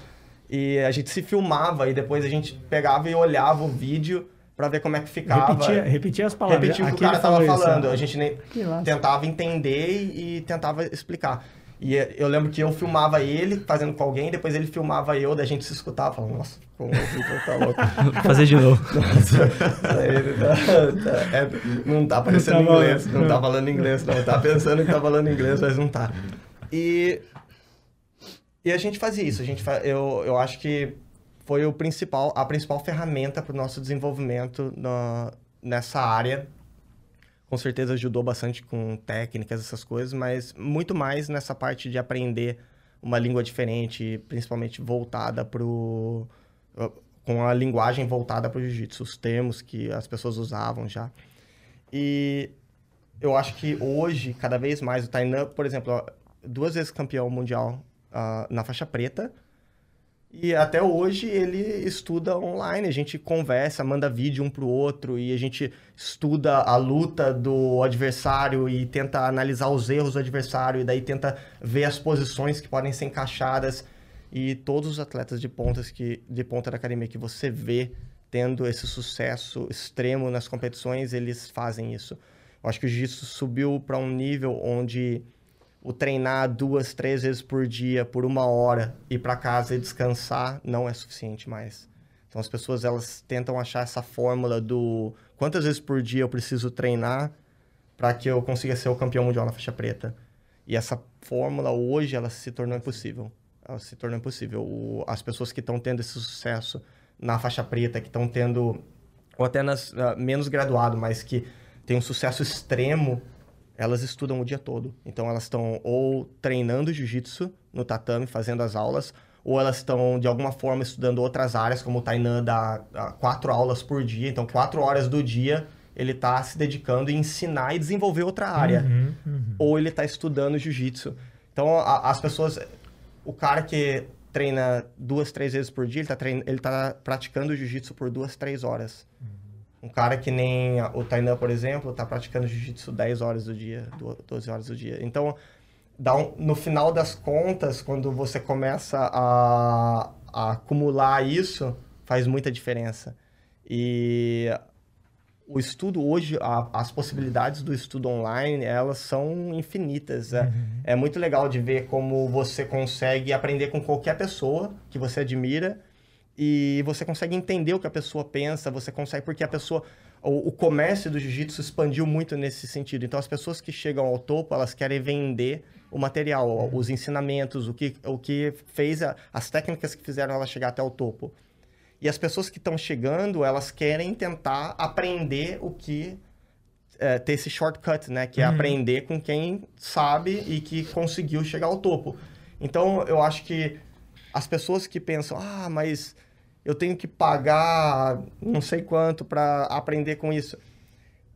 E a gente se filmava e depois a gente pegava e olhava o vídeo para ver como é que ficava. Repetia, repetia as palavras. Repetia o que o cara estava falando. Isso. A gente nem tentava entender e tentava explicar. E eu lembro que eu filmava ele fazendo com alguém, depois ele filmava eu, da gente se escutava, falando, nossa, como o Vitor tá louco. Vou fazer de novo. Nossa, tá, tá, é, não tá parecendo Não tá inglês, falando. não tá falando inglês, não. Tá pensando que tá falando inglês, mas não tá. E, e a gente fazia isso. A gente, fa- eu, eu acho que foi o principal, a principal ferramenta para o nosso desenvolvimento na, nessa área. Com certeza ajudou bastante com técnicas, essas coisas, mas muito mais nessa parte de aprender uma língua diferente, principalmente voltada para o com a linguagem voltada para o jiu-jitsu, os termos que as pessoas usavam já. E eu acho que hoje, cada vez mais, o Tainan, por exemplo, duas vezes campeão mundial ah, na faixa preta, e até hoje ele estuda online, a gente conversa, manda vídeo um pro outro e a gente estuda a luta do adversário e tenta analisar os erros do adversário e daí tenta ver as posições que podem ser encaixadas. E todos os atletas de pontas que de ponta da academia que você vê tendo esse sucesso extremo nas competições, eles fazem isso. Eu acho que o jiu-jitsu subiu para um nível onde o treinar duas, três vezes por dia, por uma hora, ir para casa e descansar não é suficiente mais. Então as pessoas elas tentam achar essa fórmula do quantas vezes por dia eu preciso treinar para que eu consiga ser o campeão mundial na faixa preta. E essa fórmula hoje ela se tornou impossível. Ela se tornou impossível. O- as pessoas que estão tendo esse sucesso na faixa preta, que estão tendo ou até nas ah, menos graduado, mas que tem um sucesso extremo, elas estudam o dia todo. Então elas estão ou treinando jiu-jitsu no tatame, fazendo as aulas, ou elas estão de alguma forma estudando outras áreas, como o Tainan dá, dá quatro aulas por dia. Então quatro horas do dia ele está se dedicando em ensinar e desenvolver outra área. Uhum, uhum. Ou ele está estudando jiu-jitsu. Então a- as pessoas, o cara que treina duas, três vezes por dia, ele está tá praticando jiu-jitsu por duas, três horas. Um cara que nem o Tainan, por exemplo, tá praticando jiu-jitsu 10 horas do dia, do- 12 horas do dia. Então, dá um- no final das contas, quando você começa a, a acumular isso, faz muita diferença. E o estudo hoje, a- as possibilidades do estudo online, elas são infinitas. É, é muito legal de ver como você consegue aprender com qualquer pessoa que você admira e você consegue entender o que a pessoa pensa, você consegue, porque a pessoa, o, o comércio do jiu-jitsu expandiu muito nesse sentido. Então, as pessoas que chegam ao topo, elas querem vender o material, os ensinamentos, o que, o que fez, a- as técnicas que fizeram ela chegar até o topo. E as pessoas que estão chegando, elas querem tentar aprender o que. é, ter esse shortcut, né? Que é Uhum. aprender com quem sabe e que conseguiu chegar ao topo. Então, eu acho que as pessoas que pensam, ah, mas eu tenho que pagar não sei quanto para aprender com isso.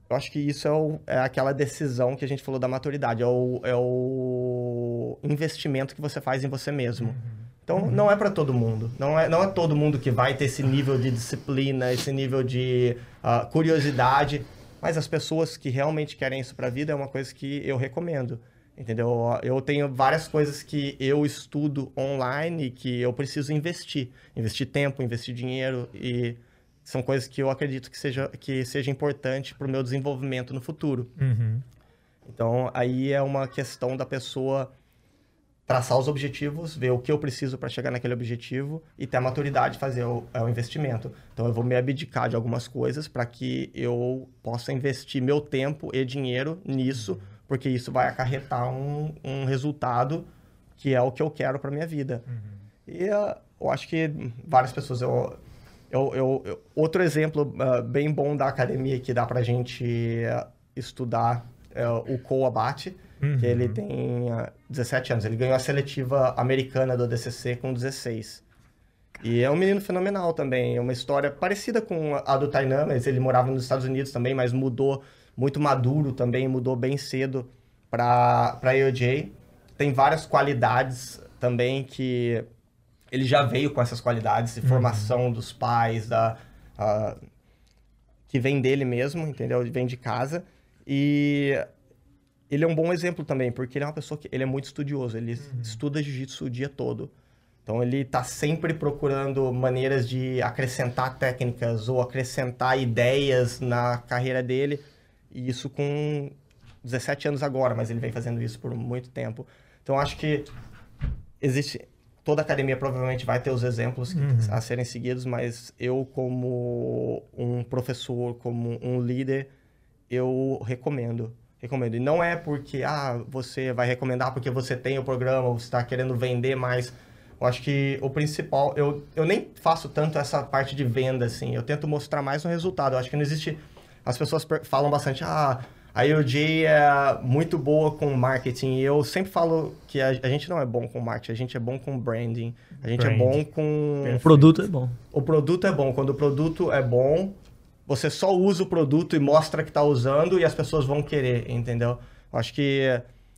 Eu acho que isso é, o- é aquela decisão que a gente falou da maturidade, é o, é o investimento que você faz em você mesmo. Então, não é para todo mundo. Não é, não é todo mundo que vai ter esse nível de disciplina, esse nível de ah, curiosidade. Mas as pessoas que realmente querem isso para a vida é uma coisa que eu recomendo. Entendeu? Eu tenho várias coisas que eu estudo online e que eu preciso investir. Investir tempo, investir dinheiro e são coisas que eu acredito que seja, que seja importante para o meu desenvolvimento no futuro. Uhum. Então, aí é uma questão da pessoa traçar os objetivos, ver o que eu preciso para chegar naquele objetivo e ter a maturidade de fazer o, é o investimento. Então, eu vou me abdicar de algumas coisas para que eu possa investir meu tempo e dinheiro nisso, porque isso vai acarretar um, um resultado que é o que eu quero para minha vida. E ah, eu acho que várias pessoas. Eu, eu, eu- eu- outro exemplo ah, bem bom da academia que dá pra gente ah, estudar é o Cole Abate, que ele tem ah, 17 anos. Ele ganhou a seletiva americana do DCC com 16. E é um menino fenomenal também. É uma história parecida com a do Tainan, mas ele morava nos Estados Unidos também, mas mudou muito maduro também, mudou bem cedo para para AOJ. Tem várias qualidades também que ele já veio com essas qualidades de formação dos pais, da, ah, que vem dele mesmo, entendeu? Vem de casa. E ele é um bom exemplo também, porque ele é uma pessoa que ele é muito estudioso, ele estuda jiu-jitsu o dia todo. Então ele está sempre procurando maneiras de acrescentar técnicas ou acrescentar ideias na carreira dele. E isso com 17 anos agora, mas ele vem fazendo isso por muito tempo. Então acho que existe toda academia provavelmente vai ter os exemplos uhum. a serem seguidos, mas eu como um professor, como um líder, eu recomendo. Recomendo. E não é porque ah, você vai recomendar porque você tem o programa, você está querendo vender mais. Eu acho que o principal, eu, eu nem faço tanto essa parte de venda, assim. Eu tento mostrar mais um resultado. Eu acho que não existe. As pessoas falam bastante, ah, a UJ é muito boa com marketing. E eu sempre falo que a, a, gente não é bom com marketing, a gente é bom com branding. A gente é bom com. O produto é bom. O produto é bom. Quando o produto é bom, você só usa o produto e mostra que está usando e as pessoas vão querer, entendeu? Eu acho que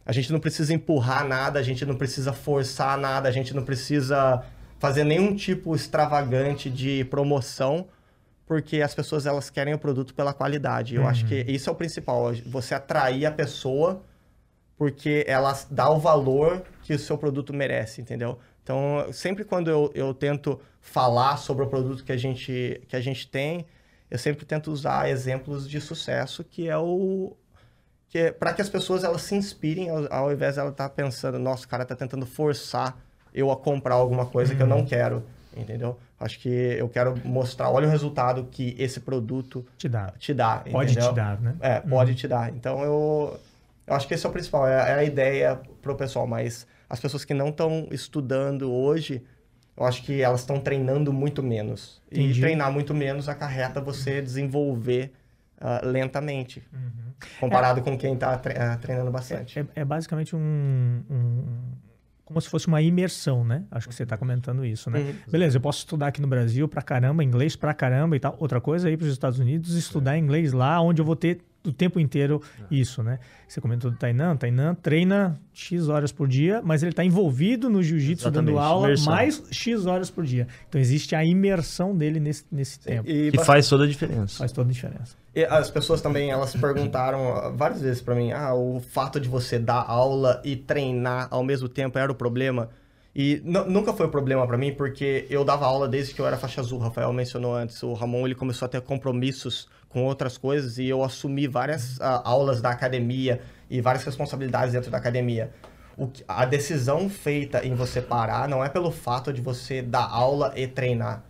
a gente não precisa empurrar nada, a gente não precisa forçar nada, a gente não precisa fazer nenhum tipo extravagante de promoção porque as pessoas elas querem o produto pela qualidade. Eu uhum. acho que uhum. isso é o principal, você atrair a pessoa porque ela dá o valor que o seu produto merece, entendeu? Então, sempre quando eu, eu tento falar sobre o produto que a gente, que a gente tem, eu sempre tento usar exemplos de sucesso, que é o que é para que as pessoas elas se inspirem ao, ao invés de ela estar tá pensando, nossa, o cara está tentando forçar eu a comprar alguma coisa uhum. que eu não uhum. quero, entendeu? Acho que eu quero mostrar, olha o resultado que esse produto te dá. Te dá pode te dar, né? É, pode uhum. te dar. Então eu, eu acho que esse é o principal, é, é a ideia pro pessoal, mas as pessoas que não estão estudando hoje, eu acho que elas estão treinando muito menos. Entendi. E treinar muito menos acarreta você desenvolver uh, lentamente. Uhum. Comparado é, com quem está ah, treinando bastante. É, é basicamente um, um como se fosse uma imersão, né? Acho que você está comentando isso, né? Uhum. Beleza, eu posso estudar aqui no Brasil pra caramba, inglês pra caramba e tal. Outra coisa é ir para os Estados Unidos estudar é. inglês lá, onde eu vou ter o tempo inteiro é. isso, né? Você comentou do Tainan, Tainan treina X horas por dia, mas ele está envolvido no jiu-jitsu dando aula imersão. mais X horas por dia. Então existe a imersão dele nesse, nesse tempo. E, que faz toda a diferença. Faz toda a diferença. As pessoas também, elas perguntaram várias vezes para mim, ah, o fato de você dar aula e treinar ao mesmo tempo era o problema? E nunca foi o problema para mim, porque eu dava aula desde que eu era faixa azul. O Rafael mencionou antes. O Ramon ele começou a ter compromissos com outras coisas e eu assumi várias uh, aulas da academia e várias responsabilidades dentro da academia. O, a decisão feita em você parar não é pelo fato de você dar aula e treinar.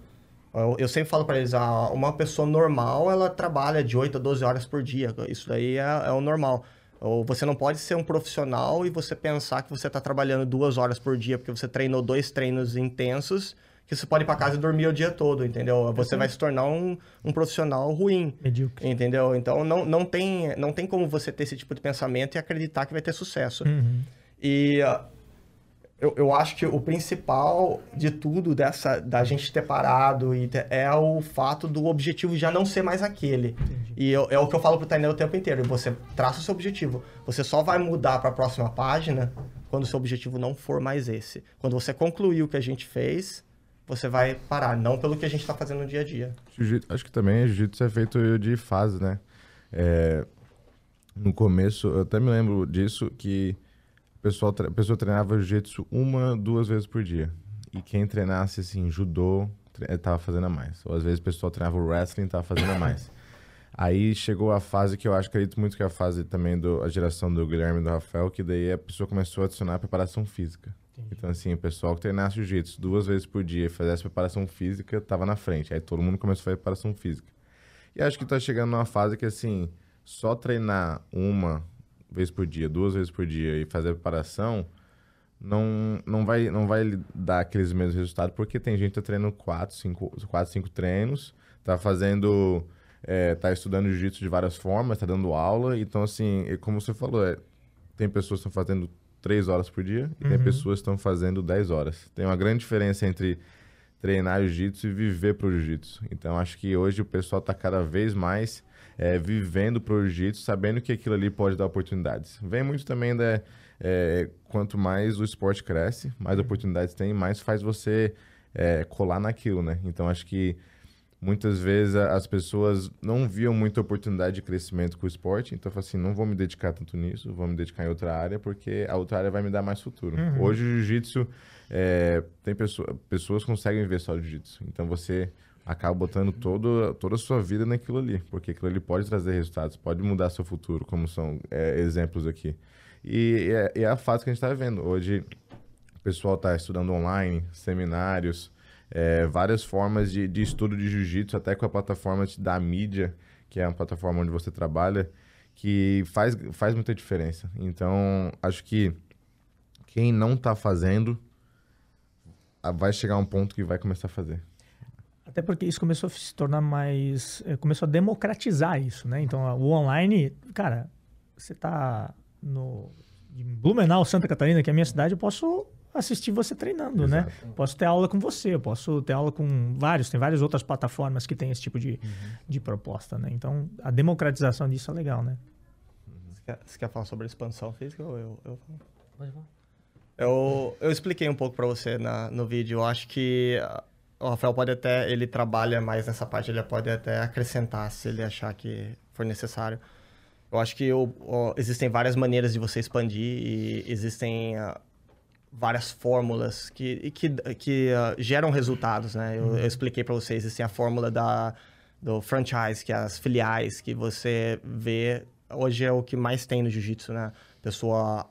Eu, eu sempre falo para eles, ah, uma pessoa normal, ela trabalha de 8 a 12 horas por dia. Isso daí é, é o normal. Ou você não pode ser um profissional e você pensar que você está trabalhando duas horas por dia porque você treinou dois treinos intensos, que você pode ir para casa e dormir o dia todo, entendeu? Você vai se tornar um, um profissional ruim. Medíocre. Entendeu? Então não, não, tem, não tem como você ter esse tipo de pensamento e acreditar que vai ter sucesso. Uhum. E eu, eu acho que o principal de tudo dessa da gente ter parado e ter, é o fato do objetivo já não ser mais aquele. Entendi. E eu, é o que eu falo pro Tainel o tempo inteiro. Você traça o seu objetivo. Você só vai mudar para a próxima página quando o seu objetivo não for mais esse. Quando você concluir o que a gente fez, você vai parar, não pelo que a gente está fazendo no dia a dia. Acho que também jiu-jitsu é feito de fase, né? É, no começo, eu até me lembro disso, que pessoal, a pessoa treinava jiu-jitsu uma, duas vezes por dia. E quem treinasse, assim, judô, estava fazendo a mais. Ou às vezes o pessoal treinava wrestling, estava fazendo a mais. Aí chegou a fase que eu acho, acredito muito que é a fase também da geração do Guilherme e do Rafael, que daí a pessoa começou a adicionar a preparação física. Entendi. Então, assim, o pessoal que treinasse jiu-jitsu duas vezes por dia e fizesse preparação física, estava na frente. Aí todo mundo começou a fazer preparação física. E acho que está chegando numa fase que, assim, só treinar uma vez por dia, duas vezes por dia e fazer a preparação, não, não, vai, não vai dar aqueles mesmos resultados, porque tem gente que tá treinando quatro, cinco, quatro, cinco treinos, tá fazendo, é, tá estudando jiu-jitsu de várias formas, tá dando aula, então assim, como você falou, é, tem pessoas que estão fazendo três horas por dia e uhum. tem pessoas que estão fazendo dez horas. Tem uma grande diferença entre treinar jiu-jitsu e viver pro jiu-jitsu. Então acho que hoje o pessoal está cada vez mais é, vivendo pro jiu-jitsu, sabendo que aquilo ali pode dar oportunidades. Vem muito também da é, quanto mais o esporte cresce, mais oportunidades tem, mais faz você é, colar naquilo, né? Então acho que muitas vezes as pessoas não viam muita oportunidade de crescimento com o esporte, então eu assim, não vou me dedicar tanto nisso, vou me dedicar em outra área, porque a outra área vai me dar mais futuro. Uhum. Hoje o jiu-jitsu, é, tem pessoa, pessoas conseguem ver só o jiu-jitsu, então você acaba botando todo, toda a sua vida naquilo ali, porque aquilo ali pode trazer resultados, pode mudar seu futuro, como são é, exemplos aqui. E, é, é a fase que a gente está vivendo. Hoje, o pessoal está estudando online, seminários, é, várias formas de, de estudo de jiu-jitsu, até com a plataforma da mídia, que é a plataforma onde você trabalha, que faz, faz muita diferença. Então, acho que quem não está fazendo vai chegar a um ponto que vai começar a fazer. Até porque isso começou a se tornar mais. Eh, começou a democratizar isso, né? Então, o online, cara, você está no. Em Blumenau, Santa Catarina, que é a minha cidade, eu posso assistir você treinando, né? Exato. né? Posso ter aula com você, eu posso ter aula com vários, tem várias outras plataformas que têm esse tipo de, uhum. de proposta, né? Então, a democratização disso é legal, né? Você quer, você quer falar sobre expansão física ou eu, eu Pode falar. Eu, eu expliquei um pouco para você na, no vídeo. Eu acho que o Rafael pode até, ele trabalha mais nessa parte, ele pode até acrescentar se ele achar que for necessário. Eu acho que eu, existem várias maneiras de você expandir e existem uh, várias fórmulas que, que, que uh, geram resultados, né? Eu, eu expliquei para vocês, existem a fórmula da, do franchise, que é as filiais, que você vê, hoje é o que mais tem no jiu-jitsu, né? Pessoa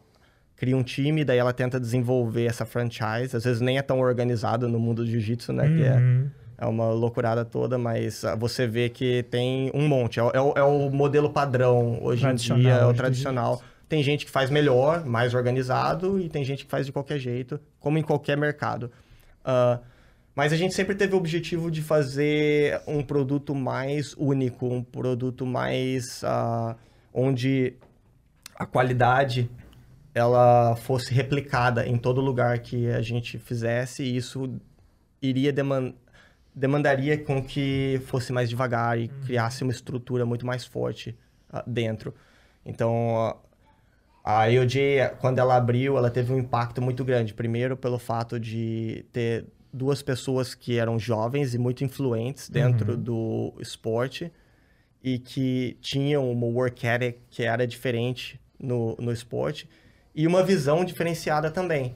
cria um time, daí ela tenta desenvolver essa franchise, às vezes nem é tão organizado no mundo do jiu-jitsu, né? Uhum. Que é, uhum. é uma loucurada toda, mas uh, você vê que tem um monte, é, é, é o modelo padrão hoje em dia, é o tradicional tem gente que faz melhor, mais organizado, e tem gente que faz de qualquer jeito, como em qualquer mercado. Uh, mas a gente sempre teve o objetivo de fazer um produto mais único, um produto mais uh, onde a qualidade ela fosse replicada em todo lugar que a gente fizesse e isso iria deman demandaria com que fosse mais devagar e uhum. criasse uma estrutura muito mais forte uh, dentro. Então, a AOJ, quando ela abriu, ela teve um impacto muito grande. Primeiro, pelo fato de ter duas pessoas que eram jovens e muito influentes dentro uhum. do esporte e que tinham uma work ethic que era diferente no, no esporte e uma visão diferenciada também.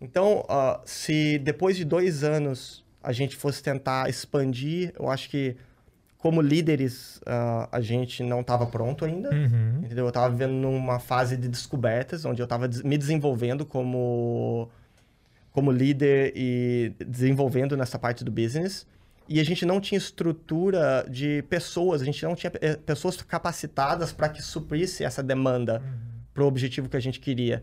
Então, uh, se depois de dois anos a gente fosse tentar expandir, eu acho que como líderes, uh, a gente não estava pronto ainda, uhum. entendeu? Eu estava vivendo numa fase de descobertas, onde eu estava me desenvolvendo como, como líder e desenvolvendo nessa parte do business. E a gente não tinha estrutura de pessoas, a gente não tinha eh, pessoas capacitadas para que suprisse essa demanda uhum. Para o objetivo que a gente queria.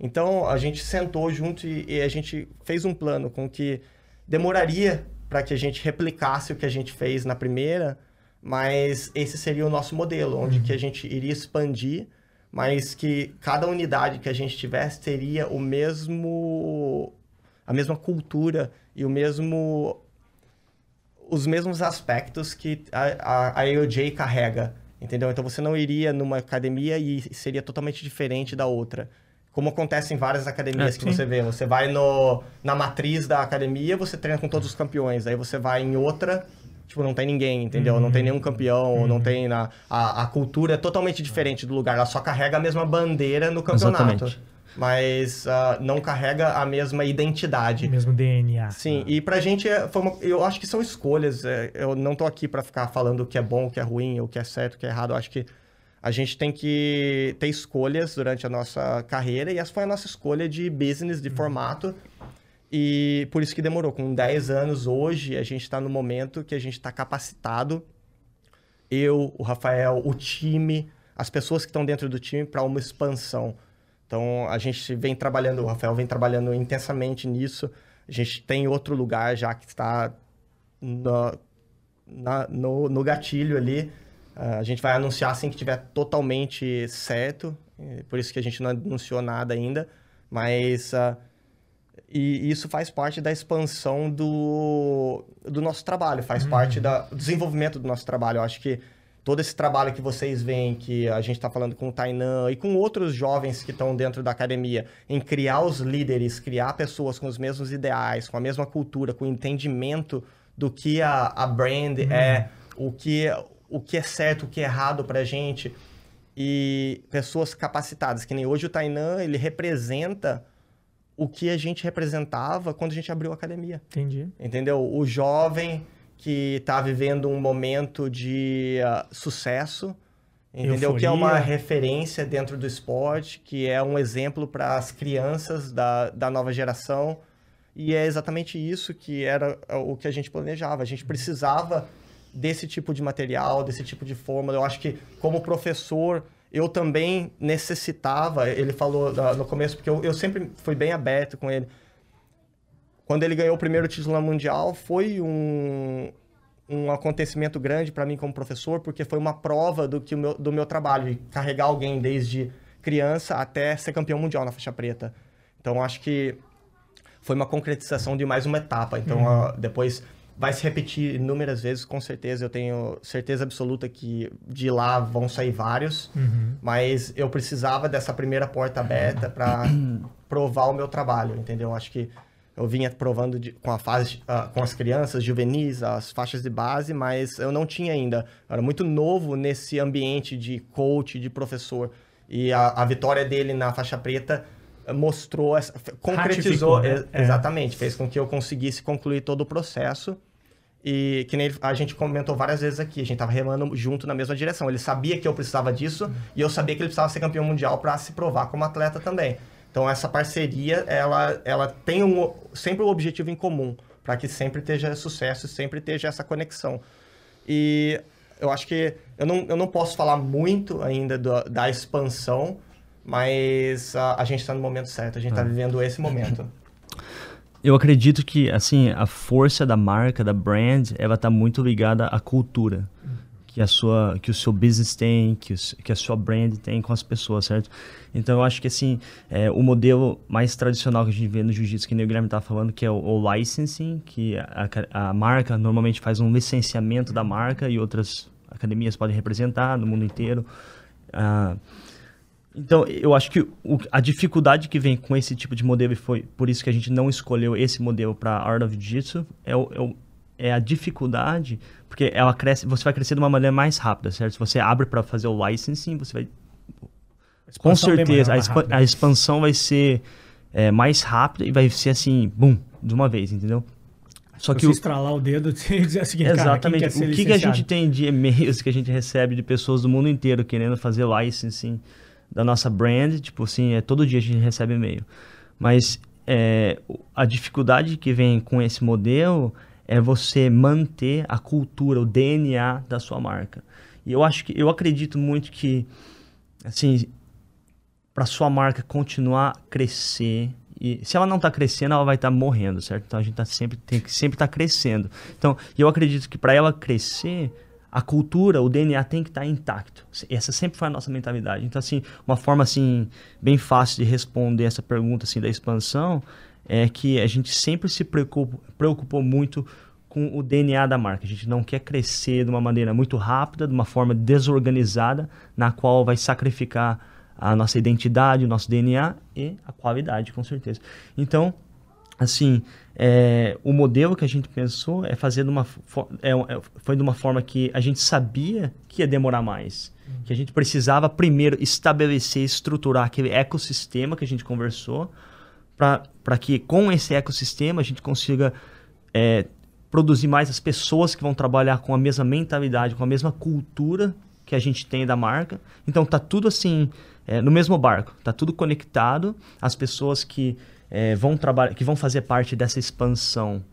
Então, a gente sentou junto e, e a gente fez um plano com que demoraria para que a gente replicasse o que a gente fez na primeira, mas esse seria o nosso modelo, onde que a gente iria expandir, mas que cada unidade que a gente tivesse teria o mesmo a mesma cultura e o mesmo os mesmos aspectos que a, a, a AOJ carrega, entendeu? Então você não iria numa academia e seria totalmente diferente da outra. Como acontece em várias academias é, que sim. você vê. Você vai no, na matriz da academia, você treina com todos os campeões. Aí você vai em outra, tipo, não tem ninguém, entendeu? Uhum. Não tem uhum. nenhum campeão, uhum. não tem... Na, a, a cultura é totalmente diferente do lugar. Ela só carrega a mesma bandeira no campeonato. Exatamente. Mas uh, não carrega a mesma identidade. O mesmo DNA. Sim, ah. e pra gente, é, foi uma, eu acho que são escolhas. É, eu não tô aqui para ficar falando o que é bom, o que é ruim, o que é certo, o que é errado. Eu acho que a gente tem que ter escolhas durante a nossa carreira e essa foi a nossa escolha de business, de uhum. formato. E por isso que demorou. Com 10 anos hoje, a gente está no momento que a gente está capacitado. Eu, o Rafael, o time, as pessoas que estão dentro do time para uma expansão. Então a gente vem trabalhando, o Rafael vem trabalhando intensamente nisso. A gente tem outro lugar já que está no, na, no, no gatilho ali Uh, a gente vai anunciar assim que tiver totalmente certo, por isso que a gente não anunciou nada ainda, mas uh, e isso faz parte da expansão do, do nosso trabalho, faz uhum. parte da, do desenvolvimento do nosso trabalho. Eu acho que todo esse trabalho que vocês veem, que a gente está falando com o Tainan e com outros jovens que estão dentro da academia, em criar os líderes, criar pessoas com os mesmos ideais, com a mesma cultura, com o entendimento do que a, a brand uhum. é, o que o que é certo, o que é errado pra gente. E pessoas capacitadas, que nem hoje o Tainan, ele representa o que a gente representava quando a gente abriu a academia. Entendi. Entendeu? O jovem que está vivendo um momento de uh, sucesso Entendeu? Euforia. Que é uma referência dentro do esporte, que é um exemplo para as crianças da, da nova geração. E é exatamente isso que era o que a gente planejava. A gente precisava desse tipo de material, desse tipo de fórmula. Eu acho que, como professor, eu também necessitava. Ele falou ah, no começo, porque eu, eu sempre fui bem aberto com ele. Quando ele ganhou o primeiro título mundial, foi um, um acontecimento grande para mim como professor, porque foi uma prova do, que meu, do meu trabalho, de carregar alguém desde criança até ser campeão mundial na faixa preta. Então, acho que foi uma concretização de mais uma etapa. Então, Uhum. uh, depois vai se repetir inúmeras vezes, com certeza. Eu tenho certeza absoluta que de lá vão sair vários, Uhum. mas eu precisava dessa primeira porta aberta para provar o meu trabalho, entendeu? Acho que eu vinha provando de- com a fase ah, com as crianças juvenis, as faixas de base, mas eu não tinha ainda. Eu era muito novo nesse ambiente de coach, de professor. E a, a vitória dele na faixa preta mostrou, essa, concretizou, Ratificou, né? É. exatamente, fez com que eu conseguisse concluir todo o processo. E que nem a gente comentou várias vezes aqui, a gente tava remando junto na mesma direção. Ele sabia que eu precisava disso e eu sabia que ele precisava ser campeão mundial para se provar como atleta também. Então essa parceria, ela, ela tem um, sempre um objetivo em comum, para que sempre esteja sucesso, sempre esteja essa conexão. E eu acho que eu não, eu não posso falar muito ainda do- da expansão, mas a, a gente está no momento certo, a gente está vivendo esse momento. Eu acredito que, assim, a força da marca, da brand, ela tá muito ligada à cultura que a sua, que o seu business tem, que, os- que a sua brand tem com as pessoas, certo? Então, eu acho que, assim, é, o modelo mais tradicional que a gente vê no jiu-jitsu, que o Guilherme estava falando, que é o, o licensing, que a, a marca normalmente faz um licenciamento da marca e outras academias podem representar no mundo inteiro. Ah, então, eu acho que o- a dificuldade que vem com esse tipo de modelo, e foi por isso que a gente não escolheu esse modelo para Art of Jiu-Jitsu, é, o- é o- é a dificuldade, porque ela cresce, você vai crescer de uma maneira mais rápida, certo? Se você abre para fazer o licensing, você vai. Com bem certeza, a, expa- rápida. a expansão vai ser é, mais rápida e vai ser assim, bum, de uma vez, entendeu? Só que você o, estralar o dedo e dizer o seguinte, cara, Exatamente. quer ser o que, que a gente tem de e-mails que a gente recebe de pessoas do mundo inteiro querendo fazer licensing da nossa brand, tipo assim, é, todo dia a gente recebe e-mail. Mas é, a dificuldade que vem com esse modelo é você manter a cultura, o DNA da sua marca. E eu acho que eu acredito muito que assim, para sua marca continuar crescer e se ela não está crescendo, ela vai estar morrendo, certo? Então a gente tá sempre tem que sempre estar crescendo. Então, eu acredito que para ela crescer, a cultura, o DNA tem que estar intacto. Essa sempre foi a nossa mentalidade. Então assim, uma forma assim bem fácil de responder essa pergunta assim da expansão é que a gente sempre se preocupou, muito com o DNA da marca. A gente não quer crescer de uma maneira muito rápida, de uma forma desorganizada, na qual vai sacrificar a nossa identidade, o nosso DNA e a qualidade, com certeza. Então, assim, é, o modelo que a gente pensou é fazer de uma é, é, foi de uma forma que a gente sabia que ia demorar mais, que a gente precisava primeiro estabelecer, estruturar aquele ecossistema que a gente conversou, para que com esse ecossistema a gente consiga é, produzir mais as pessoas que vão trabalhar com a mesma mentalidade, com a mesma cultura que a gente tem da marca. Então tá tudo assim é, no mesmo barco, tá tudo conectado. As pessoas que é, vão trabalhar, que vão fazer parte dessa expansão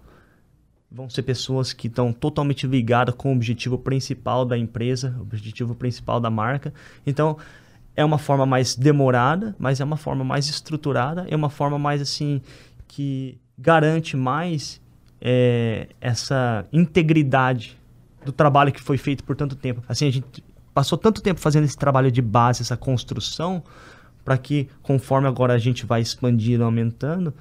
vão ser pessoas que estão totalmente ligadas com o objetivo principal da empresa, o objetivo principal da marca. Então é uma forma mais demorada, mas é uma forma mais estruturada, é uma forma mais assim que garante mais é, essa integridade do trabalho que foi feito por tanto tempo. Assim, a gente passou tanto tempo fazendo esse trabalho de base, essa construção, para que conforme agora a gente vai expandindo, aumentando,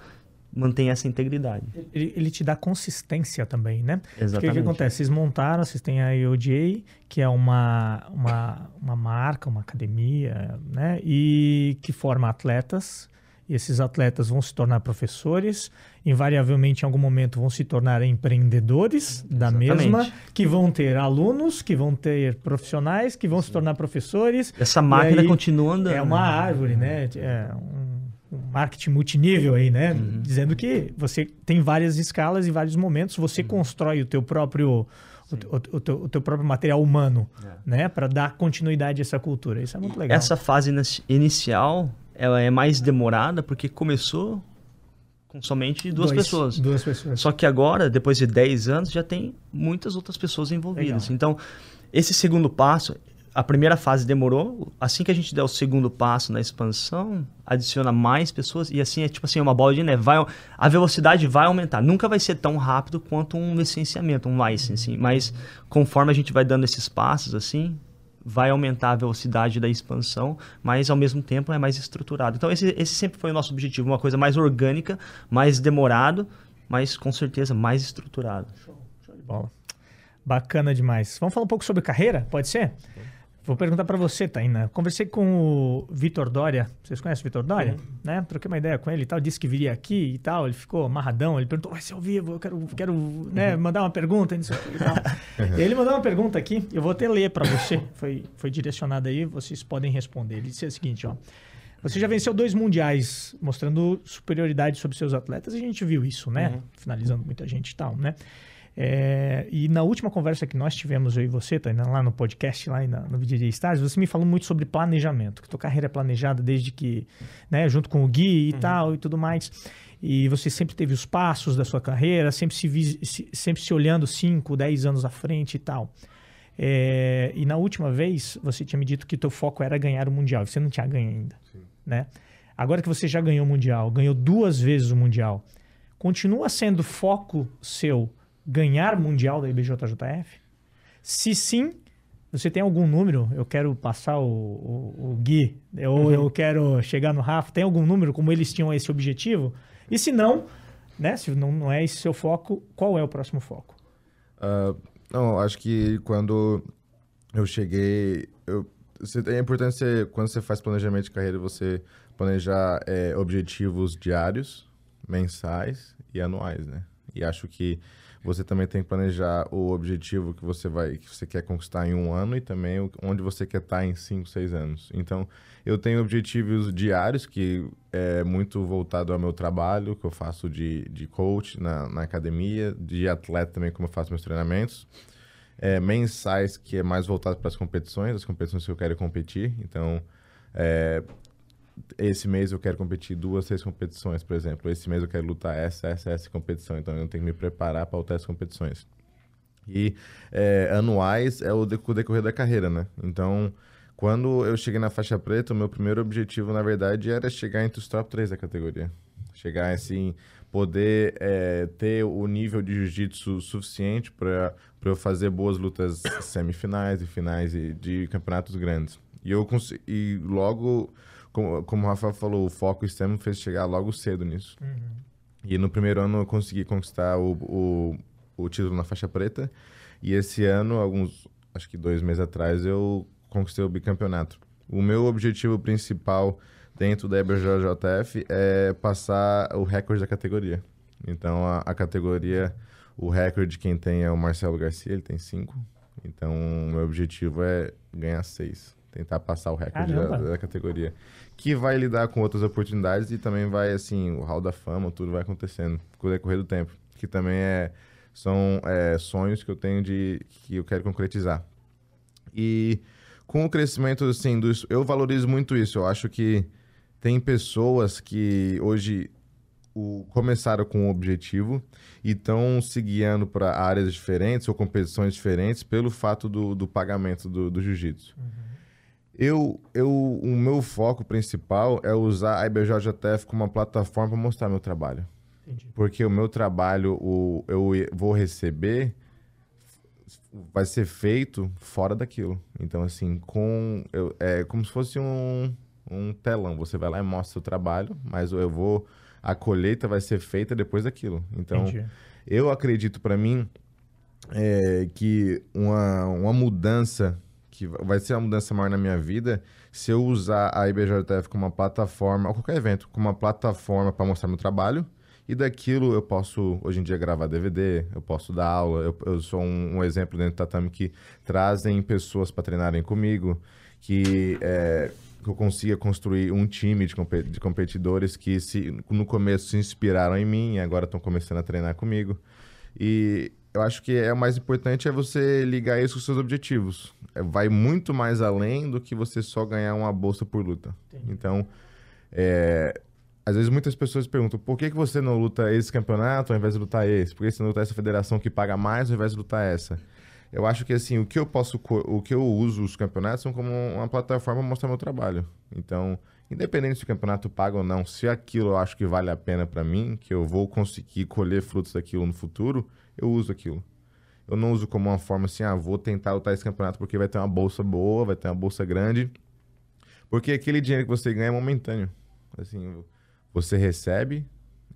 mantenha essa integridade. Ele, ele te dá consistência também, né? Porque o que Exatamente. acontece? Vocês montaram, vocês têm a OJ, que é uma, uma, uma marca, uma academia, né? E que forma atletas. E esses atletas vão se tornar professores, invariavelmente em algum momento vão se tornar empreendedores da Exatamente. mesma, que vão ter alunos, que vão ter profissionais, que vão se tornar professores. Essa máquina continua andando. É uma árvore, né? É um marketing multinível aí, né? Uhum. Dizendo que você tem várias escalas e vários momentos, você uhum. constrói o teu próprio o, o, o, teu, o, teu, próprio material humano, é. né? Para dar continuidade a essa cultura. Isso é muito legal. Essa fase inicial, ela é mais demorada porque começou com somente duas Dois, pessoas. Duas pessoas. Só que agora, depois de 10 anos, já tem muitas outras pessoas envolvidas. Legal. Então, esse segundo passo, a primeira fase demorou. Assim que a gente der o segundo passo na expansão, adiciona mais pessoas e assim é tipo assim uma bola de neve. Vai, a velocidade vai aumentar. Nunca vai ser tão rápido quanto um licenciamento, um licensing. Mas conforme a gente vai dando esses passos assim, vai aumentar a velocidade da expansão, mas ao mesmo tempo é mais estruturado. Então esse, esse sempre foi o nosso objetivo, uma coisa mais orgânica, mais demorado, mas com certeza mais estruturado. Show, show de bola. Bacana demais. Vamos falar um pouco sobre carreira? Pode ser? Vou perguntar para você, Taina. Conversei com o Vitor Dória. Vocês conhecem o Vitor Dória? Uhum. Né? Troquei uma ideia com ele e tal. Disse que viria aqui e tal. Ele ficou amarradão. Ele perguntou: vai ser ao vivo? Eu quero, quero né, uhum. mandar uma pergunta. Nisso aqui e, tal. Uhum. ele mandou uma pergunta aqui. Eu vou até ler para você. Foi, foi direcionada aí. Vocês podem responder. Ele disse o seguinte: ó. Você já venceu dois mundiais mostrando superioridade sobre seus atletas. E a gente viu isso, né? Uhum. Finalizando muita gente e tal, né? É, e na última conversa que nós tivemos, eu e você, Tainá, lá no podcast, lá no VDJ Stars, você me falou muito sobre planejamento, que tua carreira é planejada desde que, né, junto com o Gui e uhum. tal e tudo mais. E você sempre teve os passos da sua carreira, sempre se, sempre se olhando 5, 10 anos à frente e tal. É, e na última vez, você tinha me dito que teu foco era ganhar o Mundial. Você não tinha ganho ainda, Sim. né? Agora que você já ganhou o Mundial, ganhou duas vezes o Mundial, continua sendo foco seu ganhar mundial da IBJJF? Se sim, você tem algum número? Eu quero passar o, o, o Gui, ou uhum. eu quero chegar no Rafa. Tem algum número como eles tinham esse objetivo? E se não, né? Se não, não é esse seu foco, qual é o próximo foco? Uh, não, acho que quando eu cheguei, eu, é importante você, quando você faz planejamento de carreira, você planejar é, objetivos diários, mensais e anuais, né? E acho que você também tem que planejar o objetivo que você vai, que você quer conquistar em um ano e também onde você quer estar em cinco, seis anos. Então, eu tenho objetivos diários que é muito voltado ao meu trabalho, que eu faço de, de coach na, na academia, de atleta também, como eu faço meus treinamentos. É, mensais, que é mais voltado para as competições, as competições que eu quero competir. Então, é, esse mês eu quero competir duas, três competições, por exemplo. Esse mês eu quero lutar essa, essa, essa competição. Então eu tenho que me preparar para lutar essas competições. E é, anuais é o decorrer da carreira, né? Então, quando eu cheguei na faixa preta, o meu primeiro objetivo, na verdade, era chegar entre os top 3 da categoria. Chegar, assim, poder é, ter o nível de jiu-jitsu suficiente para eu fazer boas lutas semifinais e finais de, de campeonatos grandes. E eu consegui, logo como, como o Rafa falou, o foco extremo fez chegar logo cedo nisso. Uhum. E no primeiro ano eu consegui conquistar o, o, o título na faixa preta. E esse ano, alguns, acho que dois meses atrás, eu conquistei o bicampeonato. O meu objetivo principal dentro da IBJJF é passar o recorde da categoria. Então, a, a categoria, o recorde quem tem é o Marcelo Garcia, ele tem cinco. Então, o meu objetivo é ganhar seis tentar passar o recorde da, da, categoria. Que vai lidar com outras oportunidades e também vai, assim, o hall da fama, tudo vai acontecendo com o decorrer do tempo. Que também é, são é, sonhos que eu tenho de que eu quero concretizar. E com o crescimento, assim, do, eu valorizo muito isso. Eu acho que tem pessoas que hoje o, começaram com um objetivo e estão se guiando para áreas diferentes ou competições diferentes pelo fato do, do pagamento do, do jiu-jitsu. Uhum. Eu, eu, o meu foco principal é usar a IBJJF como uma plataforma para mostrar meu trabalho. Entendi. Porque o meu trabalho, o, eu vou receber, vai ser feito fora daquilo. Então, assim, com eu, é como se fosse um, um telão. Você vai lá e mostra o trabalho, mas eu vou. A colheita vai ser feita depois daquilo. Então, Entendi. eu acredito para mim é, que uma, uma mudança que vai ser uma mudança maior na minha vida se eu usar a IBJF como uma plataforma, ou qualquer evento, como uma plataforma para mostrar meu trabalho. E daquilo eu posso, hoje em dia, gravar DVD, eu posso dar aula. Eu, eu sou um, um, exemplo dentro do tatame que trazem pessoas para treinarem comigo, que é, eu consiga construir um time de, de competidores que se, no começo se inspiraram em mim e agora estão começando a treinar comigo. E eu acho que é o mais importante é você ligar isso com seus objetivos. É, vai muito mais além do que você só ganhar uma bolsa por luta. Entendi. Então, é, às vezes muitas pessoas perguntam por que, que você não luta esse campeonato ao invés de lutar esse? Por que você não luta essa federação que paga mais ao invés de lutar essa? Eu acho que assim, o que eu posso, o que eu uso os campeonatos são como uma plataforma para mostrar meu trabalho. Então, independente se o campeonato paga ou não, se aquilo eu acho que vale a pena para mim, que eu vou conseguir colher frutos daquilo no futuro, eu uso aquilo. Eu não uso como uma forma assim, ah, vou tentar lutar esse campeonato porque vai ter uma bolsa boa, vai ter uma bolsa grande. Porque aquele dinheiro que você ganha é momentâneo. Assim, você recebe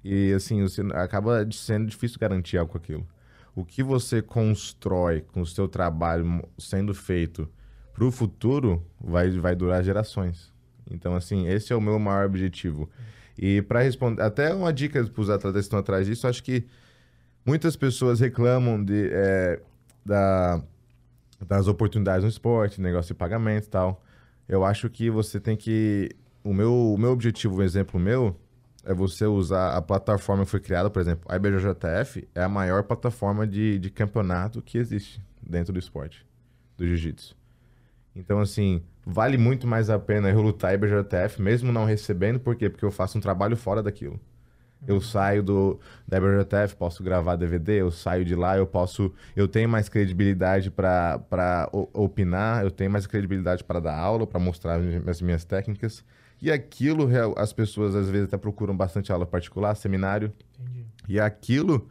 e assim, você acaba sendo difícil garantir algo com aquilo. O que você constrói com o seu trabalho sendo feito para o futuro vai, vai durar gerações. Então, assim, esse é o meu maior objetivo. E para responder, até uma dica para os atletas que estão atrás disso, acho que muitas pessoas reclamam de, é, da, das oportunidades no esporte, negócio de pagamento e tal. Eu acho que você tem que. O meu, o meu objetivo, um exemplo meu, é você usar a plataforma que foi criada, por exemplo, a IBJJF é a maior plataforma de, de campeonato que existe dentro do esporte, do jiu-jitsu. Então, assim, vale muito mais a pena eu lutar IBJJF, mesmo não recebendo, por quê? Porque eu faço um trabalho fora daquilo. Eu saio do da IBJJF, posso gravar DVD, eu saio de lá, eu posso, eu tenho mais credibilidade para opinar, eu tenho mais credibilidade para dar aula, para mostrar as minhas técnicas. E aquilo, as pessoas às vezes até procuram bastante aula particular, seminário. Entendi. E aquilo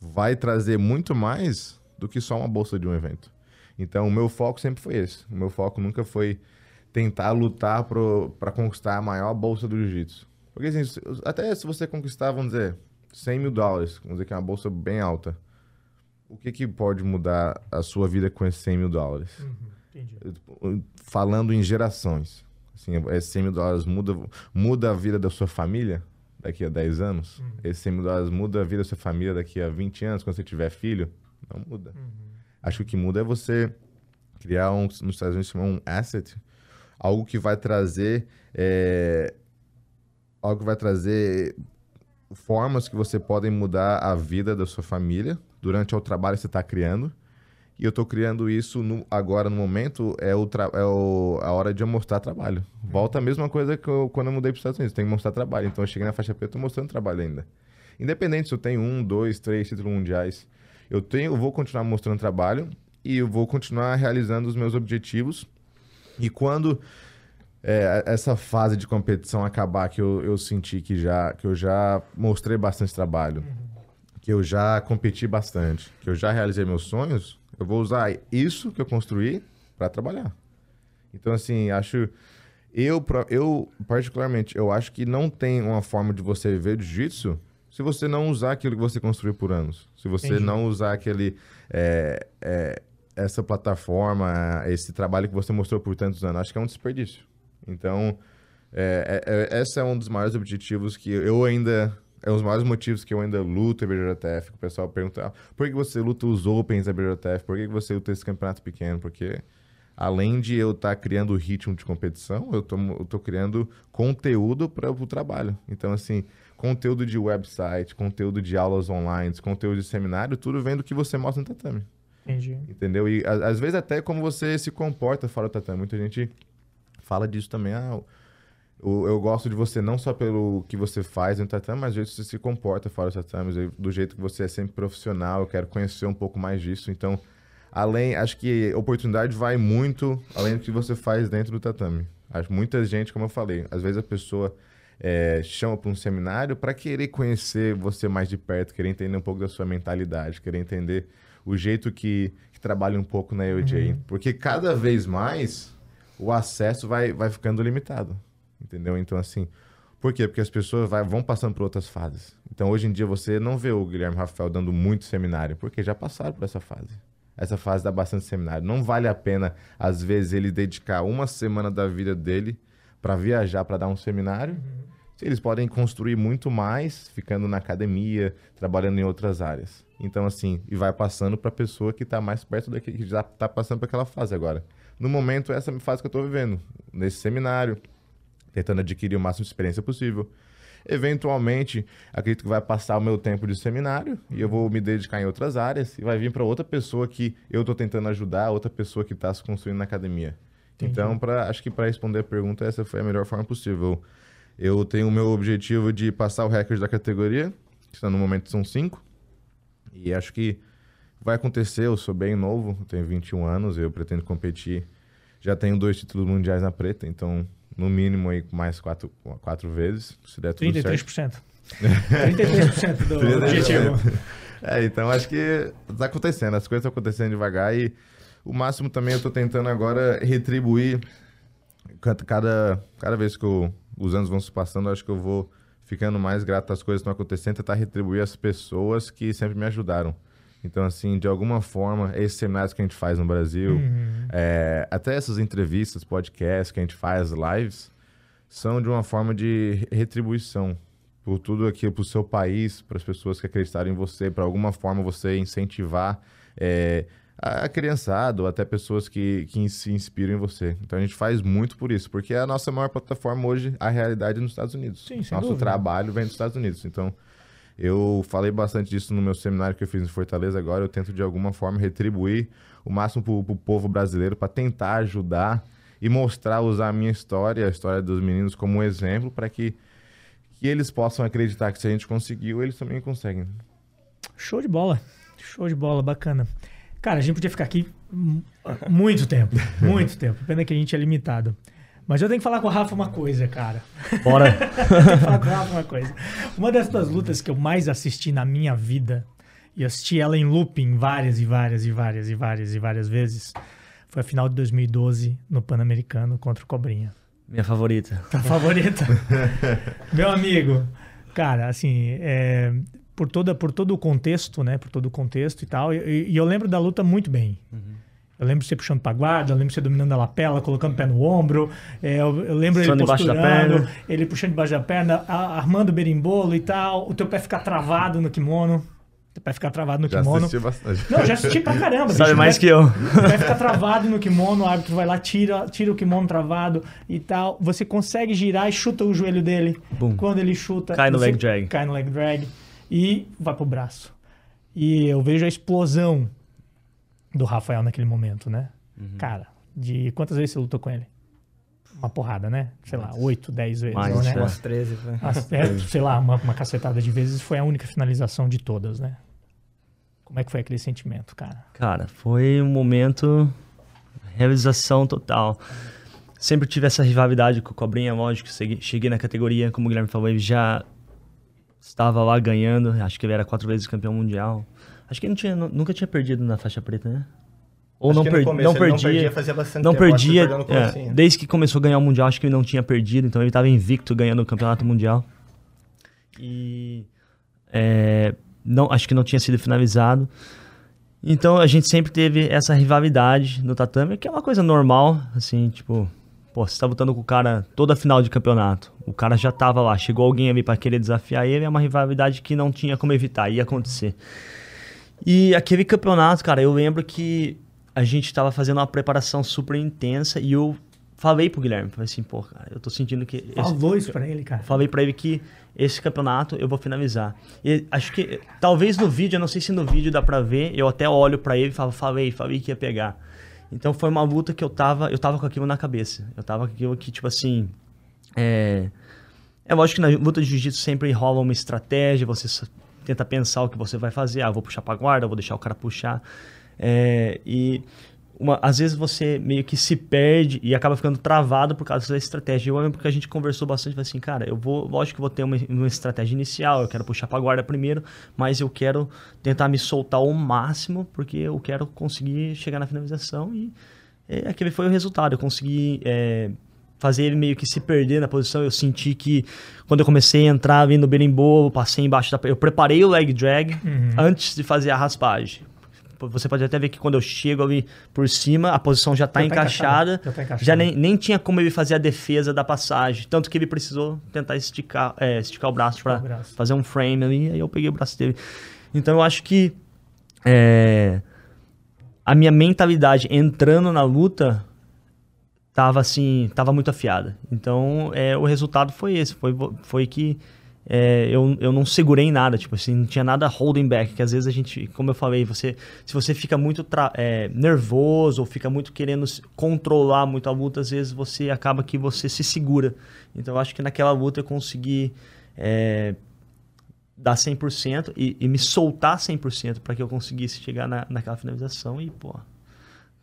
vai trazer muito mais do que só uma bolsa de um evento. Então, o meu foco sempre foi esse. O meu foco nunca foi tentar lutar para conquistar a maior bolsa do jiu-jitsu. Porque, assim, até se você conquistar, vamos dizer, 100 mil dólares, vamos dizer que é uma bolsa bem alta, o que, que pode mudar a sua vida com esses 100 mil dólares? Uhum, Falando em gerações. Assim, esses 100 mil dólares muda, muda a vida da sua família daqui a 10 anos? Uhum. Esses 100 mil dólares muda a vida da sua família daqui a 20 anos, quando você tiver filho? Não muda. Uhum. Acho que o que muda é você criar um, nos Estados Unidos um asset, algo que vai trazer é, algo que vai trazer formas que você podem mudar a vida da sua família durante o trabalho que você está criando e eu estou criando isso no, agora, no momento, é, o é o, a hora de eu mostrar trabalho. Volta a mesma coisa que eu, quando eu mudei para os Estados Unidos. Tem que mostrar trabalho. Então, eu cheguei na faixa preta, estou mostrando trabalho ainda. Independente se eu tenho um, dois, três títulos mundiais, eu, tenho, eu vou continuar mostrando trabalho e eu vou continuar realizando os meus objetivos. E quando é, essa fase de competição acabar, que eu, eu senti que, já, que eu já mostrei bastante trabalho, que eu já competi bastante, que eu já realizei meus sonhos, eu vou usar isso que eu construí para trabalhar. Então, assim, acho. Eu, eu, particularmente, eu acho que não tem uma forma de você viver de jiu-jitsu se você não usar aquilo que você construiu por anos. Se você Entendi. não usar aquele. É, é, essa plataforma, esse trabalho que você mostrou por tantos anos. Acho que é um desperdício. Então, é, é, é esse é um dos maiores objetivos que eu ainda é um dos maiores motivos que eu ainda luto a. Que o pessoal pergunta, ah, por que você luta os Opens da BJJF? Por que você luta esse campeonato pequeno? Porque além de eu estar tá criando ritmo de competição, eu estou criando conteúdo para o trabalho. Então, assim, conteúdo de website, conteúdo de aulas online, conteúdo de seminário, tudo vem do que você mostra no tatame. Entendi. Entendeu? E às vezes até como você se comporta fora do tatame. Muita gente fala disso também. Ah, eu, eu, gosto de você não só pelo que você faz no tatame, mas do jeito que você se comporta fora do tatame, do jeito que você é sempre profissional. Eu quero conhecer um pouco mais disso. Então, além, acho que oportunidade vai muito além do que você faz dentro do tatame. Acho muita gente, como eu falei, às vezes a pessoa é, chama para um seminário para querer conhecer você mais de perto, querer entender um pouco da sua mentalidade, querer entender o jeito que, que trabalha um pouco na EOJ. Uhum. Porque cada vez mais o acesso vai, vai ficando limitado. Entendeu? Então, assim, por quê? Porque as pessoas vai, vão passando por outras fases. Então, hoje em dia, você não vê o Guilherme Rafael dando muito seminário, porque já passaram por essa fase. Essa fase dá bastante seminário. Não vale a pena, às vezes, ele dedicar uma semana da vida dele para viajar, para dar um seminário, uhum. eles podem construir muito mais ficando na academia, trabalhando em outras áreas. Então, assim, e vai passando para a pessoa que está mais perto daquele, que já está passando por aquela fase agora. No momento, essa é a fase que eu estou vivendo, nesse seminário, tentando adquirir o máximo de experiência possível. Eventualmente, acredito que vai passar o meu tempo de seminário e eu vou me dedicar em outras áreas e vai vir para outra pessoa que eu estou tentando ajudar, outra pessoa que está se construindo na academia. Entendi. Então, pra, acho que para responder a pergunta, essa foi a melhor forma possível. Eu tenho o meu objetivo de passar o recorde da categoria, que no momento são cinco. E acho que vai acontecer. Eu sou bem novo, tenho 21 anos, eu pretendo competir. Já tenho dois títulos mundiais na preta, então no mínimo aí mais quatro, quatro vezes, se der tudo 33%. certo. 33% do objetivo. É, então acho que está acontecendo, as coisas estão acontecendo devagar e o máximo também eu estou tentando agora retribuir cada, cada vez que eu, os anos vão se passando, acho que eu vou ficando mais grato às coisas que estão acontecendo, tentar retribuir as pessoas que sempre me ajudaram. Então, assim, de alguma forma, esses seminários que a gente faz no Brasil, uhum. é, até essas entrevistas, podcasts que a gente faz, lives, são de uma forma de retribuição por tudo aquilo, para o seu país, para as pessoas que acreditaram em você, para alguma forma você incentivar é, a criançada ou até pessoas que, que se inspiram em você. Então a gente faz muito por isso, porque a nossa maior plataforma hoje, a realidade é nos Estados Unidos. Sim, Nosso dúvida. trabalho vem dos Estados Unidos. Então eu falei bastante disso no meu seminário que eu fiz em Fortaleza agora. Eu tento de alguma forma retribuir o máximo para o povo brasileiro para tentar ajudar e mostrar, usar a minha história, a história dos meninos como um exemplo para que, que eles possam acreditar que se a gente conseguiu, eles também conseguem. Show de bola. Show de bola, bacana. Cara, a gente podia ficar aqui muito tempo, muito tempo. Pena que a gente é limitado. Mas eu tenho que falar com o Rafa uma coisa, cara. Bora. eu tenho que falar com o Rafa uma coisa. Uma das lutas que eu mais assisti na minha vida, e assisti ela em looping várias e várias e várias e várias e várias vezes, foi a final de 2012 no Pan-Americano contra o Cobrinha. Minha favorita. Tua favorita? Meu amigo, cara, assim, é, por, toda, por todo o contexto, né? Por todo o contexto e tal. E, e eu lembro da luta muito bem. Uhum. Eu lembro de você puxando pra guarda, eu lembro de você dominando a lapela, colocando o pé no ombro. É, eu, eu, lembro ele posturando, ele puxando debaixo da perna, a, armando o berimbolo e tal. O teu pé ficar travado no kimono. O teu pé ficar travado no já kimono. Assisti bastante. Não, já assisti pra caramba. Sabe mais que eu. O pé fica travado no kimono, o árbitro vai lá, tira, tira o kimono travado e tal. Você consegue girar e chuta o joelho dele. Boom. Quando ele chuta. Cai no leg drag. Cai no leg drag e vai pro braço. E eu vejo a explosão do Rafael naquele momento, né? Uhum. Cara, de quantas vezes você lutou com ele? Uma porrada, né? Sei lá, oito, dez vezes. Mais, né? Umas 13. É, sei lá, uma, uma cacetada de vezes foi a única finalização de todas, né? Como é que foi aquele sentimento, cara? Cara, foi um momento realização total. Sempre tive essa rivalidade com o Cobrinha, lógico. Cheguei na categoria, como o Guilherme falou, ele já estava lá ganhando. Acho que ele era quatro vezes campeão mundial. Acho que ele tinha, nunca tinha perdido na faixa preta, né? Ou não, per, não, perdia, não perdia, fazia bastante não perdia, é, desde que começou a ganhar o mundial, acho que ele não tinha perdido, então ele estava invicto ganhando o campeonato mundial. E é, não, acho que não tinha sido finalizado. Então a gente sempre teve essa rivalidade no tatame, que é uma coisa normal, assim, tipo, Pô, você tá lutando com o cara toda a final de campeonato. O cara já tava lá, chegou alguém ali para querer desafiar ele, é uma rivalidade que não tinha como evitar, ia acontecer. E aquele campeonato, cara, eu lembro que a gente tava fazendo uma preparação super intensa e eu falei pro Guilherme, falei assim, pô, cara, eu tô sentindo que... Falou esse... isso pra ele, cara? Falei pra ele que esse campeonato eu vou finalizar. E acho que, talvez no vídeo, eu não sei se no vídeo dá pra ver, eu até olho pra ele e falo, falei, falei que ia pegar. Então foi uma luta que eu tava, eu tava com aquilo na cabeça. Eu tava com aquilo que, tipo assim. É, é lógico que na luta de jiu-jitsu sempre rola uma estratégia, você tenta pensar o que você vai fazer. Ah, vou puxar pra guarda, vou deixar o cara puxar. É, e uma, às vezes você meio que se perde e acaba ficando travado por causa da estratégia. Eu lembro que a gente conversou bastante, assim, cara, eu vou, lógico que vou ter uma, uma estratégia inicial, eu quero puxar para guarda primeiro, mas eu quero tentar me soltar ao máximo, porque eu quero conseguir chegar na finalização e é, aquele foi o resultado. Eu consegui é, fazer ele meio que se perder na posição. Eu senti que quando eu comecei a entrar vindo no berimbau, passei embaixo da... Eu preparei o leg drag uhum. antes de fazer a raspagem você pode até ver que quando eu chego ali por cima, a posição já está tá encaixada. já tá. Já nem, nem tinha como ele fazer a defesa da passagem. Tanto que ele precisou tentar esticar, é, esticar o braço para fazer um frame ali. Aí eu peguei o braço dele. Então eu acho que é, a minha mentalidade entrando na luta tava assim, tava muito afiada. Então, é, o resultado foi esse, foi, foi que é, eu, eu não segurei nada, tipo assim, não tinha nada holding back, que às vezes a gente, como eu falei, você, se você fica muito é, nervoso ou fica muito querendo controlar muito a luta, às vezes você acaba que você se segura. Então, eu acho que naquela luta eu consegui é, dar 100% e, e me soltar 100% para que eu conseguisse chegar na, naquela finalização e, pô,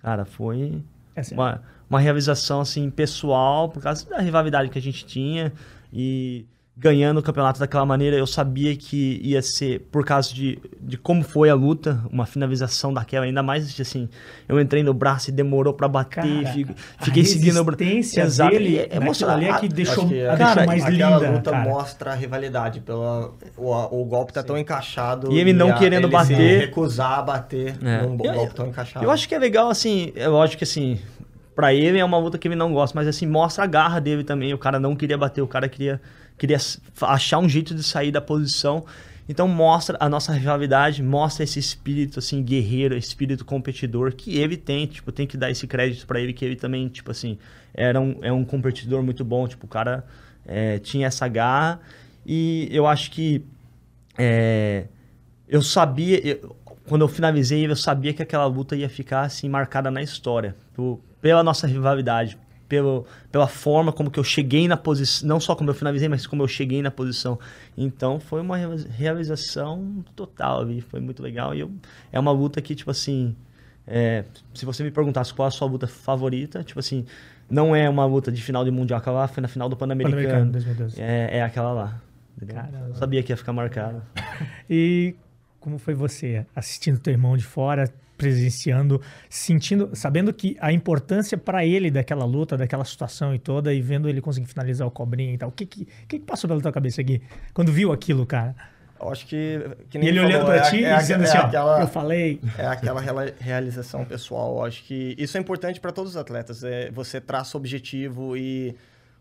cara, foi É sério. uma, uma realização assim pessoal por causa da rivalidade que a gente tinha e ganhando o campeonato daquela maneira eu sabia que ia ser por causa de, de como foi a luta uma finalização daquela ainda mais assim eu entrei no braço e demorou pra bater Cara, fico- a fiquei seguindo o bra- resistência Exato, dele e é emocionante. ali é que deixou que a a- cara mais aquela linda, luta cara. mostra a rivalidade. Pela, o, o golpe tá tão encaixado. E ele não a- querendo ele bater. Se recusar a bater É. num Eu- golpe tão encaixado. Eu acho que é legal, assim, é lógico que assim, pra ele é uma luta que ele não gosta, mas assim, mostra a garra dele também. O cara não queria bater, o cara queria, queria achar um jeito de sair da posição. Então mostra a nossa rivalidade, mostra esse espírito assim guerreiro, espírito competidor que ele tem, tipo, tem que dar esse crédito pra ele que ele também, tipo assim, era um, é um competidor muito bom, tipo, o cara é, tinha essa garra e eu acho que é, eu sabia, eu- quando eu finalizei, eu sabia que aquela luta ia ficar assim marcada na história, por- pela nossa rivalidade, pelo, pela forma como que eu cheguei na posição, não só como eu finalizei, mas como eu cheguei na posição. Então foi uma realiza- realização total, ali, foi muito legal e eu, é uma luta que tipo assim, é, se você me perguntasse qual a sua luta favorita, tipo assim, não é uma luta de final de mundial, aquela lá foi na final do Pan-Americano. 2012. É, é aquela lá. Caramba. Sabia que ia ficar marcado. E como foi você assistindo teu irmão de fora, presenciando, sentindo, sabendo que a importância pra ele daquela luta, daquela situação e toda, e vendo ele conseguir finalizar o cobrinho e tal. O que que, que, que passou pela tua cabeça aqui quando viu aquilo, cara? Eu acho que. que nem ele falou, olhando pra é- ti é e dizendo é assim, ó, aquela- eu falei. É aquela realização pessoal. Eu acho que isso é importante para todos os atletas. É, você traça o objetivo e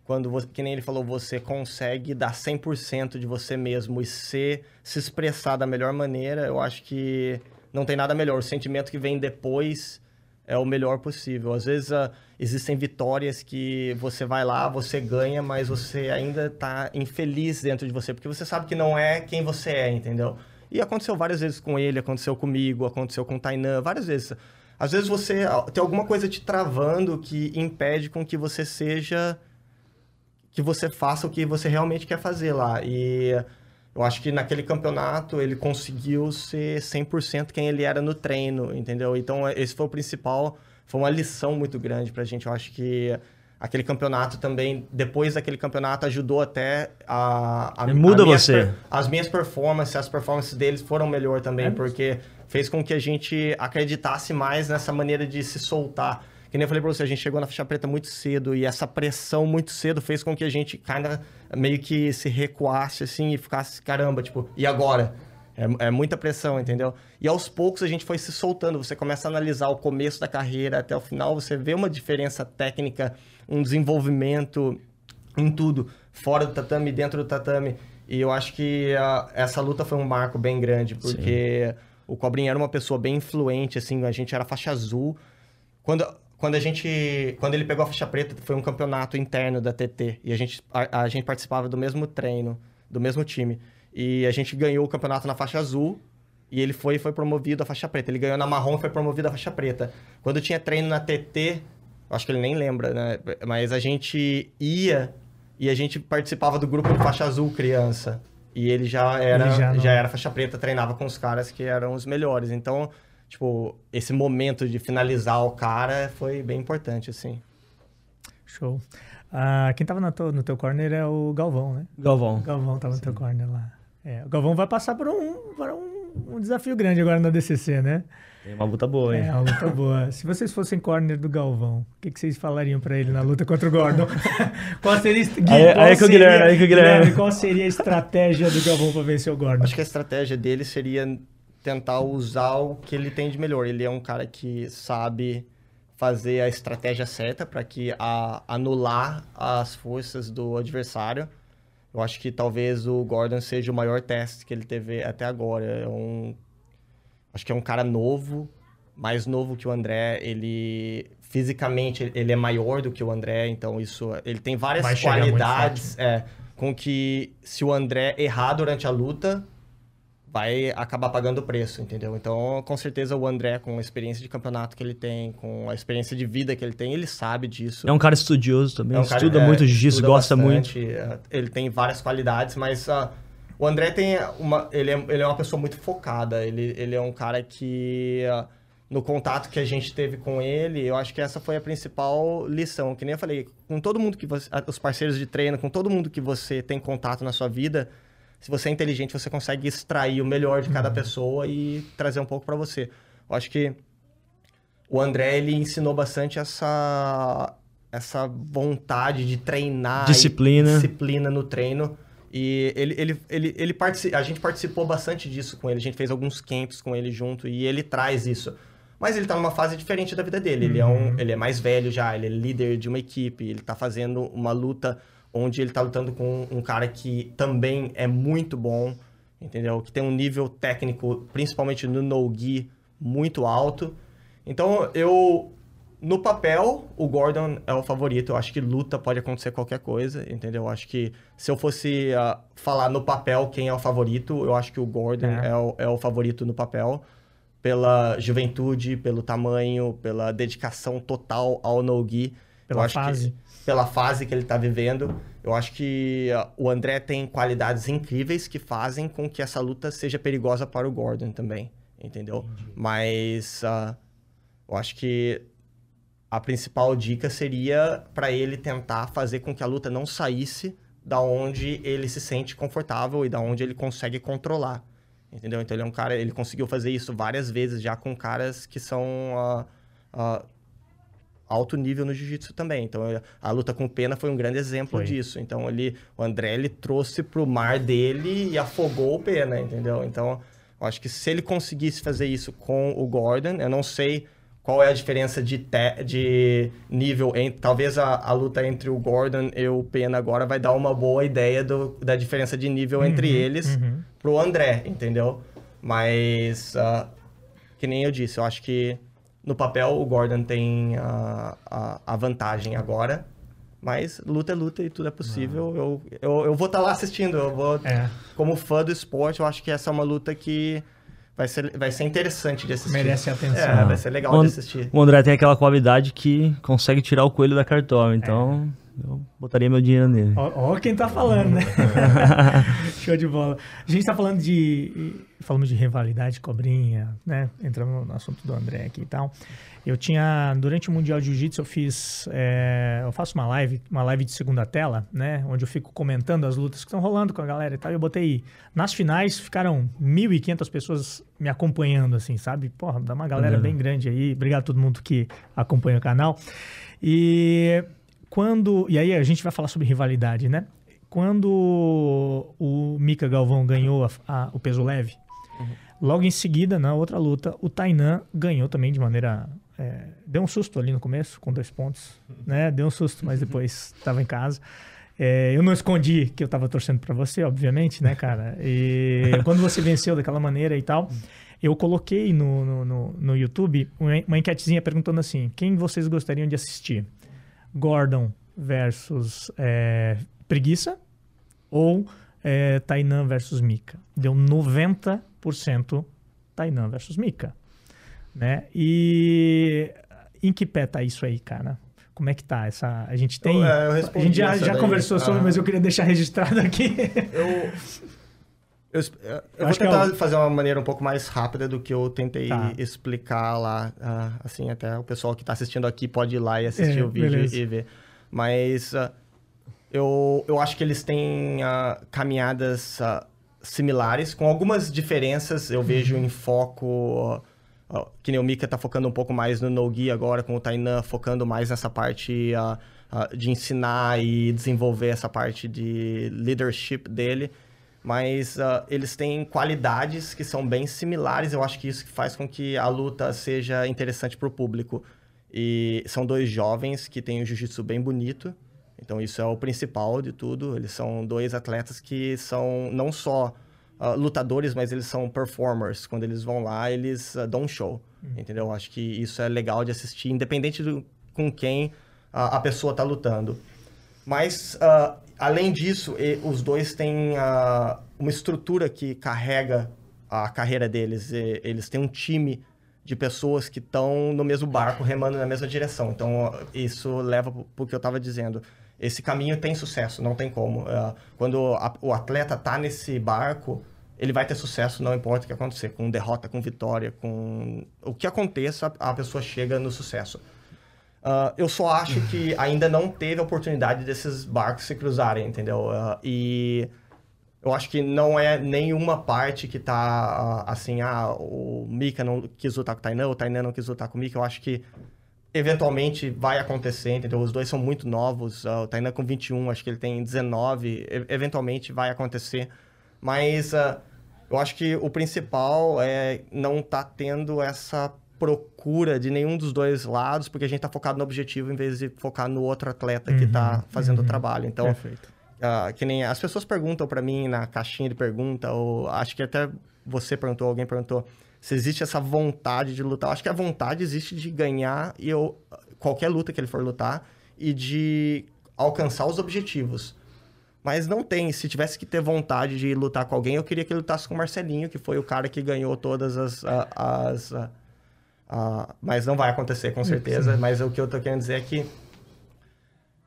quando, você, que nem ele falou, você consegue dar 100% de você mesmo e ser, se expressar da melhor maneira, eu acho que não tem nada melhor. O sentimento que vem depois é o melhor possível. Às vezes ah, existem vitórias que você vai lá, você ganha, mas você ainda tá infeliz dentro de você, porque você sabe que não é quem você é, entendeu? E aconteceu várias vezes com ele, aconteceu comigo, aconteceu com o Tainan, várias vezes. Às vezes você ah, tem alguma coisa te travando que impede com que você seja que você faça o que você realmente quer fazer lá. E eu acho que naquele campeonato ele conseguiu ser 100% quem ele era no treino, entendeu? Então esse foi o principal, foi uma lição muito grande pra gente. Eu acho que aquele campeonato também, depois daquele campeonato, ajudou até a... a Muda a minhas você. as minhas performances, as performances deles foram melhor também, É? porque fez com que a gente acreditasse mais nessa maneira de se soltar. Que nem eu falei pra você, a gente chegou na faixa preta muito cedo e essa pressão muito cedo fez com que a gente kinda, meio que se recuasse assim e ficasse, caramba, tipo, e agora? É, é muita pressão, entendeu? E aos poucos a gente foi se soltando. Você começa a analisar o começo da carreira até o final, você vê uma diferença técnica, um desenvolvimento em tudo, fora do tatame, dentro do tatame. E eu acho que ah, essa luta foi um marco bem grande, porque o Cobrinha era uma pessoa bem influente, assim, a gente era faixa azul. Quando, quando a gente. Quando ele pegou a faixa preta, foi um campeonato interno da TT. E a gente, a, a gente participava do mesmo treino, do mesmo time. E a gente ganhou o campeonato na faixa azul. E ele foi foi promovido à faixa preta. Ele ganhou na marrom e foi promovido à faixa preta. Quando tinha treino na TT, acho que ele nem lembra, né? Mas a gente ia e a gente participava do grupo de faixa azul criança. E ele já era, Ele já já, era faixa preta, treinava com os caras que eram os melhores. Então, tipo, esse momento de finalizar o cara foi bem importante, assim. Show. Ah, quem tava tua- no teu corner é o Galvão, né? Galvão. Galvão tava no teu corner lá. É, o Galvão vai passar por um, por um, um desafio grande agora na DCC, né? Tem uma luta boa, hein? É, uma luta boa. Se vocês fossem corner do Galvão, o que, que vocês falariam pra ele na luta contra o Gordon? qual seria, Gui, Aí- qual aí seria- Guilherme- aí que o Guilherme- Qual seria a estratégia do Galvão pra vencer o Gordon? Acho que a estratégia dele seria tentar usar o que ele tem de melhor. Ele é um cara que sabe fazer a estratégia certa para que a, anular as forças do adversário. Eu acho que talvez o Gordon seja o maior teste que ele teve até agora. É um, acho que é um cara novo, mais novo que o André. Ele fisicamente ele é maior do que o André, então isso ele tem várias Vai qualidades é, com que se o André errar durante a luta vai acabar pagando o preço, entendeu? Então, com certeza o André com a experiência de campeonato que ele tem, com a experiência de vida que ele tem, ele sabe disso. É um cara estudioso também, É um cara- estuda é, muito jiu-jitsu, estuda gosta muito. bastante, é, Ele tem várias qualidades, mas ah, o André tem uma. Ele é, ele é uma pessoa muito focada. Ele, ele é um cara que. ah, no contato que a gente teve com ele, eu acho que essa foi a principal lição. Que nem eu falei, com todo mundo que você. ah, Os parceiros de treino, com todo mundo que você tem contato na sua vida, se você é inteligente, você consegue extrair o melhor de Uhum. cada pessoa e trazer um pouco para você. Eu acho que o André ele ensinou bastante essa essa vontade de treinar Disciplina. disciplina no treino e ele ele, ele, ele partici- a gente participou bastante disso com ele a gente fez alguns camps com ele junto e ele traz isso mas ele tá numa fase diferente da vida dele ele é um ele é mais velho já ele é líder de uma equipe ele tá fazendo uma luta onde ele tá lutando com um cara que também é muito bom entendeu que tem um nível técnico principalmente no no gi muito alto então, eu. No papel, o Gordon é o favorito. Eu acho que luta pode acontecer qualquer coisa, entendeu? Eu acho que se eu fosse ah, falar no papel quem é o favorito, eu acho que o Gordon É. é, o, é o favorito no papel. Pela juventude, pelo tamanho, pela dedicação total ao no-gi. Pela eu fase. Que, pela fase que ele tá vivendo. Eu acho que ah, o André tem qualidades incríveis que fazem com que essa luta seja perigosa para o Gordon também, entendeu? Mas ah, eu acho que a principal dica seria para ele tentar fazer com que a luta não saísse da onde ele se sente confortável e da onde ele consegue controlar. Entendeu? Então ele é um cara, ele conseguiu fazer isso várias vezes já com caras que são ah, ah, alto nível no jiu-jitsu também. Então a luta com o Pena foi um grande exemplo Foi. disso. Então ele, o André ele trouxe pro mar dele e afogou o Pena, entendeu? Então eu acho que se ele conseguisse fazer isso com o Gordon, eu não sei qual é a diferença de, te- de nível entre. Talvez a, a luta entre o Gordon e o Pena agora vai dar uma boa ideia do- da diferença de nível entre eles uhum. pro André, entendeu? Mas, ah, que nem eu disse, eu acho que no papel o Gordon tem a, a, a vantagem agora. Mas luta é luta e tudo é possível. Eu, eu, eu vou estar lá assistindo. Eu vou, É. como fã do esporte, eu acho que essa é uma luta que vai ser, vai ser interessante de assistir. Merece atenção. É, vai ser legal O de assistir. O André tem aquela qualidade que consegue tirar o coelho da cartola, então eu botaria meu dinheiro nele. Ó, ó quem tá falando, né? Show de bola. A gente tá falando de. Falamos de rivalidade, cobrinha, né? Entramos no assunto do André aqui e tal. Eu tinha. Durante o Mundial de Jiu-Jitsu, eu fiz. é, eu faço uma live, uma live de segunda tela, né? Onde eu fico comentando as lutas que estão rolando com a galera e tal. E eu botei. Nas finais ficaram 1.500 pessoas me acompanhando, assim, sabe? Porra, dá uma galera Maneiro. bem grande aí. Obrigado a todo mundo que acompanha o canal. E quando. E aí a gente vai falar sobre rivalidade, né? Quando o Mika Galvão ganhou a- a- o peso leve, logo em seguida, na outra luta, o Tainan ganhou também de maneira. é, deu um susto ali no começo, com dois pontos, né? Deu um susto, mas depois estava em casa. É, eu não escondi que eu tava torcendo pra você, obviamente, né, cara? E quando você venceu daquela maneira e tal, eu coloquei no, no, no, no YouTube uma enquetezinha perguntando assim: quem vocês gostariam de assistir? Gordon versus é, Preguiça ou é, Tainan versus Mika? Deu 90% Tainan versus Mika. Né? E em que pé tá isso aí, cara? Como é que tá essa. A gente tem. Eu- é, eu a gente já, já conversou sobre, Ah. mas eu queria deixar registrado aqui. Eu, eu, es- eu vou é tentar fazer uma maneira um pouco mais rápida do que eu tentei Tá. explicar lá. ah, assim, até o pessoal que está assistindo aqui pode ir lá e assistir É, o vídeo beleza. e ver. Mas ah, eu, eu acho que eles têm ah, caminhadas similares, com algumas diferenças. Eu vejo em foco. que nem o Mika tá focando um pouco mais no no-gi agora, com o Tainan focando mais nessa parte de ensinar e desenvolver essa parte de leadership dele. Mas uh, eles têm qualidades que são bem similares. Eu acho que isso faz com que a luta seja interessante para o público. E são dois jovens que têm um jiu-jitsu bem bonito. Então isso é o principal de tudo. Eles são dois atletas que são não só uh, lutadores, mas eles são performers. Quando eles vão lá, eles uh, dão um show. Uhum. Entendeu? Acho que isso é legal de assistir, independente do, com quem a pessoa está lutando. Mas, além disso, os dois têm uh, uma estrutura que carrega a carreira deles. Eles têm um time de pessoas que estão no mesmo barco, remando na mesma direção. Então, isso leva para o que eu estava dizendo. Esse caminho tem sucesso, não tem como. Uh, quando a, o atleta está nesse barco, ele vai ter sucesso, não importa o que acontecer, com derrota, com vitória, com o que aconteça, a pessoa chega no sucesso. Uh, eu só acho que ainda não teve a oportunidade desses barcos se cruzarem, entendeu? Uh, e eu acho que não é nenhuma parte que tá uh, assim, ah, o Mika não quis lutar com o Tainan, o Tainan não quis lutar com o Mika. Eu acho que eventualmente vai acontecer, entendeu? Os dois são muito novos. o Tainan com 21, acho que ele tem 19. E eventualmente vai acontecer. Mas eu acho que o principal é não tá tendo essa procura de nenhum dos dois lados, porque a gente está focado no objetivo em vez de focar no outro atleta uhum, que está fazendo uhum. o trabalho. Então, uh, que nem as pessoas perguntam para mim na caixinha de pergunta, ou acho que até você perguntou, alguém perguntou, se existe essa vontade de lutar. Eu acho que a vontade existe de ganhar e eu, qualquer luta que ele for lutar e de alcançar os objetivos. Mas não tem. Se tivesse que ter vontade de lutar com alguém, eu queria que ele lutasse com o Marcelinho, que foi o cara que ganhou todas as, as, as Uh, mas não vai acontecer com certeza. Sim. Mas o que eu tô querendo dizer é que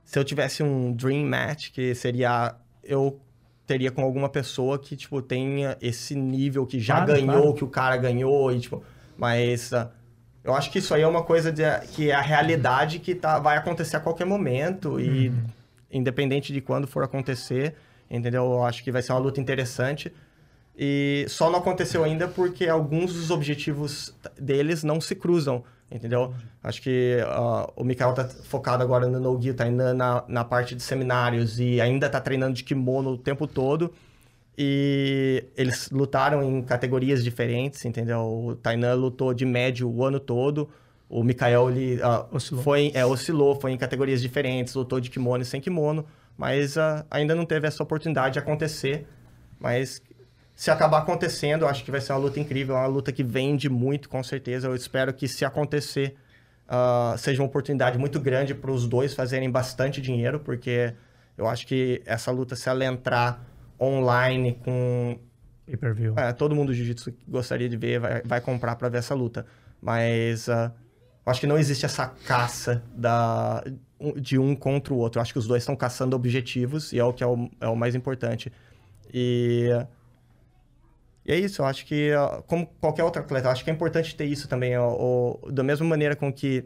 se eu tivesse um dream match, que seria eu teria com alguma pessoa que tipo tenha esse nível que já claro, ganhou, claro. que o cara ganhou e tipo, mas uh, eu acho que isso aí é uma coisa de, que é a realidade que tá, vai acontecer a qualquer momento e uhum. independente de quando for acontecer, entendeu? Eu acho que vai ser uma luta interessante. E só não aconteceu ainda porque alguns dos objetivos deles não se cruzam, entendeu? Acho que uh, o Mikael tá focado agora no no-gi, tá ainda na, na parte de seminários e ainda tá treinando de kimono o tempo todo. E eles lutaram em categorias diferentes, entendeu? O Tainan lutou de médio o ano todo. O Mikael, ele uh, oscilou. Foi, é, oscilou, foi em categorias diferentes, lutou de kimono e sem kimono. Mas uh, ainda não teve essa oportunidade de acontecer. Mas se acabar acontecendo, eu acho que vai ser uma luta incrível, uma luta que vende muito, com certeza. Eu espero que, se acontecer, uh, seja uma oportunidade muito grande para os dois fazerem bastante dinheiro, porque eu acho que essa luta, se ela entrar online com. Pay-per-view. É, todo mundo do jiu-jitsu gostaria de ver, vai, vai comprar para ver essa luta. Mas uh, eu acho que não existe essa caça da, de um contra o outro. Eu acho que os dois estão caçando objetivos e é o que é o, é o mais importante. E. Uh, e é isso, eu acho que, como qualquer outro atleta, acho que é importante ter isso também. Ó, da mesma maneira com que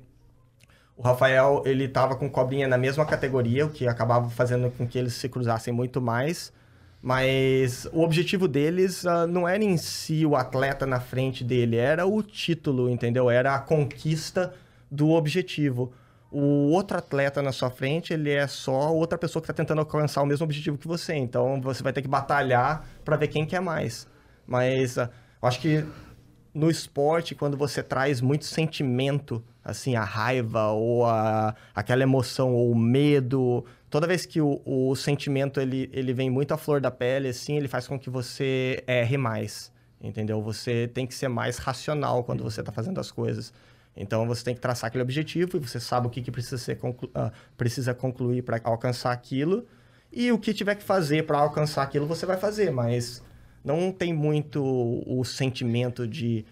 o Rafael, ele estava com cobrinha na mesma categoria, o que acabava fazendo com que eles se cruzassem muito mais. Mas o objetivo deles uh, não era em si o atleta na frente dele, era o título, entendeu? Era a conquista do objetivo. O outro atleta na sua frente, ele é só outra pessoa que está tentando alcançar o mesmo objetivo que você. Então, você vai ter que batalhar para ver quem quer mais. Mas uh, eu acho que no esporte, quando você traz muito sentimento, assim, a raiva ou a, aquela emoção ou o medo, toda vez que o, o sentimento ele, ele vem muito à flor da pele, assim, ele faz com que você erre mais, entendeu? Você tem que ser mais racional quando você está fazendo as coisas. Então você tem que traçar aquele objetivo e você sabe o que, que precisa, ser conclu uh, precisa concluir para alcançar aquilo. E o que tiver que fazer para alcançar aquilo, você vai fazer, mas não tem muito o sentimento de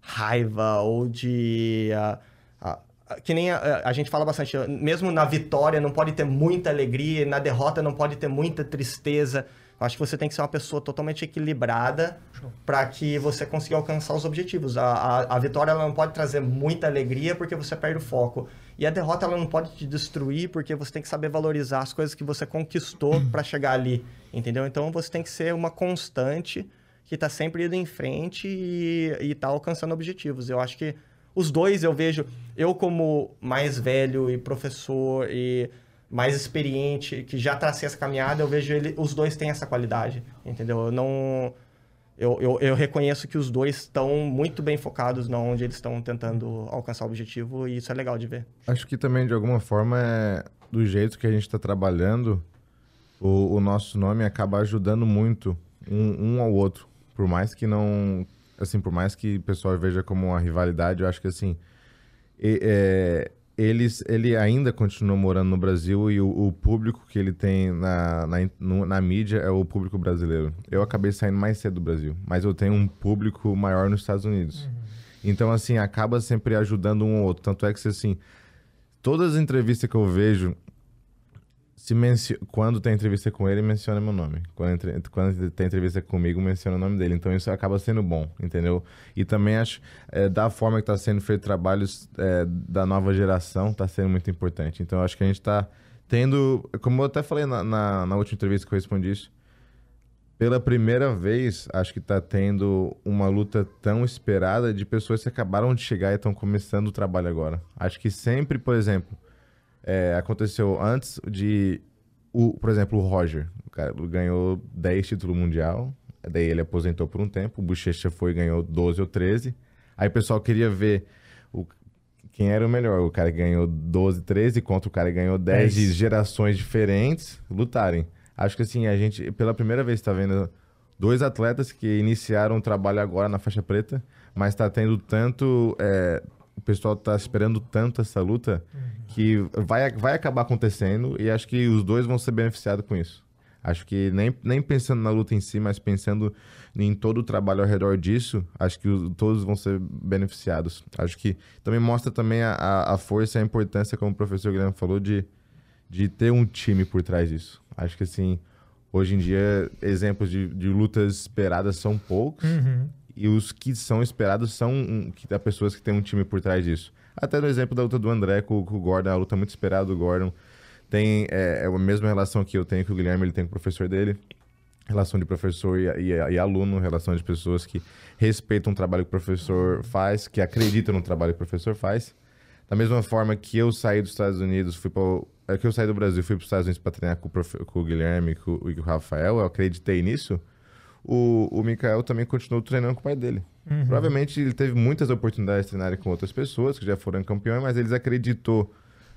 raiva ou de. Uh, uh, que nem a, a, gente fala bastante, mesmo na vitória não pode ter muita alegria, na derrota não pode ter muita tristeza. Eu acho que você tem que ser uma pessoa totalmente equilibrada para que você consiga alcançar os objetivos. A, a, a, vitória ela não pode trazer muita alegria porque você perde o foco. E a derrota ela não pode te destruir porque você tem que saber valorizar as coisas que você conquistou para chegar ali, entendeu? Então você tem que ser uma constante que está sempre indo em frente e está alcançando objetivos. Eu acho que os dois eu vejo, eu como mais velho e professor e mais experiente, que já tracei essa caminhada, eu vejo ele, os dois têm essa qualidade, entendeu? Eu não... Eu, eu, eu reconheço que os dois estão muito bem focados na onde eles estão tentando alcançar o objetivo e isso é legal de ver. Acho que também, de alguma forma, é do jeito que a gente está trabalhando, o, o, nosso nome acaba ajudando muito um, um ao outro. Por mais que não... Assim, por mais que o pessoal veja como uma rivalidade, eu acho que, assim... É, eles, ele ainda continua morando no Brasil e o, o público que ele tem na, na, no, na, mídia é o público brasileiro. Eu acabei saindo mais cedo do Brasil, mas eu tenho um público maior nos Estados Unidos. Uhum. Então, assim, acaba sempre ajudando um ou outro. Tanto é que, assim, todas as entrevistas que eu vejo, se mencio... quando tem entrevista com ele, menciona meu nome. Quando, entre... quando tem entrevista comigo, menciona o nome dele. Então isso acaba sendo bom, entendeu? E também acho, é, da forma que está sendo feito trabalhos é, da nova geração, está sendo muito importante. Então acho que a gente está tendo, como eu até falei na, na, na, última entrevista que eu respondi isso, pela primeira vez, acho que está tendo uma luta tão esperada de pessoas que acabaram de chegar e estão começando o trabalho agora. Acho que sempre, por exemplo é, aconteceu antes de. O, por exemplo, o Roger. O cara ganhou 10 títulos mundial. Daí ele aposentou por um tempo. O Bochecha foi e ganhou 12 ou 13. Aí o pessoal queria ver o, quem era o melhor. O cara que ganhou 12, 13 contra o cara que ganhou 10 é de gerações diferentes lutarem. Acho que assim, a gente, pela primeira vez, está vendo dois atletas que iniciaram o trabalho agora na faixa preta, mas está tendo tanto. É, o pessoal está esperando tanto essa luta uhum. que vai, vai acabar acontecendo e acho que os dois vão ser beneficiados com isso. Acho que nem, nem pensando na luta em si, mas pensando em todo o trabalho ao redor disso, acho que os, todos vão ser beneficiados. Acho que também mostra também a, a força e a importância, como o professor Guilherme falou, de, de ter um time por trás disso. Acho que assim, hoje em dia, exemplos de, de lutas esperadas são poucos. Uhum e os que são esperados são um, que pessoas que têm um time por trás disso. Até no exemplo da luta do André com, com o Gordon, a luta muito esperada do Gordon. Tem é, é, a mesma relação que eu tenho com o Guilherme, ele tem com o professor dele. Relação de professor e, e, e aluno, relação de pessoas que respeitam o trabalho que o professor faz, que acreditam no trabalho que o professor faz. Da mesma forma que eu saí dos Estados Unidos, fui para é que eu saí do Brasil, fui para os Estados Unidos para treinar com o, profe, com o Guilherme com, e com o Rafael, eu acreditei nisso o, o Mikael também continuou treinando com o pai dele. Uhum. Provavelmente ele teve muitas oportunidades de treinar com outras pessoas que já foram campeões, mas eles acreditou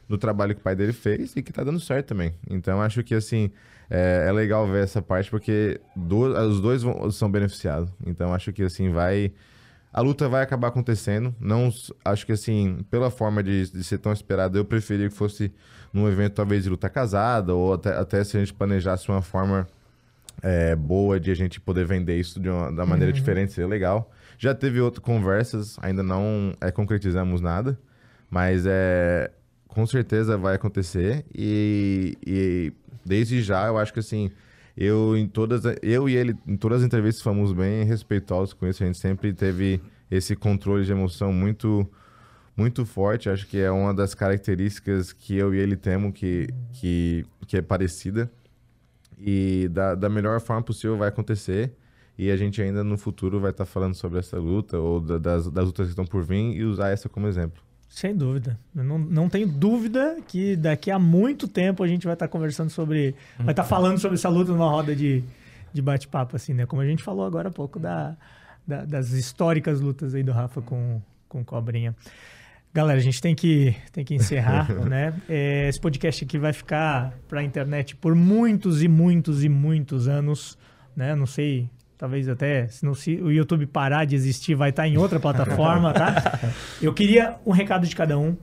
no trabalho que o pai dele fez e que tá dando certo também. Então acho que assim é, é legal ver essa parte porque do, os dois vão, são beneficiados. Então acho que assim vai a luta vai acabar acontecendo. Não acho que assim pela forma de, de ser tão esperado eu preferia que fosse num evento talvez de luta casada ou até, até se a gente planejasse uma forma é, boa de a gente poder vender isso de uma, da maneira uhum. diferente, seria legal. Já teve outras conversas, ainda não é, concretizamos nada, mas é, com certeza vai acontecer e, e desde já eu acho que assim eu em todas eu e ele em todas as entrevistas fomos bem respeitosos com isso a gente sempre teve esse controle de emoção muito muito forte acho que é uma das características que eu e ele temos que que, que é parecida e da, da melhor forma possível vai acontecer. E a gente ainda no futuro vai estar tá falando sobre essa luta ou da, das, das lutas que estão por vir e usar essa como exemplo. Sem dúvida. Não, não tenho dúvida que daqui a muito tempo a gente vai estar tá conversando sobre. Vai estar tá falando sobre essa luta numa roda de, de bate-papo, assim, né? Como a gente falou agora há pouco da, da, das históricas lutas aí do Rafa com, com Cobrinha. Galera, a gente tem que, tem que encerrar, né? É, esse podcast aqui vai ficar para a internet por muitos e muitos e muitos anos, né? Não sei, talvez até se, não, se o YouTube parar de existir, vai estar tá em outra plataforma, tá? Eu queria um recado de cada um,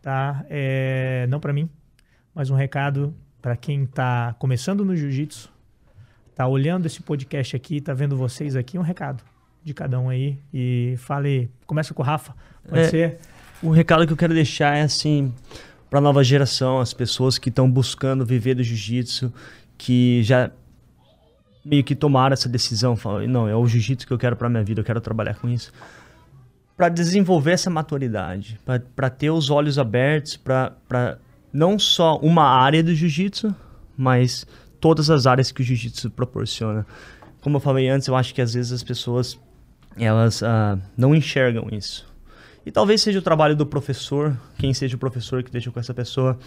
tá? É, não para mim, mas um recado para quem está começando no jiu-jitsu, tá olhando esse podcast aqui, tá vendo vocês aqui, um recado de cada um aí e fale, começa com o Rafa, pode é. ser o recado que eu quero deixar é assim para a nova geração, as pessoas que estão buscando viver do jiu-jitsu, que já meio que tomaram essa decisão, falam, não, é o jiu-jitsu que eu quero para minha vida, eu quero trabalhar com isso. Para desenvolver essa maturidade, para ter os olhos abertos para não só uma área do jiu-jitsu, mas todas as áreas que o jiu-jitsu proporciona. Como eu falei antes, eu acho que às vezes as pessoas elas uh, não enxergam isso. E talvez seja o trabalho do professor, quem seja o professor que deixa com essa pessoa,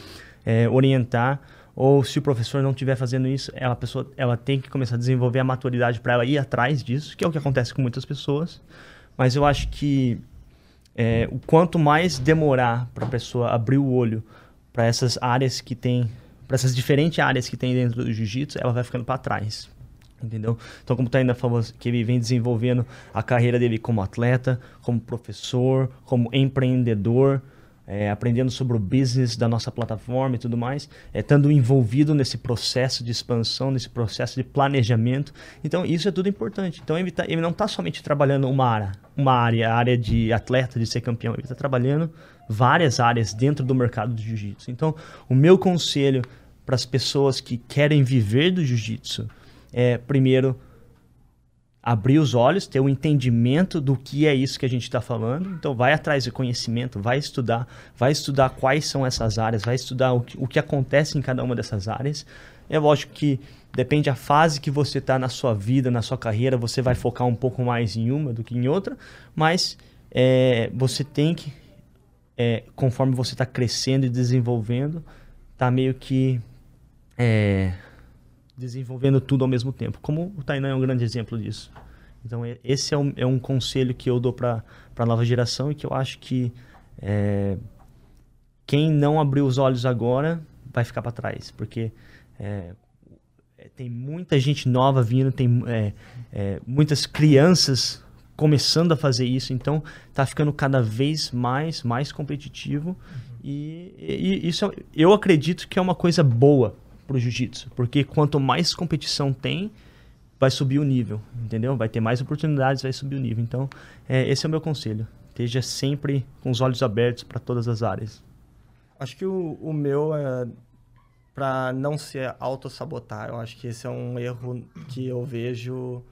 é, orientar. Ou se o professor não estiver fazendo isso, ela, pessoa, ela tem que começar a desenvolver a maturidade para ela ir atrás disso, que é o que acontece com muitas pessoas. Mas eu acho que é, o quanto mais demorar para a pessoa abrir o olho para essas áreas que tem, para essas diferentes áreas que tem dentro do jiu-jitsu, ela vai ficando para trás. Entendeu? Então, como o Taina falou, que ele vem desenvolvendo a carreira dele como atleta, como professor, como empreendedor, é, aprendendo sobre o business da nossa plataforma e tudo mais, é, estando envolvido nesse processo de expansão, nesse processo de planejamento. Então, isso é tudo importante. Então, ele, tá, ele não está somente trabalhando uma área, uma área, a área de atleta, de ser campeão, ele está trabalhando várias áreas dentro do mercado do jiu-jitsu. Então, o meu conselho para as pessoas que querem viver do jiu-jitsu é, primeiro, abrir os olhos, ter o um entendimento do que é isso que a gente está falando. Então, vai atrás de conhecimento, vai estudar, vai estudar quais são essas áreas, vai estudar o que, o que acontece em cada uma dessas áreas. É lógico que depende da fase que você está na sua vida, na sua carreira, você vai focar um pouco mais em uma do que em outra, mas é, você tem que, é, conforme você está crescendo e desenvolvendo, tá meio que é, desenvolvendo tudo ao mesmo tempo. Como o Tainan é um grande exemplo disso. Então, esse é um, é um conselho que eu dou para a nova geração e que eu acho que é, quem não abrir os olhos agora vai ficar para trás. Porque é, é, tem muita gente nova vindo, tem é, é, muitas crianças começando a fazer isso, então está ficando cada vez mais, mais competitivo. Uhum. E, e, isso eu acredito que é uma coisa boa para o jiu-jitsu, porque quanto mais competição tem, vai subir o nível, entendeu? Vai ter mais oportunidades, vai subir o nível. Então, é, esse é o meu conselho. Esteja sempre com os olhos abertos para todas as áreas. Acho que o, o meu é para não se auto-sabotar. Eu acho que esse é um erro que eu vejo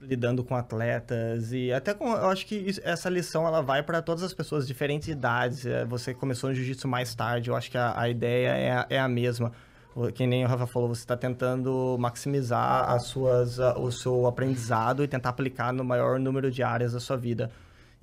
lidando com atletas e até com eu acho que isso, essa lição ela vai para todas as pessoas diferentes idades é, você começou no jiu-jitsu mais tarde eu acho que a, a ideia é é a mesma que nem o Rafa falou, você está tentando maximizar as suas, o seu aprendizado e tentar aplicar no maior número de áreas da sua vida.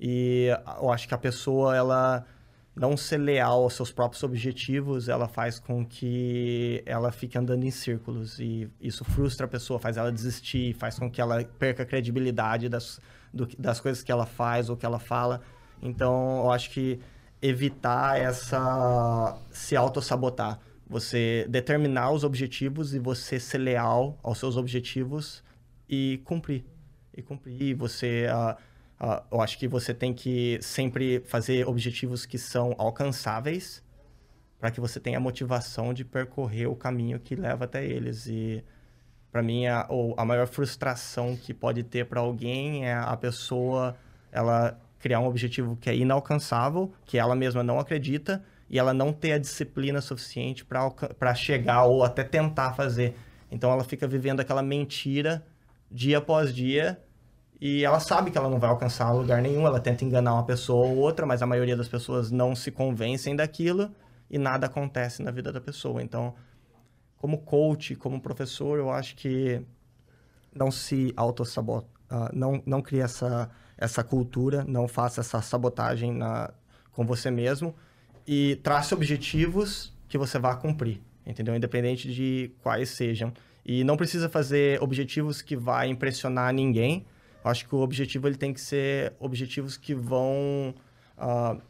E eu acho que a pessoa, ela não ser leal aos seus próprios objetivos, ela faz com que ela fique andando em círculos. E isso frustra a pessoa, faz ela desistir, faz com que ela perca a credibilidade das, do, das coisas que ela faz ou que ela fala. Então, eu acho que evitar essa... se auto-sabotar você determinar os objetivos e você ser leal aos seus objetivos e cumprir. E cumprir. Você, uh, uh, eu acho que você tem que sempre fazer objetivos que são alcançáveis para que você tenha a motivação de percorrer o caminho que leva até eles. E para mim, a, a maior frustração que pode ter para alguém é a pessoa ela criar um objetivo que é inalcançável, que ela mesma não acredita, e ela não ter a disciplina suficiente para chegar ou até tentar fazer. Então ela fica vivendo aquela mentira dia após dia e ela sabe que ela não vai alcançar lugar nenhum, ela tenta enganar uma pessoa ou outra, mas a maioria das pessoas não se convencem daquilo e nada acontece na vida da pessoa. Então, como coach, como professor, eu acho que não se auto-sabota, uh, não, não crie essa, essa cultura, não faça essa sabotagem na, com você mesmo, e trace objetivos que você vá cumprir, entendeu? Independente de quais sejam. E não precisa fazer objetivos que vai impressionar ninguém. Eu acho que o objetivo ele tem que ser objetivos que vão uh,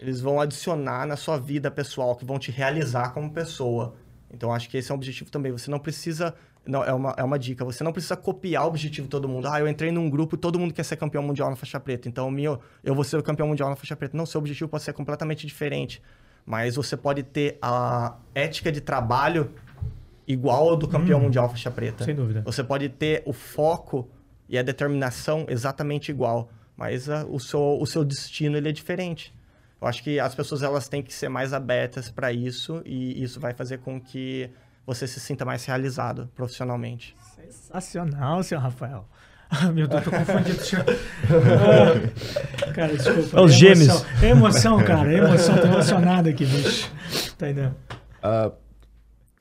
eles vão adicionar na sua vida pessoal, que vão te realizar como pessoa. Então acho que esse é um objetivo também. Você não precisa não, é uma, é uma dica. Você não precisa copiar o objetivo de todo mundo. Ah, eu entrei num grupo e todo mundo quer ser campeão mundial na faixa preta. Então, meu, eu vou ser o campeão mundial na faixa preta. Não, seu objetivo pode ser completamente diferente. Mas você pode ter a ética de trabalho igual ao do campeão hum, mundial faixa preta. Sem dúvida. Você pode ter o foco e a determinação exatamente igual. Mas a, o, seu, o seu destino ele é diferente. Eu acho que as pessoas elas têm que ser mais abertas para isso e isso vai fazer com que você se sinta mais realizado profissionalmente. Sensacional, senhor Rafael. Ah, meu Deus, tô confundindo. ah, cara, desculpa. É os é gêmeos. É emoção, cara. É emoção. Tô emocionado aqui, bicho. Tá entendendo? Uh,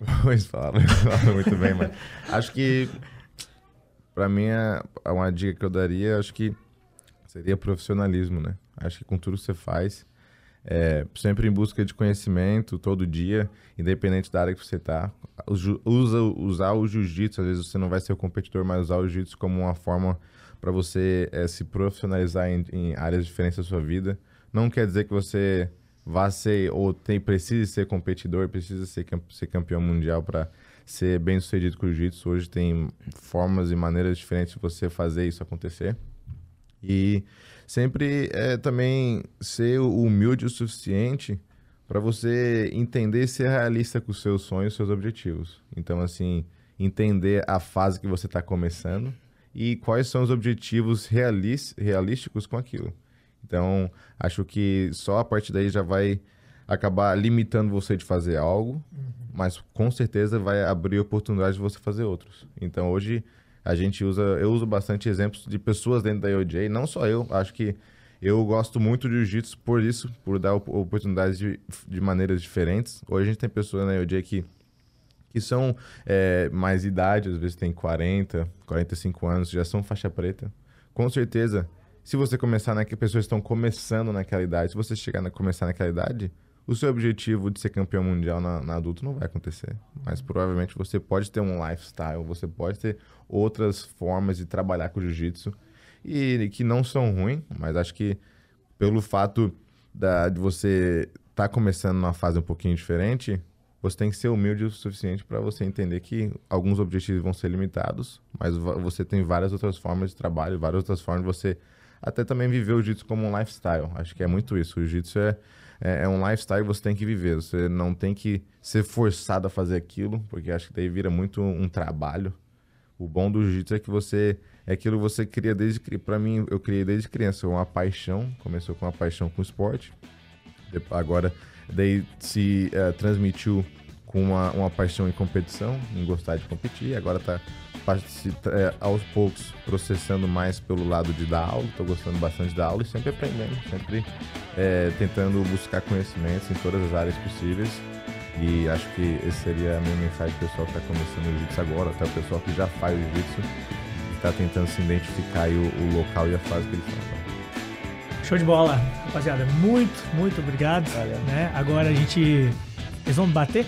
pois fala, fala muito bem, mas acho que para mim é uma dica que eu daria, acho que seria profissionalismo, né? Acho que com tudo que você faz, é, sempre em busca de conhecimento, todo dia, independente da área que você está. Usa, usar o jiu-jitsu, às vezes você não vai ser o competidor, mas usar o jiu-jitsu como uma forma para você é, se profissionalizar em, em, áreas diferentes da sua vida. Não quer dizer que você vá ser ou tem, precise ser competidor, precisa ser, ser campeão mundial para ser bem sucedido com o jiu-jitsu. Hoje tem formas e maneiras diferentes de você fazer isso acontecer. E sempre é, também ser humilde o suficiente para você entender e ser realista com os seus sonhos, seus objetivos. Então, assim, entender a fase que você está começando e quais são os objetivos realísticos com aquilo. Então, acho que só a partir daí já vai acabar limitando você de fazer algo, uhum. mas com certeza vai abrir oportunidade de você fazer outros. Então, hoje a gente usa, eu uso bastante exemplos de pessoas dentro da IOJ, não só eu, acho que eu gosto muito de jiu-jitsu por isso, por dar oportunidades de, de maneiras diferentes. Hoje a gente tem pessoas na IOJ que, que são é, mais idade, às vezes tem 40, 45 anos, já são faixa preta. Com certeza, se você começar naquela, pessoas estão começando naquela idade, se você chegar a começar naquela idade, o seu objetivo de ser campeão mundial na, na, adulto não vai acontecer. Mas provavelmente você pode ter um lifestyle, você pode ter outras formas de trabalhar com jiu-jitsu e que não são ruins, mas acho que pelo fato da, de você estar tá começando numa fase um pouquinho diferente, você tem que ser humilde o suficiente para você entender que alguns objetivos vão ser limitados, mas você tem várias outras formas de trabalho, várias outras formas de você até também viver o jiu-jitsu como um lifestyle. Acho que é muito isso. O jiu-jitsu é é, é, um lifestyle que você tem que viver. Você não tem que ser forçado a fazer aquilo, porque acho que daí vira muito um trabalho. O bom do jiu-jitsu é que você é aquilo que você cria desde para mim eu criei desde criança uma paixão começou com uma paixão com o esporte agora daí se uh, transmitiu com uma, uma paixão em competição em gostar de competir agora está é, aos poucos processando mais pelo lado de dar aula, estou gostando bastante da aula e sempre aprendendo, sempre é, tentando buscar conhecimentos em todas as áreas possíveis. E acho que esse seria a minha mensagem pro pessoal que está começando o jiu-jitsu agora, até o pessoal que já faz o jiu-jitsu e está tentando se identificar o, o, local e a fase que eles estão. Show de bola, rapaziada. Muito, muito obrigado. Valeu. Né? Agora a gente eles vão bater?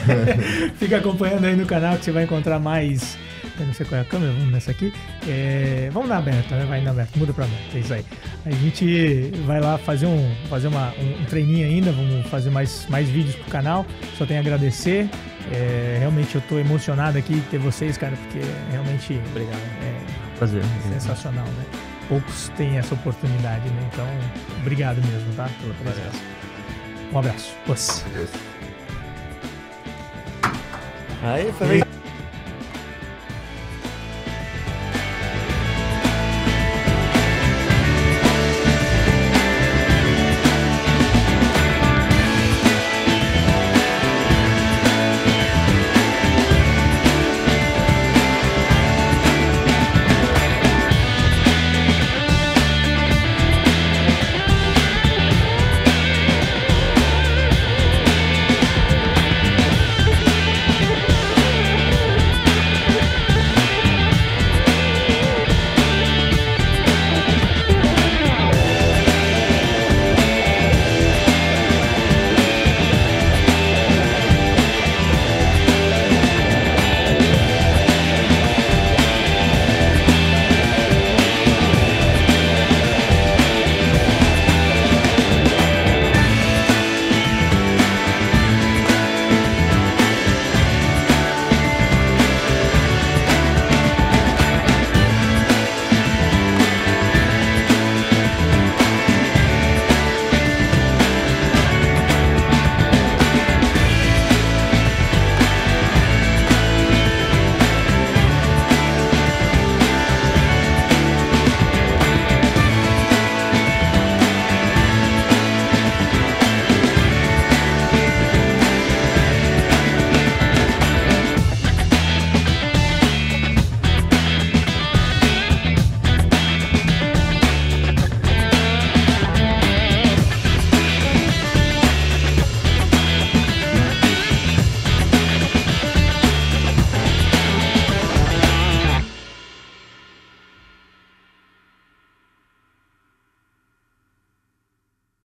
Fica acompanhando aí no canal que você vai encontrar mais eu não sei qual é a câmera, vamos nessa aqui. É, vamos na aberta, né? Vai na aberta, muda pra aberta, é isso aí. A gente vai lá fazer um, fazer uma, um, um treininho ainda, vamos fazer mais, mais vídeos pro canal. Só tenho a agradecer. É, realmente eu tô emocionado aqui de ter vocês, cara, porque realmente. Obrigado. É Prazer. Sensacional, né? Poucos têm essa oportunidade, né? Então, obrigado mesmo, tá? Pela presença. Um abraço. Pois. Aí, foi